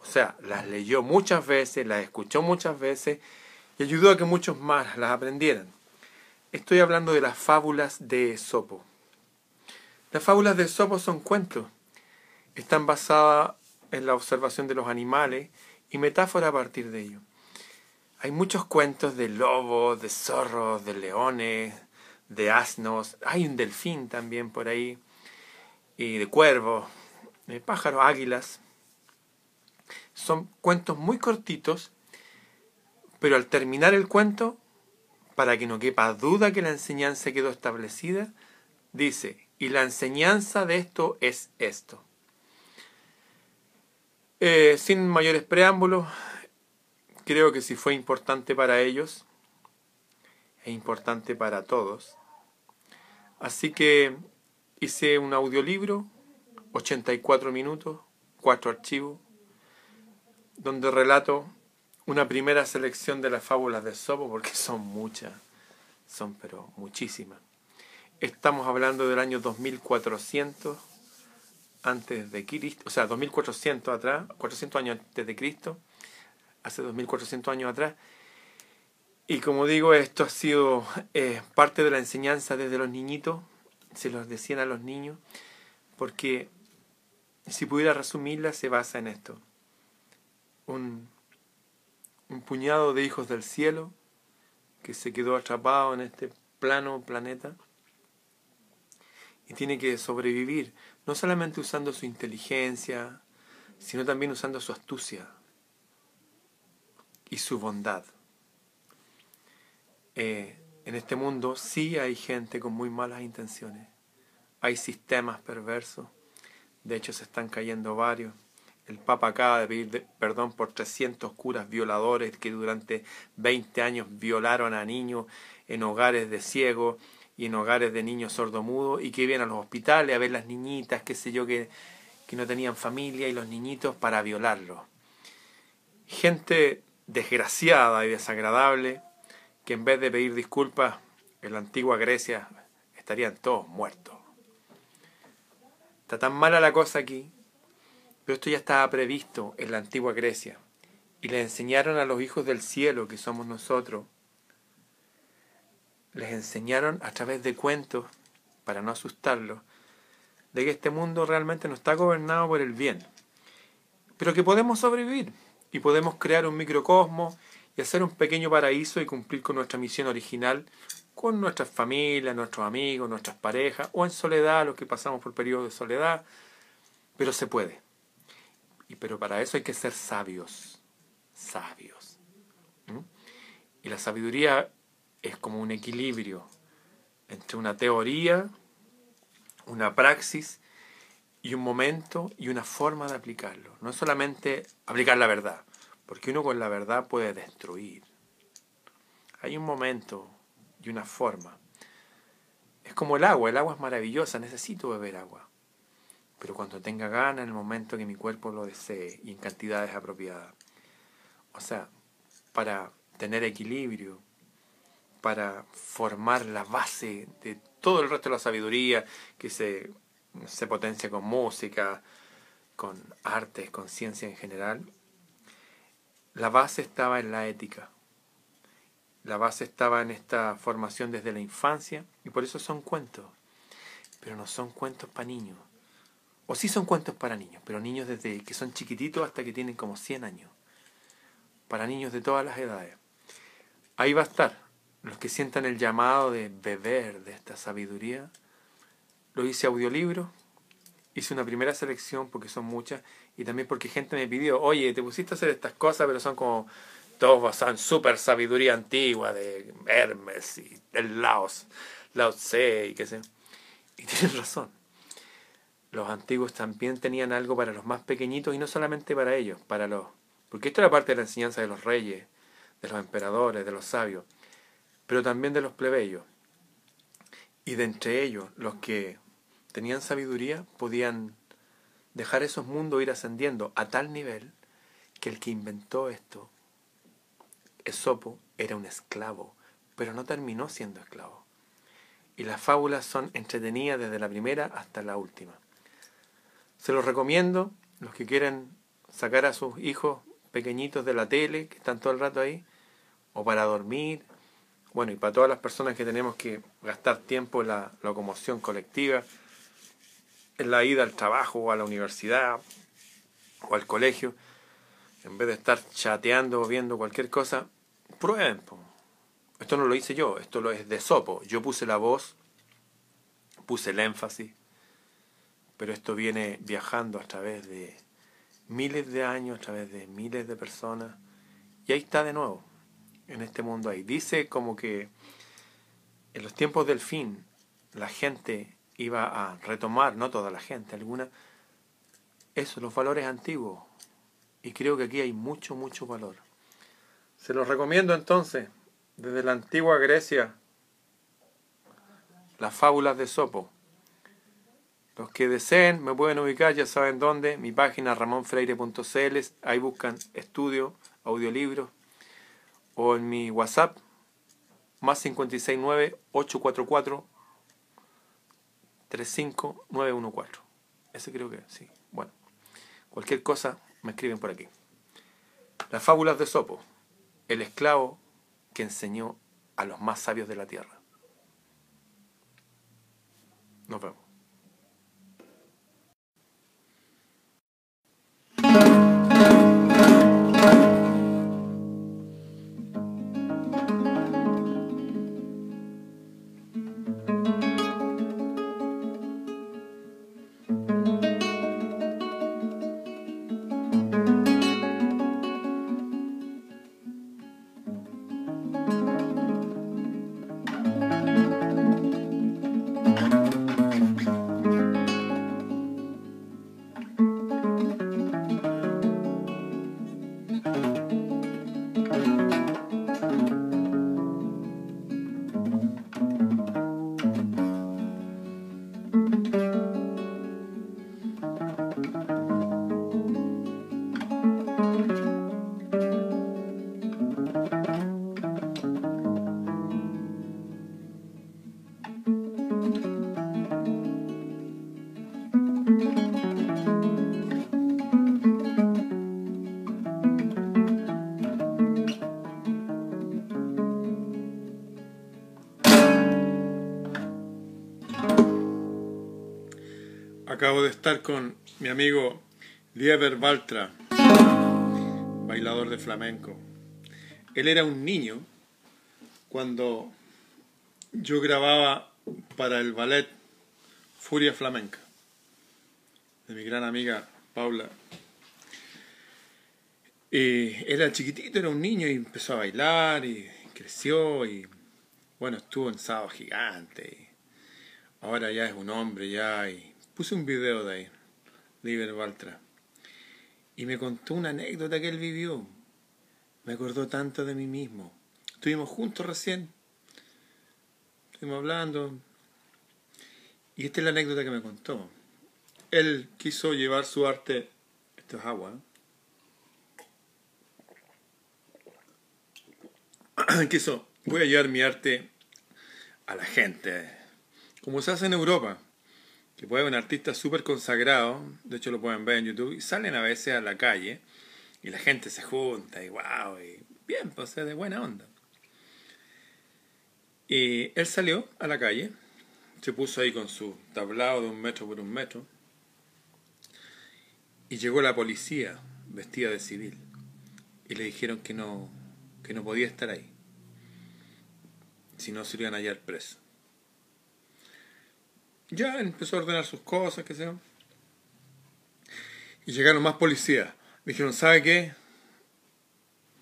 O sea, las leyó muchas veces, las escuchó muchas veces y ayudó a que muchos más las aprendieran. Estoy hablando de las fábulas de Esopo. Las fábulas de Esopo son cuentos. Están basadas en la observación de los animales y metáfora a partir de ello. Hay muchos cuentos de lobos, de zorros, de leones, de asnos. Hay un delfín también por ahí. Y de cuervos, de pájaros, águilas. Son cuentos muy cortitos, pero al terminar el cuento, para que no quepa duda que la enseñanza quedó establecida, dice, y la enseñanza de esto es esto. Eh, sin mayores preámbulos, creo que si fue importante para ellos, es importante para todos. Así que hice un audiolibro, 84 minutos, cuatro archivos, donde relato una primera selección de las fábulas de Sopo, porque son muchas, son pero muchísimas. Estamos hablando del año 2400 antes de Cristo, o sea, 2400 atrás, 400 años antes de Cristo, hace 2400 años atrás. Y como digo, esto ha sido eh, parte de la enseñanza desde los niñitos, se los decían a los niños, porque si pudiera resumirla, se basa en esto. Un, un puñado de hijos del cielo que se quedó atrapado en este plano planeta y tiene que sobrevivir no solamente usando su inteligencia, sino también usando su astucia y su bondad. Eh, en este mundo sí hay gente con muy malas intenciones, hay sistemas perversos, de hecho se están cayendo varios. El Papa acaba de pedir perdón por 300 curas violadores que durante 20 años violaron a niños en hogares de ciegos y en hogares de niños sordomudos y que iban a los hospitales a ver las niñitas, qué sé yo, que, que no tenían familia y los niñitos para violarlos. Gente desgraciada y desagradable que en vez de pedir disculpas en la antigua Grecia estarían todos muertos. Está tan mala la cosa aquí, pero esto ya estaba previsto en la antigua Grecia y le enseñaron a los hijos del cielo, que somos nosotros, les enseñaron a través de cuentos, para no asustarlos, de que este mundo realmente no está gobernado por el bien, pero que podemos sobrevivir y podemos crear un microcosmos y hacer un pequeño paraíso y cumplir con nuestra misión original con nuestras familias, nuestros amigos, nuestras parejas o en soledad, los que pasamos por periodos de soledad, pero se puede. Y pero para eso hay que ser sabios, sabios. Y la sabiduría es como un equilibrio entre una teoría, una praxis y un momento y una forma de aplicarlo. No solamente aplicar la verdad, porque uno con la verdad puede destruir. Hay un momento y una forma. Es como el agua, el agua es maravillosa, necesito beber agua. Pero cuando tenga ganas, en el momento que mi cuerpo lo desee y en cantidades apropiadas. O sea, para tener equilibrio, para formar la base de todo el resto de la sabiduría que se, se potencia con música, con artes, con ciencia en general. La base estaba en la ética. La base estaba en esta formación desde la infancia y por eso son cuentos. Pero no son cuentos para niños. O sí son cuentos para niños, pero niños desde que son chiquititos hasta que tienen como 100 años. Para niños de todas las edades. Ahí va a estar los que sientan el llamado de beber de esta sabiduría, lo hice audiolibro, hice una primera selección porque son muchas y también porque gente me pidió, oye, te pusiste a hacer estas cosas, pero son como todos basados en super sabiduría antigua de Hermes y el Laos, Lao Tse y qué sé. Y tienes razón. Los antiguos también tenían algo para los más pequeñitos y no solamente para ellos, para los... Porque esto era parte de la enseñanza de los reyes, de los emperadores, de los sabios pero también de los plebeyos. Y de entre ellos, los que tenían sabiduría podían dejar esos mundos ir ascendiendo a tal nivel que el que inventó esto, Esopo, era un esclavo, pero no terminó siendo esclavo. Y las fábulas son entretenidas desde la primera hasta la última. Se los recomiendo, los que quieren sacar a sus hijos pequeñitos de la tele, que están todo el rato ahí, o para dormir, bueno, y para todas las personas que tenemos que gastar tiempo en la locomoción colectiva, en la ida al trabajo o a la universidad o al colegio, en vez de estar chateando o viendo cualquier cosa, prueben. Esto no lo hice yo, esto lo es de sopo. Yo puse la voz, puse el énfasis, pero esto viene viajando a través de miles de años, a través de miles de personas, y ahí está de nuevo, en este mundo ahí. Dice como que en los tiempos del fin la gente iba a retomar, no toda la gente, alguna, eso, los valores antiguos. Y creo que aquí hay mucho, mucho valor. Se los recomiendo entonces, desde la antigua Grecia, las fábulas de Sopo. Los que deseen me pueden ubicar, ya saben dónde, mi página ramonfreire.cl, ahí buscan estudio, audiolibros, o en mi WhatsApp, más 569 844 35914. Ese creo que sí. Bueno, cualquier cosa me escriben por aquí. Las fábulas de Sopo, el esclavo que enseñó a los más sabios de la tierra. Nos vemos. De estar con mi amigo Lieber Baltra, bailador de flamenco. Él era un niño cuando yo grababa para el ballet Furia Flamenca de mi gran amiga Paula. Y era chiquitito, era un niño y empezó a bailar y creció y bueno, estuvo en Sábado Gigante. ahora ya es un hombre ya y Puse un video de ahí, de Iber Baltra, y me contó una anécdota que él vivió. Me acordó tanto de mí mismo. Estuvimos juntos recién, estuvimos hablando, y esta es la anécdota que me contó. Él quiso llevar su arte, esto es agua, ¿eh? quiso, voy a llevar mi arte a la gente, como se hace en Europa que puede un artista súper consagrado, de hecho lo pueden ver en YouTube, y salen a veces a la calle y la gente se junta y wow, y bien, pues es de buena onda. Y él salió a la calle, se puso ahí con su tablado de un metro por un metro, y llegó la policía vestida de civil, y le dijeron que no, que no podía estar ahí, si no se iban a hallar preso. Ya empezó a ordenar sus cosas, qué sé yo. Y llegaron más policías. dijeron, ¿sabe qué?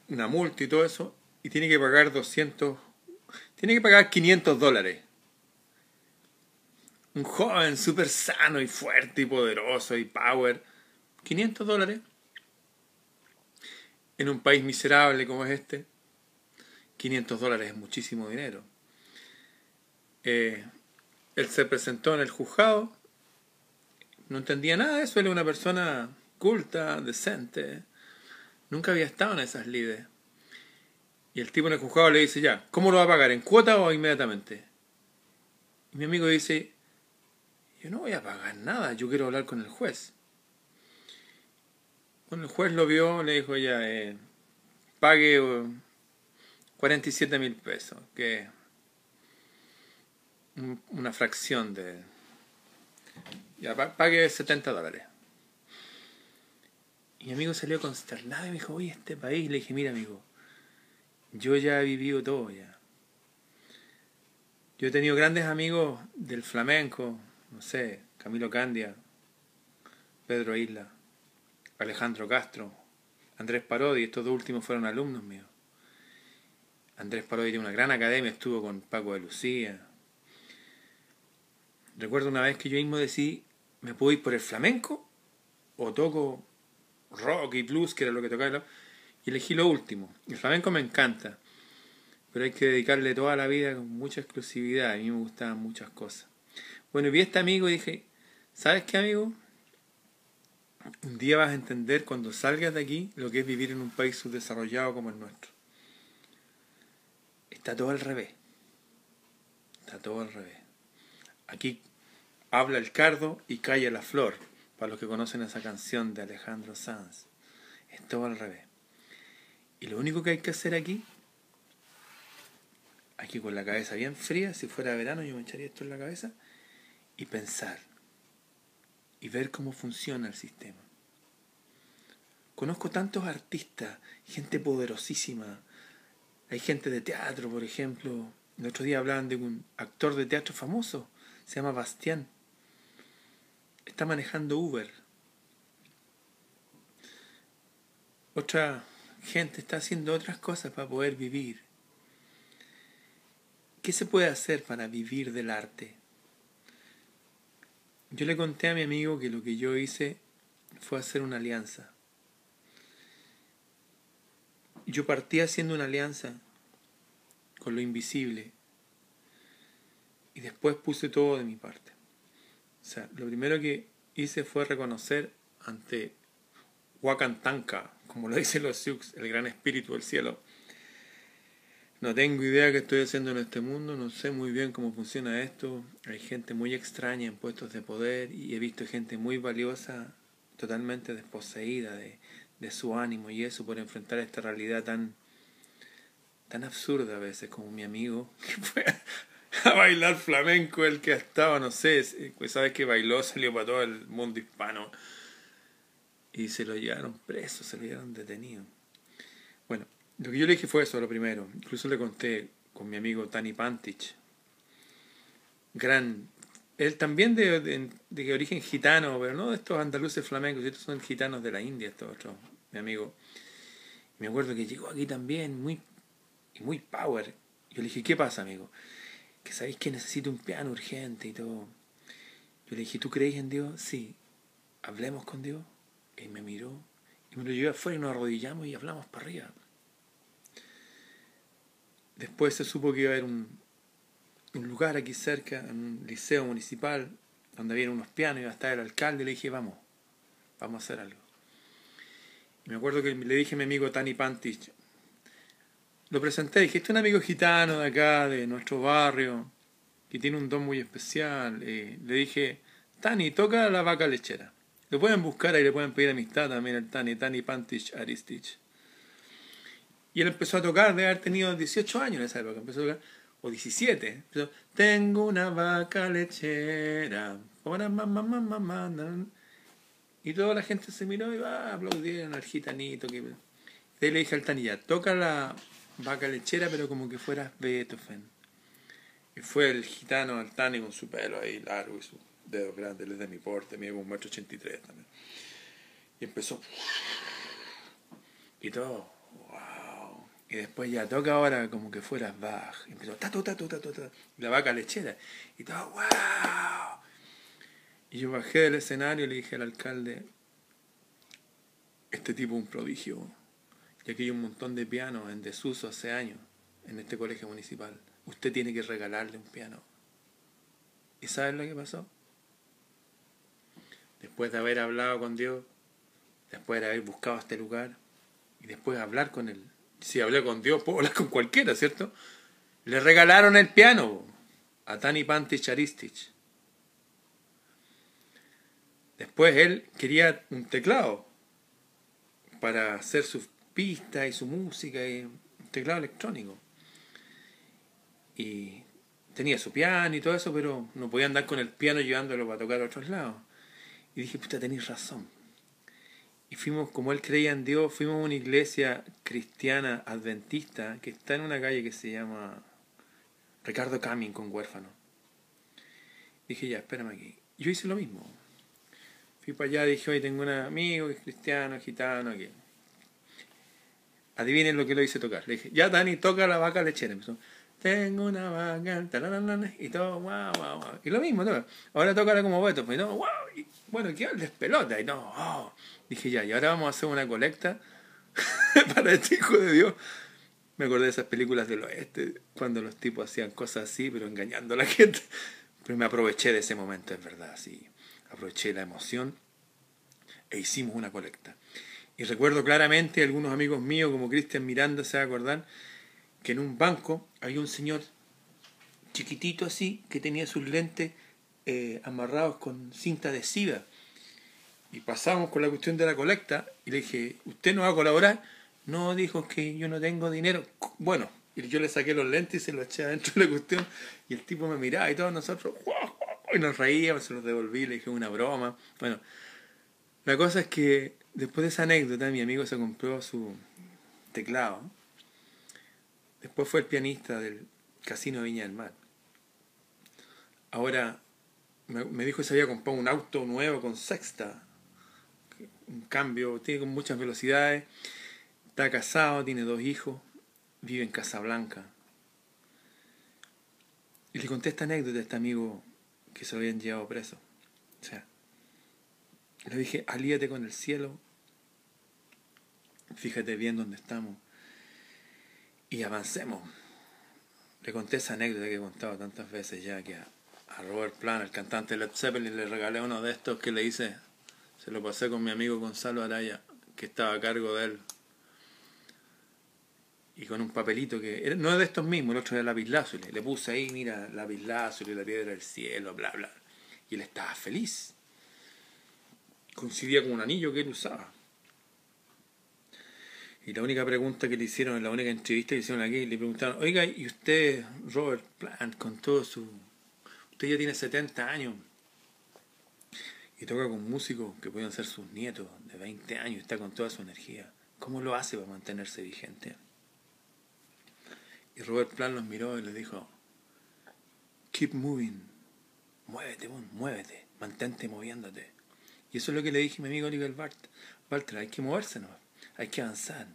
Una multa y todo eso. Y tiene que pagar 200... Tiene que pagar 500 dólares. Un joven súper sano y fuerte y poderoso y power. 500 dólares. En un país miserable como es este. 500 dólares es muchísimo dinero. Eh, él se presentó en el juzgado, no entendía nada de eso, él una persona culta, decente, Nunca había estado en esas lides. Y el tipo en el juzgado le dice, ya, ¿cómo lo va a pagar? ¿En cuota o inmediatamente? Y mi amigo dice, yo no voy a pagar nada, yo quiero hablar con el juez. Bueno, el juez lo vio, le dijo ya, eh, pague 47 mil pesos, que una fracción de... Ya, pague 70 dólares. Mi amigo salió consternado y me dijo, oye, este país. Le dije, mira, amigo, yo ya he vivido todo ya. Yo he tenido grandes amigos del flamenco, no sé, Camilo Candia, Pedro Isla, Alejandro Castro, Andrés Parodi, estos dos últimos fueron alumnos míos. Andrés Parodi tiene una gran academia, estuvo con Paco de Lucía. Recuerdo una vez que yo mismo decidí, ¿me puedo ir por el flamenco? ¿O toco rock y blues, que era lo que tocaba? Y elegí lo último. El flamenco me encanta, pero hay que dedicarle toda la vida con mucha exclusividad. A mí me gustaban muchas cosas. Bueno, vi a este amigo y dije, ¿sabes qué amigo? Un día vas a entender cuando salgas de aquí lo que es vivir en un país subdesarrollado como el nuestro. Está todo al revés. Está todo al revés. Aquí habla el cardo y calla la flor, para los que conocen esa canción de Alejandro Sanz. Es todo al revés. Y lo único que hay que hacer aquí, aquí con la cabeza bien fría, si fuera verano yo me echaría esto en la cabeza, y pensar, y ver cómo funciona el sistema. Conozco tantos artistas, gente poderosísima. Hay gente de teatro, por ejemplo. El otro día hablaban de un actor de teatro famoso, se llama Bastián. Está manejando Uber. Otra gente está haciendo otras cosas para poder vivir. ¿Qué se puede hacer para vivir del arte? Yo le conté a mi amigo que lo que yo hice fue hacer una alianza. Yo partí haciendo una alianza con lo invisible y después puse todo de mi parte. O sea, lo primero que hice fue reconocer ante Wakantanka, como lo dicen los Sioux, el gran espíritu del cielo. No tengo idea qué estoy haciendo en este mundo, no sé muy bien cómo funciona esto. Hay gente muy extraña en puestos de poder y he visto gente muy valiosa totalmente desposeída de, de su ánimo y eso por enfrentar esta realidad tan, tan absurda a veces como mi amigo que fue a bailar flamenco, el que estaba, no sé, pues sabes que bailó, salió para todo el mundo hispano y se lo llevaron preso, se lo llevaron detenido. Bueno, lo que yo le dije fue eso, lo primero. Incluso le conté con mi amigo Tani Pantich, gran él también de, de, origen gitano, pero no de estos andaluces flamencos, estos son gitanos de la India, estos otros, mi amigo. Me acuerdo que llegó aquí también, muy, muy power. Yo le dije, ¿qué pasa, amigo? Que sabéis que necesito un piano urgente y todo. Yo le dije, ¿tú crees en Dios? Sí. Hablemos con Dios. Él me miró y me lo llevé afuera y nos arrodillamos y hablamos para arriba. Después se supo que iba a haber un, un lugar aquí cerca, en un liceo municipal, donde había unos pianos, iba a estar el alcalde, le dije, vamos, vamos a hacer algo. Me acuerdo que le dije a mi amigo Tani Pantich, lo presenté, dije, este es un amigo gitano de acá, de nuestro barrio, que tiene un don muy especial. le dije, Tani, toca la vaca lechera. Lo pueden buscar ahí, le pueden pedir amistad también al Tani, Tani Pantich Aristich. Y él empezó a tocar, de haber tenido 18 años en esa época, empezó a tocar o 17. Tengo una vaca lechera. Y toda la gente se miró y va a aplaudir al gitanito. Que... Y le dije al Tanilla, toca la vaca lechera, pero como que fuera Beethoven. Y fue el gitano al Tani con su pelo ahí largo y su dedo grande, él es de mi porte, mide un metro ochenta y tres también. Y empezó. Y todo y después ya toca ahora como que fuera Bach. Y empezó tatu, tatu, tatu, tatu. La vaca lechera. Y todo, wow. Y yo bajé del escenario y le dije al alcalde, este tipo es un prodigio. Y aquí hay un montón de pianos en desuso hace años en este colegio municipal. Usted tiene que regalarle un piano. ¿Y sabes lo que pasó? Después de haber hablado con Dios, después de haber buscado este lugar, y después hablar con él. Si hablé con Dios, puedo hablar con cualquiera, ¿cierto? Le regalaron el piano a Tani Pantich Aristich. Después él quería un teclado para hacer sus pistas y su música, y teclado electrónico. Y tenía su piano y todo eso, pero no podía andar con el piano llevándolo para tocar a otros lados. Y dije, puta, tenéis razón. Y fuimos, como él creía en Dios, fuimos a una iglesia cristiana adventista que está en una calle que se llama Ricardo Camin con huérfano. Dije, ya, espérame aquí. Yo hice lo mismo. Fui para allá, dije, hoy tengo un amigo que es cristiano, gitano, aquí. Adivinen lo que lo hice tocar. Le dije, ya Dani, toca la vaca lechera. Empezó, tengo una vaca, y todo, wow, wow, wow. Y lo mismo, ¿no? ahora toca como Beto, pues, no, wow, y, bueno, qué despelota, y no, oh. Dije, ya, y ahora vamos a hacer una colecta para este hijo de Dios. Me acordé de esas películas del oeste, cuando los tipos hacían cosas así, pero engañando a la gente. Pero me aproveché de ese momento, es verdad, sí. Aproveché la emoción e hicimos una colecta. Y recuerdo claramente, algunos amigos míos, como Cristian Miranda, se va a acordar, que en un banco había un señor chiquitito así, que tenía sus lentes eh, amarrados con cinta adhesiva. Y pasamos con la cuestión de la colecta y le dije, ¿usted no va a colaborar? No, dijo que yo no tengo dinero. Bueno, y yo le saqué los lentes y se los eché adentro de la cuestión. Y el tipo me miraba y todos nosotros, y nos reíamos, se los devolví, le dije una broma. Bueno, la cosa es que después de esa anécdota, mi amigo se compró su teclado. Después fue el pianista del Casino Viña del Mar. Ahora me dijo que se había comprado un auto nuevo con sexta. Un cambio, tiene con muchas velocidades. Está casado, tiene dos hijos, vive en Casablanca. Y le conté esta anécdota a este amigo que se lo habían llevado preso. O sea, le dije, alíate con el cielo, fíjate bien dónde estamos y avancemos. Le conté esa anécdota que he contado tantas veces ya que a, Robert Plant, el cantante de Led Zeppelin, le regalé uno de estos que le hice, se lo pasé con mi amigo Gonzalo Araya, que estaba a cargo de él y con un papelito que no es de estos mismos, el otro era lapislázuli. Le puse ahí, mira, lapislázuli, la piedra del cielo, bla, bla. Y él estaba feliz. Coincidía con un anillo que él usaba. Y la única pregunta que le hicieron, la única entrevista que hicieron aquí, le preguntaron, oiga, ¿y usted, Robert Plant, con todo su... Usted ya tiene 70 años y toca con músicos que pueden ser sus nietos de 20 años y está con toda su energía. ¿Cómo lo hace para mantenerse vigente? Y Robert Plant los miró y le dijo, keep moving, muévete, muévete, mantente moviéndote. Y eso es lo que le dije a mi amigo Oliver Bart. Walter, hay que moverse, ¿no? Hay que avanzar.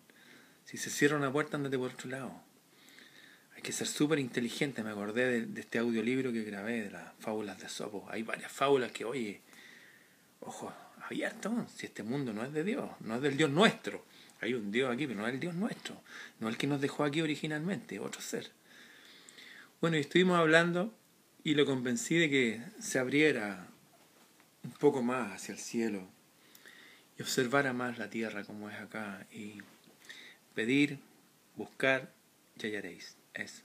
Si se cierra una puerta, andate por otro lado. Hay que ser súper inteligente. Me acordé de, este audiolibro que grabé de las fábulas de Sopo. Hay varias fábulas que, oye, ojo, abierto, si este mundo no es de Dios, no es del Dios nuestro. Hay un Dios aquí, pero no es el Dios nuestro, no el que nos dejó aquí originalmente, otro ser. Bueno, y estuvimos hablando y lo convencí de que se abriera un poco más hacia el cielo y observara más la tierra como es acá y pedir, buscar ya hallaréis. Eso.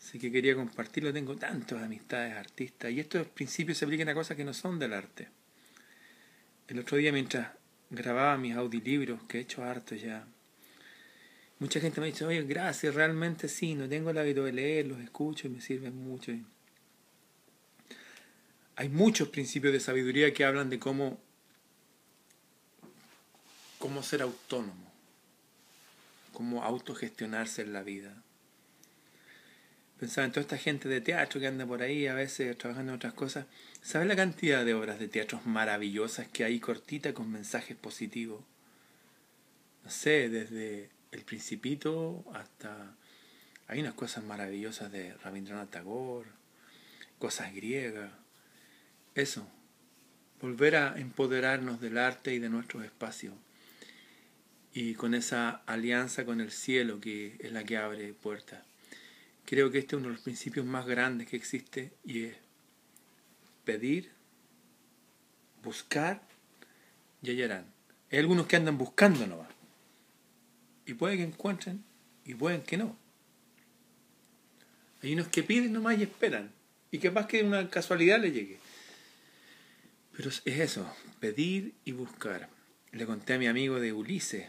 Así que quería compartirlo, tengo tantas amistades artistas y estos principios se aplican a cosas que no son del arte. El otro día mientras grababa mis audiolibros, que he hecho harto ya. Mucha gente me ha dicho, oye, gracias, realmente sí, no tengo el hábito de leer, los escucho y me sirven mucho. Hay muchos principios de sabiduría que hablan de cómo, cómo ser autónomo, cómo autogestionarse en la vida. Pensaba en toda esta gente de teatro que anda por ahí, a veces trabajando en otras cosas. ¿Sabes la cantidad de obras de teatro maravillosas que hay cortita con mensajes positivos? No sé, desde El Principito hasta... Hay unas cosas maravillosas de Rabindranath Tagore, cosas griegas. Eso, volver a empoderarnos del arte y de nuestros espacios. Y con esa alianza con el cielo que es la que abre puertas. Creo que este es uno de los principios más grandes que existe y es pedir, buscar y hallarán. Hay algunos que andan buscando nomás. Y puede que encuentren y pueden que no. Hay unos que piden nomás y esperan. Y más que una casualidad le llegue. Pero es eso, pedir y buscar. Le conté a mi amigo de Ulises,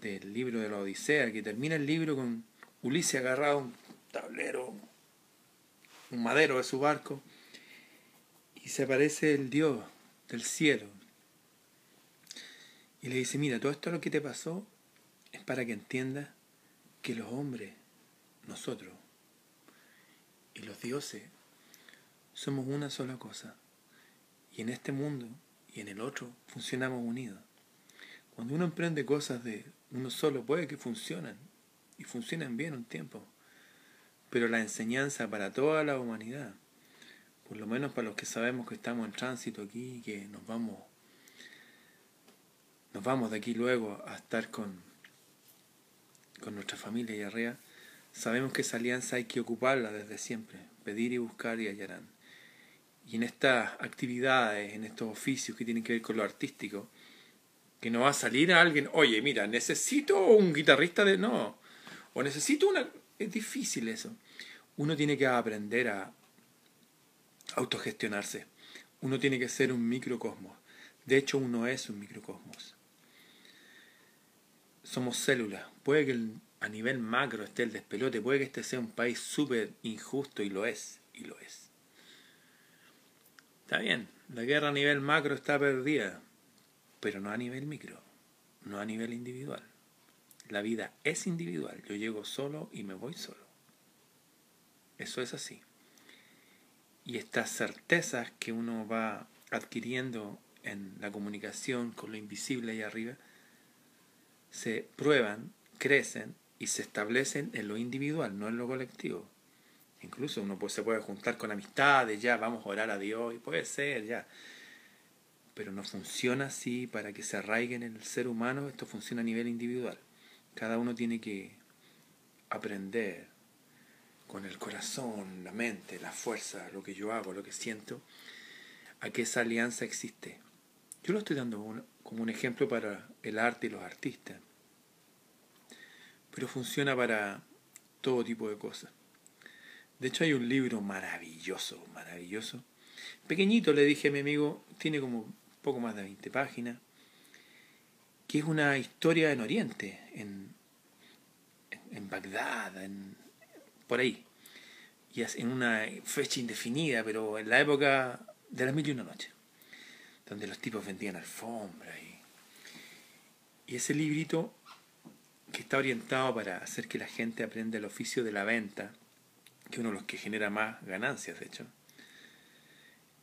del libro de la Odisea, que termina el libro con Ulises agarrado a un tablero, un madero de su barco, y se aparece el Dios del cielo. Y le dice, mira, todo esto lo que te pasó es para que entiendas que los hombres, nosotros, y los dioses, somos una sola cosa. Y en este mundo y en el otro funcionamos unidos. Cuando uno emprende cosas de uno solo, puede que funcionen y funcionen bien un tiempo. Pero la enseñanza para toda la humanidad, por lo menos para los que sabemos que estamos en tránsito aquí y que nos vamos, nos vamos de aquí luego a estar con, con nuestra familia y sabemos que esa alianza hay que ocuparla desde siempre, pedir y buscar y hallarán. Y en estas actividades, en estos oficios que tienen que ver con lo artístico, que no va a salir a alguien, oye, mira, necesito un guitarrista de... No, o necesito una... Es difícil eso. Uno tiene que aprender a autogestionarse. Uno tiene que ser un microcosmos. De hecho, uno es un microcosmos. Somos células. Puede que a nivel macro esté el despelote, puede que este sea un país súper injusto y lo es, y lo es. Está bien, la guerra a nivel macro está perdida, pero no a nivel micro, no a nivel individual. La vida es individual, yo llego solo y me voy solo. Eso es así. Y estas certezas que uno va adquiriendo en la comunicación con lo invisible ahí arriba, se prueban, crecen y se establecen en lo individual, no en lo colectivo. Incluso uno se puede juntar con amistades, ya, vamos a orar a Dios, y puede ser, ya pero no funciona así para que se arraiguen en el ser humano, esto funciona a nivel individual. Cada uno tiene que aprender con el corazón, la mente, la fuerza, lo que yo hago, lo que siento, a que esa alianza existe. Yo lo estoy dando como un ejemplo para el arte y los artistas, pero funciona para todo tipo de cosas. De hecho hay un libro maravilloso, maravilloso. Pequeñito le dije a mi amigo, tiene como poco más de 20 páginas, que es una historia en Oriente, en, Bagdad, por ahí, y en una fecha indefinida, pero en la época de las mil y una noches, donde los tipos vendían alfombra y, y ese librito que está orientado para hacer que la gente aprenda el oficio de la venta, que es uno de los que genera más ganancias, de hecho,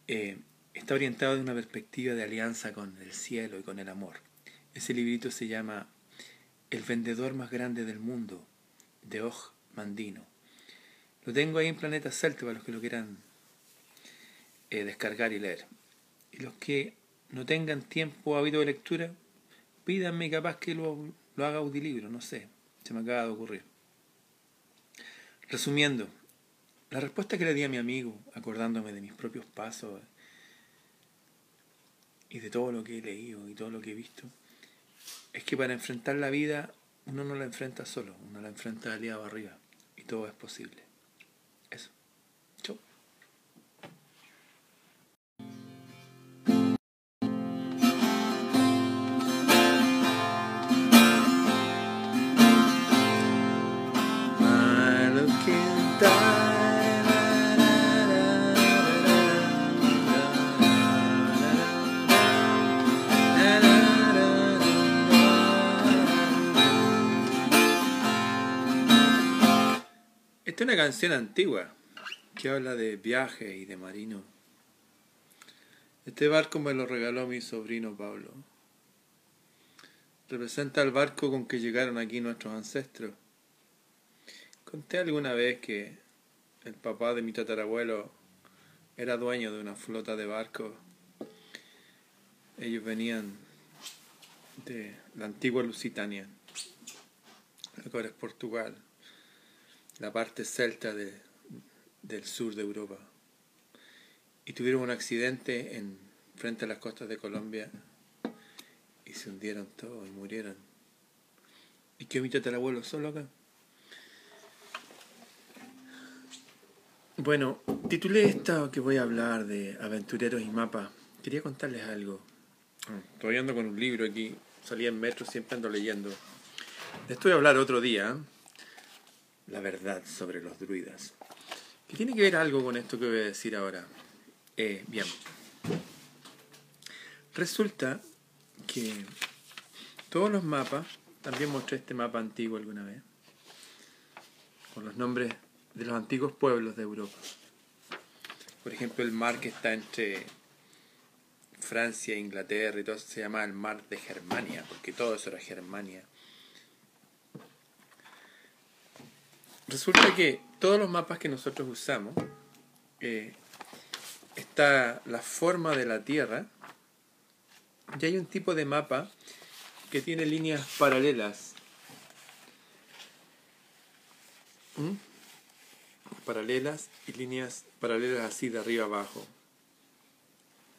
eh, está orientado de una perspectiva de alianza con el cielo y con el amor. Ese librito se llama El vendedor más grande del mundo, de Oj Mandino. Lo tengo ahí en Planeta Celta para los que lo quieran eh, descargar y leer. Y los que no tengan tiempo o hábito de lectura, pídanme capaz que lo, lo haga audiolibro, no sé, se me acaba de ocurrir. Resumiendo, la respuesta que le di a mi amigo, acordándome de mis propios pasos y de todo lo que he leído y todo lo que he visto, es que para enfrentar la vida uno no la enfrenta solo, uno la enfrenta aliado arriba y todo es posible. Esta es una canción antigua que habla de viaje y de marino. Este barco me lo regaló mi sobrino Pablo. Representa el barco con que llegaron aquí nuestros ancestros. Conté alguna vez que el papá de mi tatarabuelo era dueño de una flota de barcos. Ellos venían de la antigua Lusitania, ahora es Portugal la parte celta de, del sur de Europa. Y tuvieron un accidente en, frente a las costas de Colombia y se hundieron todos y murieron. ¿Y qué omítete el abuelo solo acá? Bueno, titulé esta que voy a hablar de aventureros y mapas. Quería contarles algo. Estoy ando con un libro aquí, salí en metro, siempre ando leyendo. Esto voy a hablar otro día. La verdad sobre los druidas. ¿Qué tiene que ver algo con esto que voy a decir ahora? Eh, bien. Resulta que todos los mapas, también mostré este mapa antiguo alguna vez, con los nombres de los antiguos pueblos de Europa. Por ejemplo, el mar que está entre Francia e Inglaterra y todo se llama el mar de Germania, porque todo eso era Germania. Resulta que todos los mapas que nosotros usamos, eh, está la forma de la Tierra, y hay un tipo de mapa que tiene líneas paralelas. ¿Mm? Paralelas y líneas paralelas así de arriba abajo.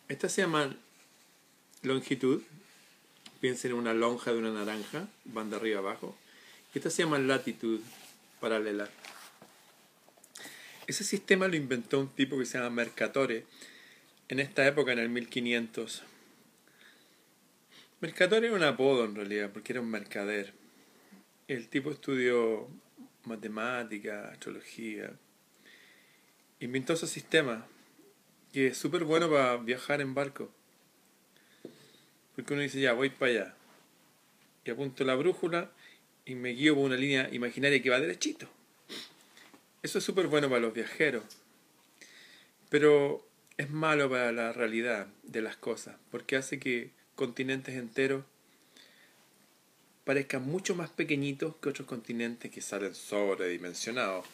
Estas se llaman longitud. Piensen en una lonja de una naranja, van de arriba abajo. Estas se llaman latitud, paralela. Ese sistema lo inventó un tipo que se llama Mercatore en esta época, en el 1500. Mercator era un apodo en realidad, porque era un mercader. El tipo estudió matemática, astrología. Inventó ese sistema, que es súper bueno para viajar en barco. Porque uno dice, ya, voy para allá. Y apunto la brújula y me guío por una línea imaginaria que va derechito. Eso es súper bueno para los viajeros. Pero es malo para la realidad de las cosas, porque hace que continentes enteros parezcan mucho más pequeñitos que otros continentes que salen sobredimensionados.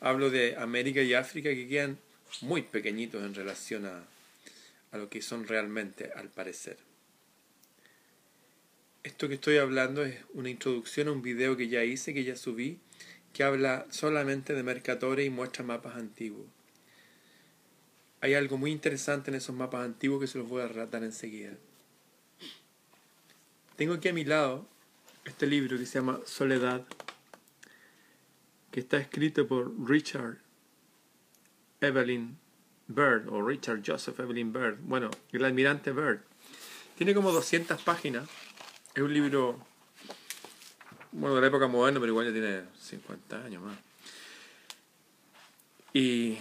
Hablo de América y África que quedan muy pequeñitos en relación a, a lo que son realmente al parecer. Esto que estoy hablando es una introducción a un video que ya hice, que ya subí, que habla solamente de Mercatore y muestra mapas antiguos. Hay algo muy interesante en esos mapas antiguos que se los voy a relatar enseguida. Tengo aquí a mi lado este libro que se llama Soledad, que está escrito por Richard Evelyn Bird, o Richard Joseph Evelyn Bird, bueno, el almirante Bird. Tiene como 200 páginas, es un libro, bueno, de la época moderna, pero igual ya tiene 50 años más. Y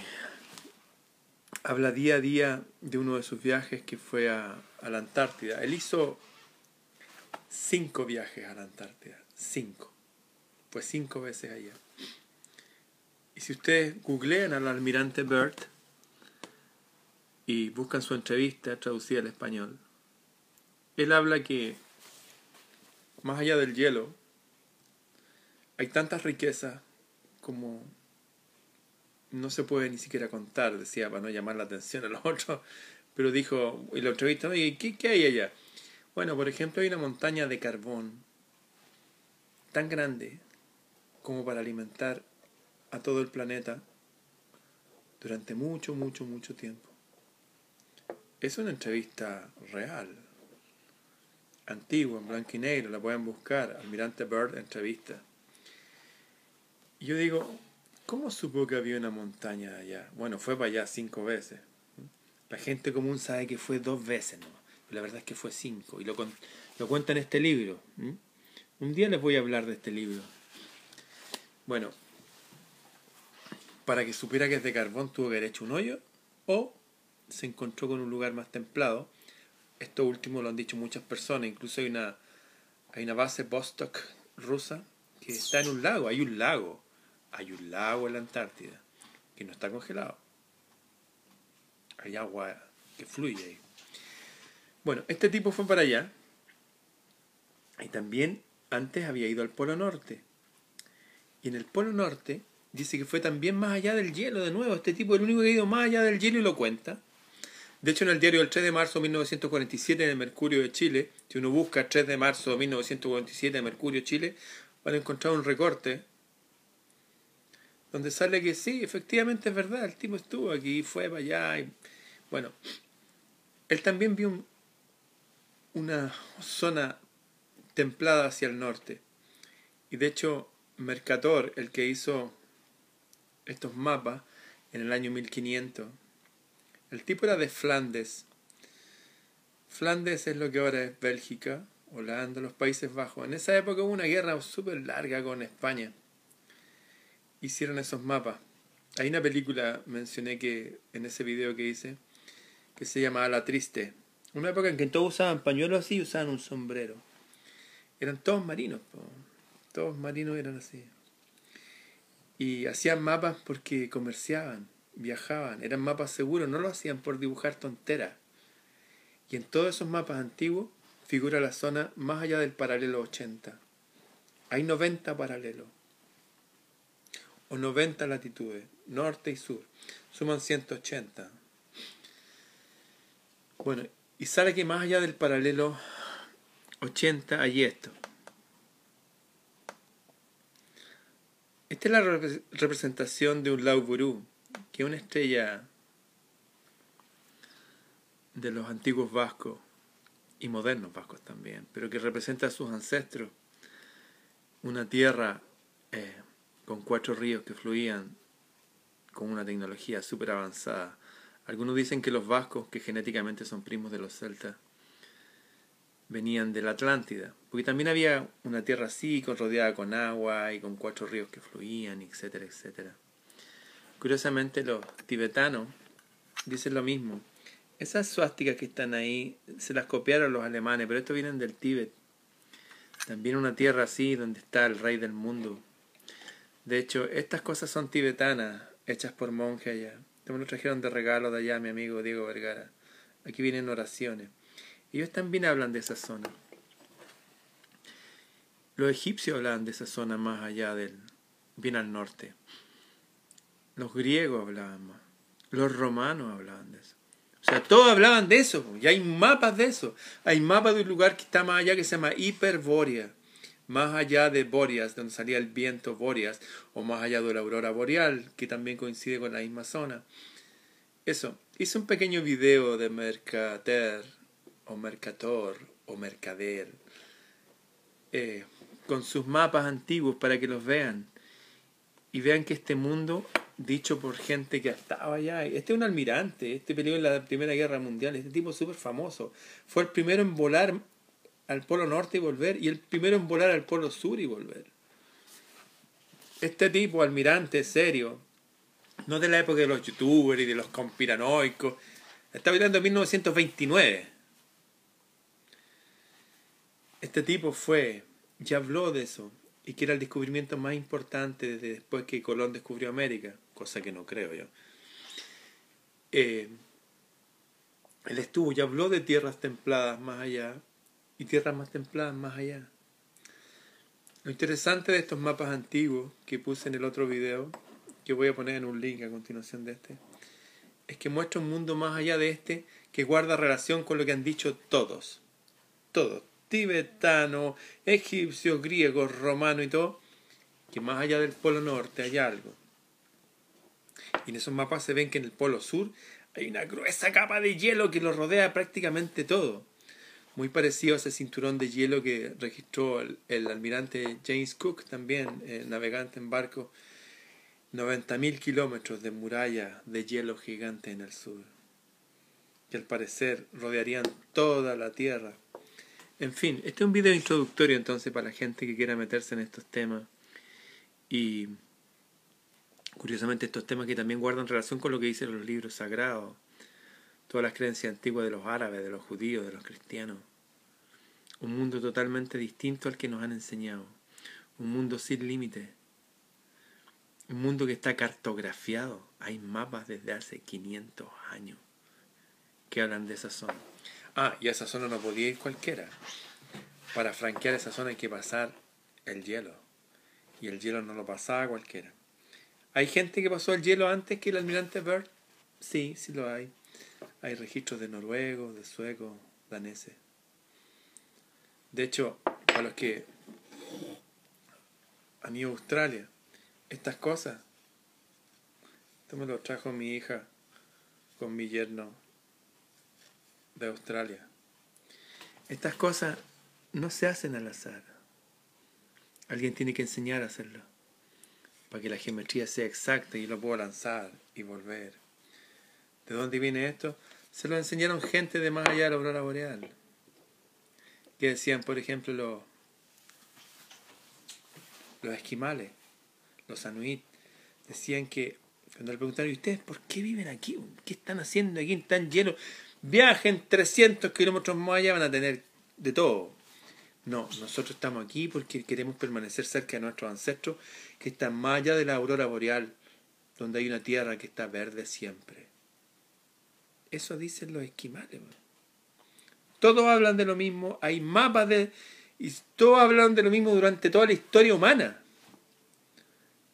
habla día a día de uno de sus viajes que fue a, la Antártida. Él hizo cinco viajes a la Antártida. Cinco. Fue cinco veces allá. Y si ustedes googlean al almirante Bert y buscan su entrevista traducida al español, él habla que más allá del hielo hay tantas riquezas como no se puede ni siquiera contar, decía, para no llamar la atención a los otros, pero dijo, y lo entrevista, oye, ¿qué, ¿qué hay allá? Bueno, por ejemplo, hay una montaña de carbón tan grande como para alimentar a todo el planeta durante mucho, mucho, mucho tiempo. Es una entrevista real, antigua, en blanco y negro, la pueden buscar, Almirante Bird entrevista. Yo digo, ¿cómo supo que había una montaña allá? Bueno, fue para allá cinco veces. La gente común sabe que fue dos veces ¿no? la verdad es que fue cinco, y lo, lo cuenta en este libro. Un día les voy a hablar de este libro. Bueno, para que supiera que es de carbón tuvo que haber hecho un hoyo o se encontró con un lugar más templado. Esto último lo han dicho muchas personas, incluso hay una, hay una base Vostok rusa que está en un lago, hay un lago, hay un lago en la Antártida que no está congelado. Hay agua que fluye ahí. Bueno, este tipo fue para allá y también antes había ido al Polo Norte. Y en el Polo Norte dice que fue también más allá del hielo de nuevo. Este tipo es el único que ha ido más allá del hielo y lo cuenta. De hecho, en el diario del 3 de marzo de 1947 en el Mercurio de Chile, si uno busca 3 de marzo de 1947 en Mercurio Chile, van a encontrar un recorte donde sale que sí, efectivamente es verdad, el tipo estuvo aquí, fue para allá. Y, bueno, él también vio un, una zona templada hacia el norte. Y de hecho, Mercator, el que hizo estos mapas en el año 1500, el tipo era de Flandes. Flandes es lo que ahora es Bélgica, Holanda, los Países Bajos. En esa época hubo una guerra súper larga con España. Hicieron esos mapas. Hay una película, mencioné que en ese video que hice, que se llamaba La Triste. Una época en que todos usaban pañuelos así y usaban un sombrero. Eran todos marinos, todos marinos eran así. Y hacían mapas porque comerciaban, viajaban, eran mapas seguros, no lo hacían por dibujar tonteras. Y en todos esos mapas antiguos figura la zona más allá del paralelo 80. Hay 90 paralelos. O 90 latitudes, norte y sur. Suman 180. Bueno, y sale que más allá del paralelo 80 hay esto. Esta es la representación de un Lauburu, que una estrella de los antiguos vascos y modernos vascos también, pero que representa a sus ancestros, una tierra eh, con cuatro ríos que fluían con una tecnología súper avanzada. Algunos dicen que los vascos, que genéticamente son primos de los celtas, venían de la Atlántida, porque también había una tierra así, rodeada con agua y con cuatro ríos que fluían, etcétera, etcétera. Curiosamente los tibetanos dicen lo mismo. Esas suásticas que están ahí se las copiaron los alemanes, pero estos vienen del Tíbet. También una tierra así donde está el rey del mundo. De hecho, estas cosas son tibetanas, hechas por monjes allá. Me lo trajeron de regalo de allá mi amigo Diego Vergara. Aquí vienen oraciones. Ellos también hablan de esa zona. Los egipcios hablaban de esa zona más allá del, bien al norte. Los griegos hablaban más. Los romanos hablaban de eso. O sea, todos hablaban de eso. Y hay mapas de eso. Hay mapas de un lugar que está más allá que se llama Hiperbórea. Más allá de Boreas, donde salía el viento Boreas. O más allá de la aurora boreal, que también coincide con la misma zona. Eso. Hice un pequeño video de Mercader o Mercator o Mercader eh, con sus mapas antiguos para que los vean y vean que este mundo dicho por gente que estaba allá. Este es un almirante este peleó en la primera guerra mundial este tipo súper famoso. Fue el primero en volar al polo norte y volver y el primero en volar al polo sur y volver. Este tipo almirante serio no de la época de los youtubers y de los conspiranoicos. Está hablando de 1929 este tipo fue, ya habló de eso, y que era el descubrimiento más importante desde después que Colón descubrió América, cosa que no creo yo. Eh, él estuvo, ya habló de tierras templadas más allá y tierras más templadas más allá. Lo interesante de estos mapas antiguos que puse en el otro video, que voy a poner en un link a continuación de este, es que muestra un mundo más allá de este que guarda relación con lo que han dicho todos. Todos, tibetano, egipcio, griego, romano y todo, que más allá del polo norte hay algo. Y en esos mapas se ven que en el polo sur hay una gruesa capa de hielo que lo rodea prácticamente todo. Muy parecido a ese cinturón de hielo que registró el, almirante James Cook, también eh, navegante en barco. 90.000 kilómetros de muralla de hielo gigante en el sur, que al parecer rodearían toda la Tierra en fin, este es un video introductorio entonces para la gente que quiera meterse en estos temas. Y curiosamente estos temas que también guardan relación con lo que dicen los libros sagrados, todas las creencias antiguas de los árabes, de los judíos, de los cristianos. Un mundo totalmente distinto al que nos han enseñado. Un mundo sin límites. Un mundo que está cartografiado. Hay mapas desde hace 500 años que hablan de esa zona. Ah, y a esa zona no podía ir cualquiera. Para franquear esa zona hay que pasar el hielo. Y el hielo no lo pasaba cualquiera. ¿Hay gente que pasó el hielo antes que el almirante Byrd? Sí, sí lo hay. Hay registros de noruegos, de suecos, daneses. De hecho, para los que han ido a Australia, estas cosas, esto me lo trajo mi hija con mi yerno de Australia. Estas cosas no se hacen al azar. Alguien tiene que enseñar a hacerlo. Para que la geometría sea exacta y lo pueda lanzar y volver. ¿De dónde viene esto? Se lo enseñaron gente de más allá de la aurora boreal. Que decían, por ejemplo, los, los esquimales, los anuit, decían que cuando le preguntaron, ¿y ustedes por qué viven aquí? ¿Qué están haciendo aquí tan lleno? Viajen 300 kilómetros más allá, van a tener de todo. No, nosotros estamos aquí porque queremos permanecer cerca de nuestros ancestros que están más allá de la aurora boreal, donde hay una tierra que está verde siempre. Eso dicen los esquimales. Todos hablan de lo mismo, hay mapas de... y todos hablan de lo mismo durante toda la historia humana.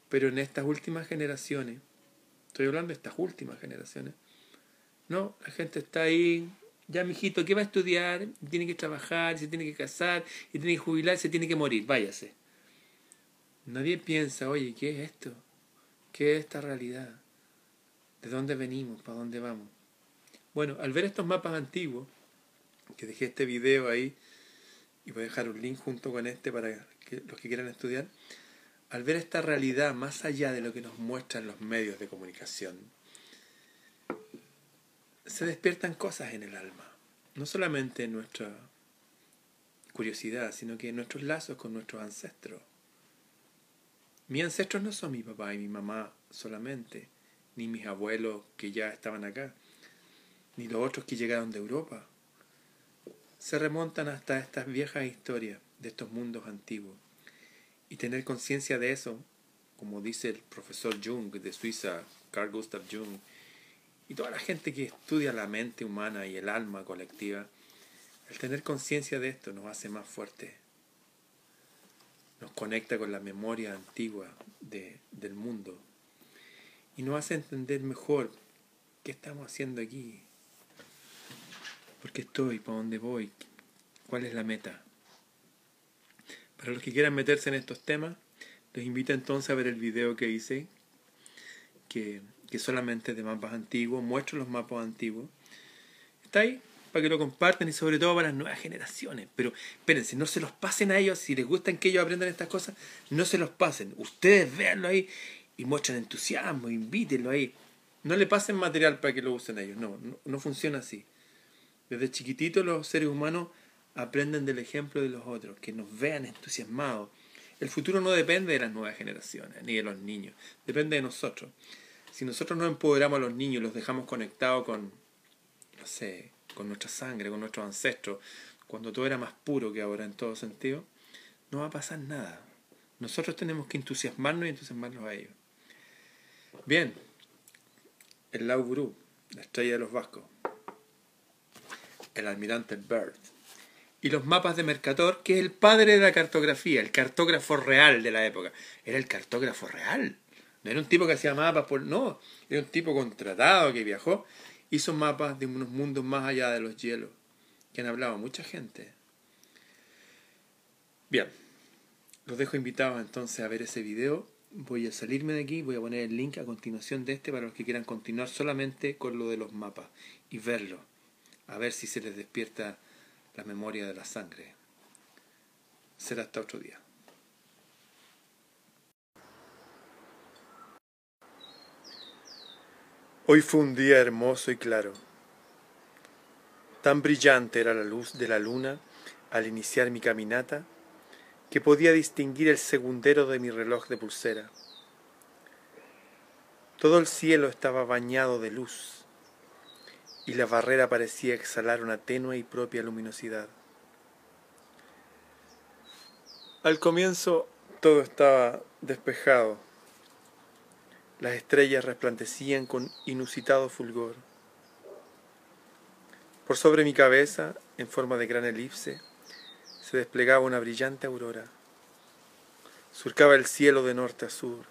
Pero en estas últimas generaciones, estoy hablando de estas últimas generaciones, no, la gente está ahí, ya mijito, ¿qué va a estudiar? Tiene que trabajar, se tiene que casar, y tiene que jubilar, se tiene que morir, váyase. Nadie piensa, oye, ¿qué es esto? ¿Qué es esta realidad? ¿De dónde venimos? ¿Para dónde vamos? Bueno, al ver estos mapas antiguos, que dejé este video ahí, y voy a dejar un link junto con este para que los que quieran estudiar, al ver esta realidad más allá de lo que nos muestran los medios de comunicación, se despiertan cosas en el alma, no solamente en nuestra curiosidad, sino que en nuestros lazos con nuestros ancestros. Mis ancestros no son mi papá y mi mamá solamente, ni mis abuelos que ya estaban acá, ni los otros que llegaron de Europa. Se remontan hasta estas viejas historias de estos mundos antiguos. Y tener conciencia de eso, como dice el profesor Jung de Suiza, Carl Gustav Jung, y toda la gente que estudia la mente humana y el alma colectiva, el tener conciencia de esto nos hace más fuertes, nos conecta con la memoria antigua de, del mundo y nos hace entender mejor qué estamos haciendo aquí, por qué estoy, para dónde voy, cuál es la meta. Para los que quieran meterse en estos temas, les invito entonces a ver el video que hice, que que solamente de mapas antiguos, muestro los mapas antiguos. Está ahí para que lo compartan y sobre todo para las nuevas generaciones. Pero espérense, no se los pasen a ellos, si les gustan que ellos aprendan estas cosas, no se los pasen. Ustedes véanlo ahí y muestren entusiasmo, invítenlo ahí. No le pasen material para que lo usen ellos, no, no, no funciona así. Desde chiquititos los seres humanos aprenden del ejemplo de los otros, que nos vean entusiasmados. El futuro no depende de las nuevas generaciones, ni de los niños, depende de nosotros si nosotros no empoderamos a los niños, los dejamos conectados con, no sé, con nuestra sangre, con nuestros ancestros, cuando todo era más puro que ahora en todo sentido, no va a pasar nada. Nosotros tenemos que entusiasmarnos y entusiasmarnos a ellos. Bien, el Lau la estrella de los vascos, el almirante Byrd, y los mapas de Mercator, que es el padre de la cartografía, el cartógrafo real de la época. Era el cartógrafo real. Era un tipo que hacía mapas por. No, era un tipo contratado que viajó. Hizo mapas de unos mundos más allá de los hielos. Que han hablado mucha gente. Bien. Los dejo invitados entonces a ver ese video. Voy a salirme de aquí, voy a poner el link a continuación de este para los que quieran continuar solamente con lo de los mapas y verlo. A ver si se les despierta la memoria de la sangre. Será hasta otro día. Hoy fue un día hermoso y claro. Tan brillante era la luz de la luna al iniciar mi caminata que podía distinguir el segundero de mi reloj de pulsera. Todo el cielo estaba bañado de luz y la barrera parecía exhalar una tenue y propia luminosidad. Al comienzo todo estaba despejado las estrellas resplandecían con inusitado fulgor. Por sobre mi cabeza, en forma de gran elipse, se desplegaba una brillante aurora. Surcaba el cielo de norte a sur.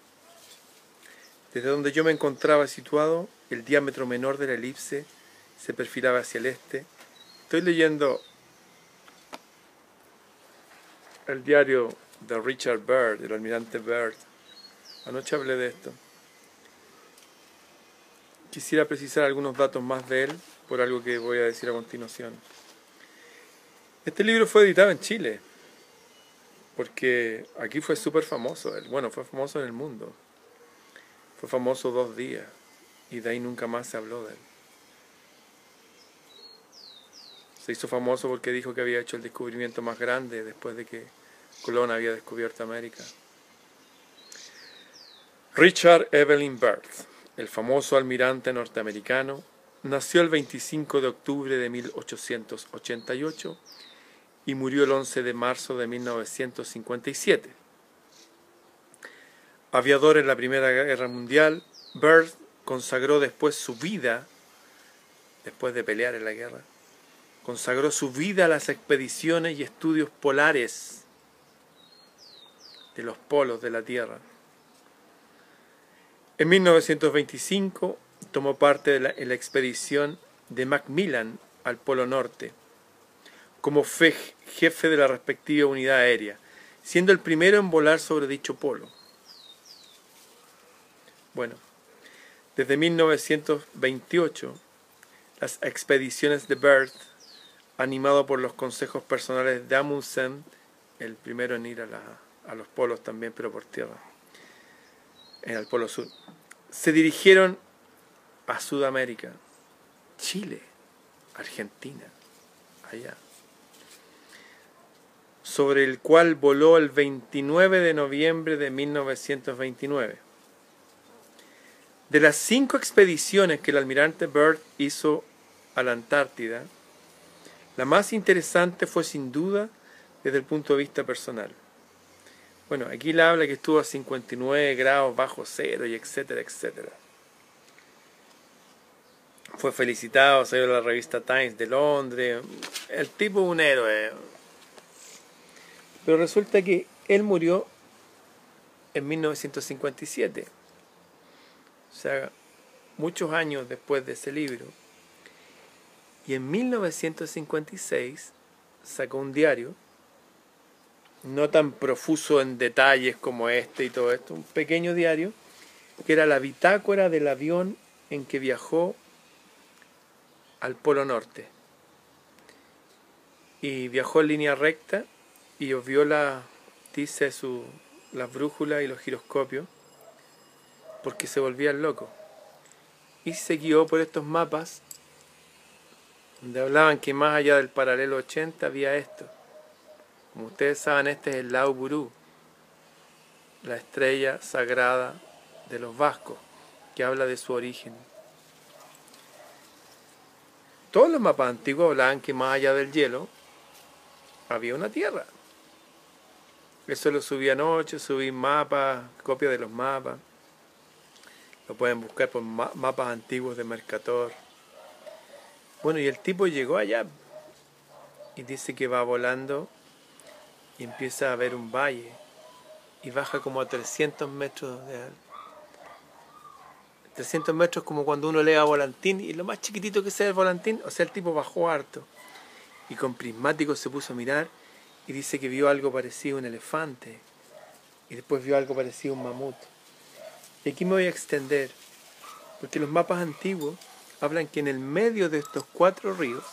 Desde donde yo me encontraba situado, el diámetro menor de la elipse se perfilaba hacia el este. Estoy leyendo el diario de Richard Byrd, el almirante Byrd. Anoche hablé de esto. Quisiera precisar algunos datos más de él por algo que voy a decir a continuación. Este libro fue editado en Chile porque aquí fue súper famoso, bueno, fue famoso en el mundo, fue famoso dos días y de ahí nunca más se habló de él. Se hizo famoso porque dijo que había hecho el descubrimiento más grande después de que Colón había descubierto América. Richard Evelyn Byrd, el famoso almirante norteamericano, nació el 25 de octubre de 1888 y murió el 11 de marzo de 1957. Aviador en la Primera Guerra Mundial, Byrd consagró después su vida, después de pelear en la guerra, consagró su vida a las expediciones y estudios polares de los polos de la Tierra. En 1925 tomó parte de la, en la expedición de Macmillan al Polo Norte como jefe de la respectiva unidad aérea, siendo el primero en volar sobre dicho polo. Bueno, desde 1928, las expediciones de Byrd, animado por los consejos personales de Amundsen, el primero en ir a, a los polos también, pero por tierra, en el polo sur, se dirigieron a Sudamérica, Chile, Argentina, allá sobre el cual voló el 29 de noviembre de 1929. De las cinco expediciones que el almirante Byrd hizo a la Antártida, la más interesante fue sin duda desde el punto de vista personal. Bueno, aquí le habla que estuvo a 59 grados bajo cero y etcétera, etcétera. Fue felicitado, salió la revista Times de Londres. El tipo un héroe, pero resulta que él murió en 1957. O sea, muchos años después de ese libro. Y en 1956 sacó un diario, no tan profuso en detalles como este y todo esto, un pequeño diario, que era la bitácora del avión en que viajó al Polo Norte. Y viajó en línea recta y viola, dice, su, las brújulas y los giroscopios, porque se volvía loco. Y se guió por estos mapas, donde hablaban que más allá del paralelo 80 había esto. Como ustedes saben, este es el Lauburu, la estrella sagrada de los vascos, que habla de su origen. Todos los mapas antiguos hablaban que más allá del hielo había una tierra. Eso lo subí anoche, subí mapas, copias de los mapas. Lo pueden buscar por mapas antiguos de Mercator. Bueno, y el tipo llegó allá y dice que va volando y empieza a ver un valle y baja como a 300 metros de alto. 300 metros como cuando uno lee a volantín y lo más chiquitito que sea el volantín, o sea, el tipo bajó harto y con prismático se puso a mirar y dice que vio algo parecido a un elefante y después vio algo parecido a un mamut. Y aquí me voy a extender, porque los mapas antiguos hablan que en el medio de estos cuatro ríos,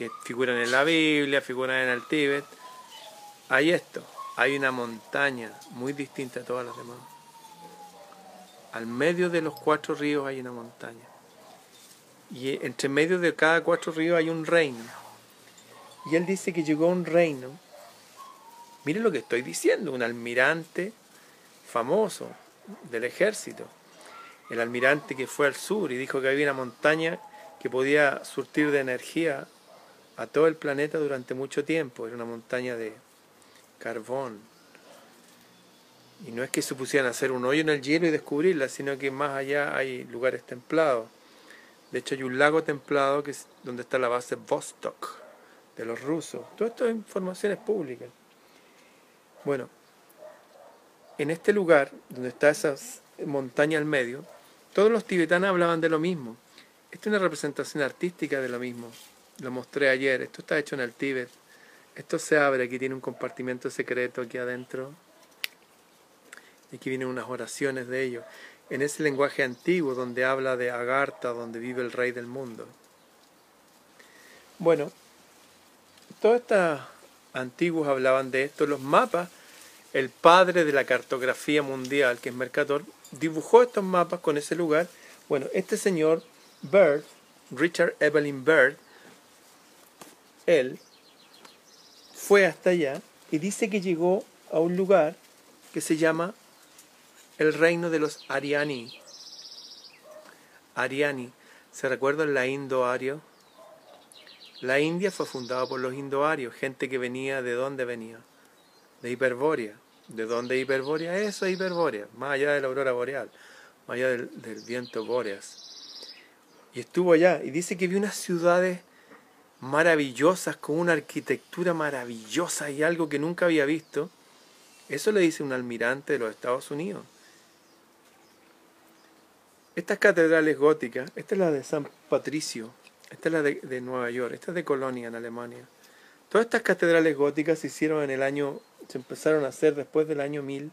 que figuran en la Biblia, figuran en el Tíbet, hay esto, hay una montaña muy distinta a todas las demás. Al medio de los cuatro ríos hay una montaña. Y entre medio de cada cuatro ríos hay un reino. Y él dice que llegó a un reino. Miren lo que estoy diciendo, un almirante famoso del ejército. El almirante que fue al sur y dijo que había una montaña que podía surtir de energía a todo el planeta durante mucho tiempo. Era una montaña de carbón. Y no es que se pusieran a hacer un hoyo en el hielo y descubrirla, sino que más allá hay lugares templados. De hecho hay un lago templado que es donde está la base Vostok de los rusos. Todo esto es informaciones públicas. Bueno, en este lugar, donde está esa montaña al medio, todos los tibetanos hablaban de lo mismo. Esta es una representación artística de lo mismo. Lo mostré ayer. Esto está hecho en el Tíbet. Esto se abre. Aquí tiene un compartimento secreto aquí adentro. Y aquí vienen unas oraciones de ellos. En ese lenguaje antiguo donde habla de Agartha, donde vive el rey del mundo. Bueno, toda esta antiguos hablaban de esto. Los mapas, el padre de la cartografía mundial, que es Mercator, dibujó estos mapas con ese lugar. Bueno, este señor Bird, Richard Evelyn Bird, él fue hasta allá y dice que llegó a un lugar que se llama el reino de los Ariani. Ariani, ¿se recuerdan la Indo-Ario? La India fue fundada por los indoarios, gente que venía de dónde venía? De Hiperbórea. ¿De dónde Hiperbórea? Eso es Hiperbórea, más allá de la aurora boreal, más allá del, viento bóreas. Y estuvo allá y dice que vio unas ciudades maravillosas, con una arquitectura maravillosa y algo que nunca había visto. Eso le dice un almirante de los Estados Unidos. Estas catedrales góticas, esta es la de San Patricio, esta es la de, Nueva York, esta es de Colonia, en Alemania. Todas estas catedrales góticas se hicieron en el año, se empezaron a hacer después del año 1000,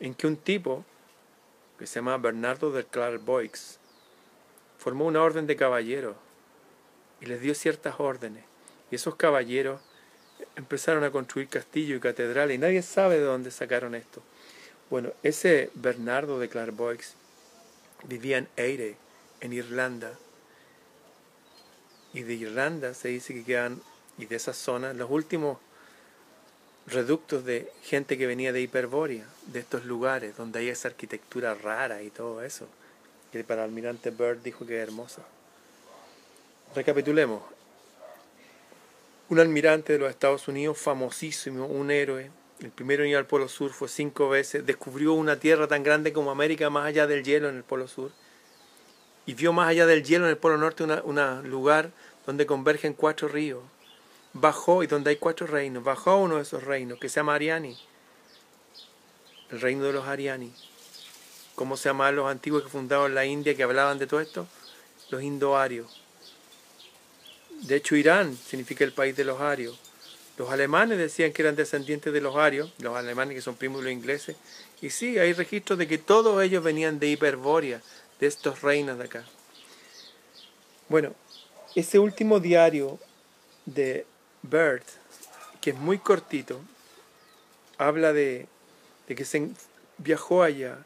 en que un tipo, que se llama Bernardo de Clairvoix, formó una orden de caballeros y les dio ciertas órdenes. Y esos caballeros empezaron a construir castillos y catedrales y nadie sabe de dónde sacaron esto. Bueno, ese Bernardo de Clairvoix vivía en Eire, en Irlanda, y de Irlanda se dice que quedan, y de esa zona, los últimos reductos de gente que venía de Hiperbórea, de estos lugares donde hay esa arquitectura rara y todo eso, que para almirante Bird dijo que es hermosa. Recapitulemos. Un almirante de los Estados Unidos, famosísimo, un héroe, el primero en al Polo Sur fue cinco veces, descubrió una tierra tan grande como América más allá del hielo en el Polo Sur y vio más allá del hielo en el Polo Norte un lugar donde convergen cuatro ríos. Bajó y donde hay cuatro reinos. Bajó a uno de esos reinos que se llama Ariani. El reino de los Ariani. ¿Cómo se llamaban los antiguos que fundaron la India que hablaban de todo esto? Los indoarios. De hecho, Irán significa el país de los arios. Los alemanes decían que eran descendientes de los arios, los alemanes que son primos de los ingleses. Y sí, hay registros de que todos ellos venían de Hiperbórea, de estos reinos de acá. Bueno, ese último diario de Bird, que es muy cortito, habla de, de que se viajó allá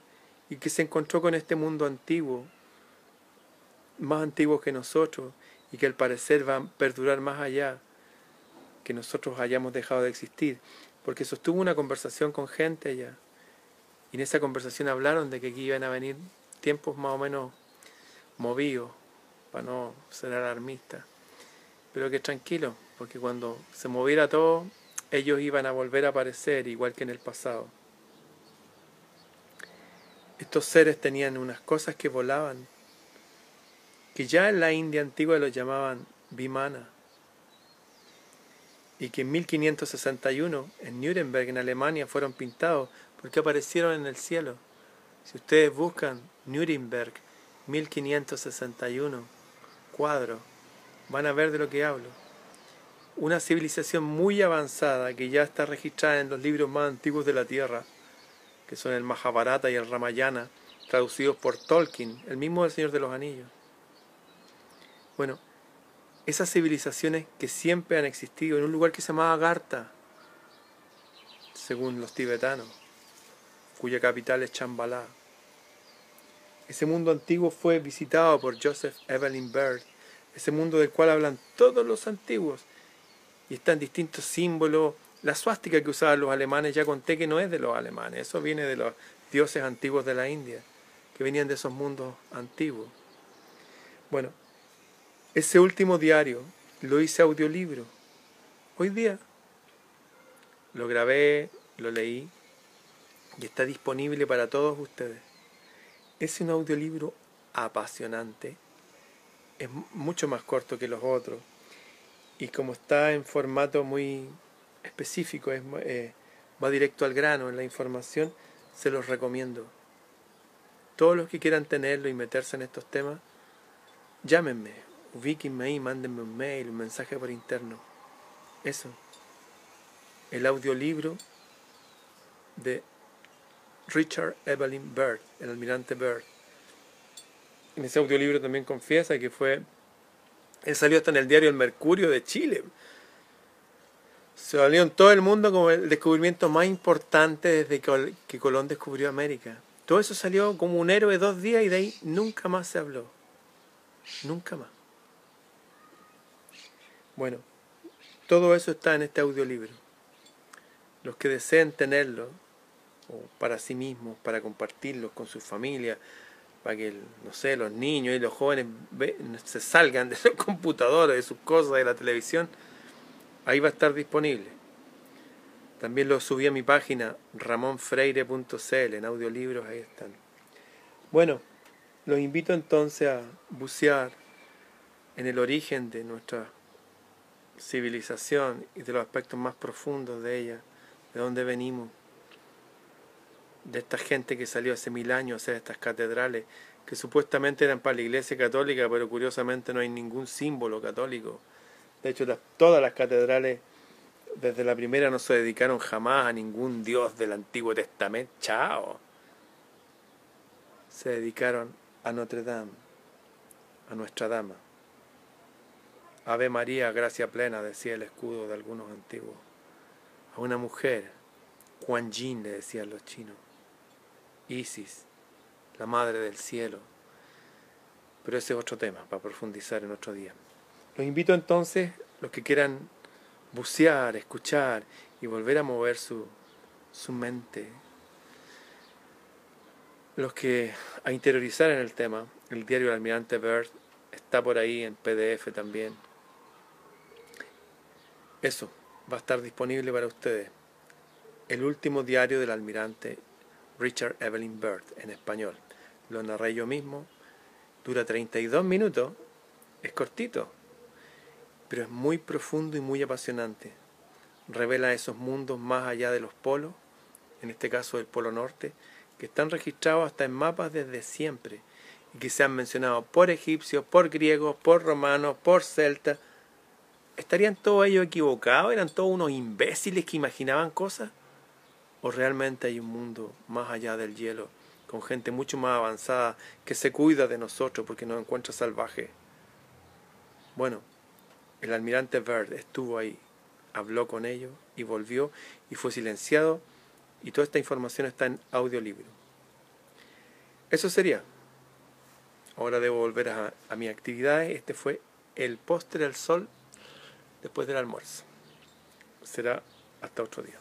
y que se encontró con este mundo antiguo, más antiguo que nosotros, y que al parecer va a perdurar más allá que nosotros hayamos dejado de existir, porque sostuvo una conversación con gente allá, y en esa conversación hablaron de que aquí iban a venir tiempos más o menos movidos, para no ser alarmista. Pero que tranquilo, porque cuando se moviera todo, ellos iban a volver a aparecer igual que en el pasado. Estos seres tenían unas cosas que volaban, que ya en la India antigua los llamaban Vimana, y que en 1561 en Nuremberg, en Alemania, fueron pintados porque aparecieron en el cielo. Si ustedes buscan Nuremberg 1561 cuadro, van a ver de lo que hablo. Una civilización muy avanzada que ya está registrada en los libros más antiguos de la Tierra, que son el Mahabharata y el Ramayana, traducidos por Tolkien, el mismo del Señor de los Anillos. Bueno, esas civilizaciones que siempre han existido en un lugar que se llamaba Garta, según los tibetanos, cuya capital es Chambalá. Ese mundo antiguo fue visitado por Joseph Evelyn Bird, ese mundo del cual hablan todos los antiguos, y están distintos símbolos. La suástica que usaban los alemanes, ya conté que no es de los alemanes, eso viene de los dioses antiguos de la India, que venían de esos mundos antiguos. Bueno, ese último diario lo hice audiolibro. Hoy día lo grabé, lo leí y está disponible para todos ustedes. Es un audiolibro apasionante. Es mucho más corto que los otros. Y como está en formato muy específico, es, eh, va directo al grano en la información, se los recomiendo. Todos los que quieran tenerlo y meterse en estos temas, llámenme ubíquenme ahí, mándenme un mail, un mensaje por interno. Eso. El audiolibro de Richard Evelyn Bird, el almirante Bird. En ese audiolibro también confiesa que fue. Él salió hasta en el diario El Mercurio de Chile. Se valió en todo el mundo como el descubrimiento más importante desde que Colón descubrió América. Todo eso salió como un héroe dos días y de ahí nunca más se habló. Nunca más. Bueno, todo eso está en este audiolibro. Los que deseen tenerlo, o para sí mismos, para compartirlo con su familia, para que, no sé, los niños y los jóvenes se salgan de los computadores, de sus cosas, de la televisión, ahí va a estar disponible. También lo subí a mi página ramonfreire.cl en audiolibros, ahí están. Bueno, los invito entonces a bucear en el origen de nuestra civilización y de los aspectos más profundos de ella, de dónde venimos, de esta gente que salió hace mil años a hacer estas catedrales, que supuestamente eran para la iglesia católica, pero curiosamente no hay ningún símbolo católico. De hecho, todas las catedrales desde la primera no se dedicaron jamás a ningún dios del Antiguo Testamento. Chao. Se dedicaron a Notre Dame, a nuestra dama. Ave María, gracia plena, decía el escudo de algunos antiguos. A una mujer, Kuan Yin, le decían los chinos. Isis, la madre del cielo. Pero ese es otro tema para profundizar en otro día. Los invito entonces, los que quieran bucear, escuchar y volver a mover su, su mente, los que a interiorizar en el tema, el diario del almirante Byrd está por ahí en PDF también. Eso va a estar disponible para ustedes. El último diario del almirante Richard Evelyn Byrd en español. Lo narré yo mismo. Dura 32 minutos. Es cortito. Pero es muy profundo y muy apasionante. Revela esos mundos más allá de los polos, en este caso del Polo Norte, que están registrados hasta en mapas desde siempre y que se han mencionado por egipcios, por griegos, por romanos, por celtas, ¿Estarían todos ellos equivocados? ¿Eran todos unos imbéciles que imaginaban cosas? ¿O realmente hay un mundo más allá del hielo, con gente mucho más avanzada que se cuida de nosotros porque nos encuentra salvajes? Bueno, el almirante Verde estuvo ahí, habló con ellos y volvió y fue silenciado y toda esta información está en audiolibro. Eso sería. Ahora debo volver a, a mi actividad. Este fue el postre al sol después del almuerzo. Será hasta otro día.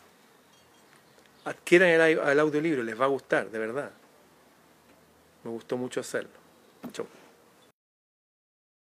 Adquieran el, el audiolibro, les va a gustar, de verdad. Me gustó mucho hacerlo. Chau.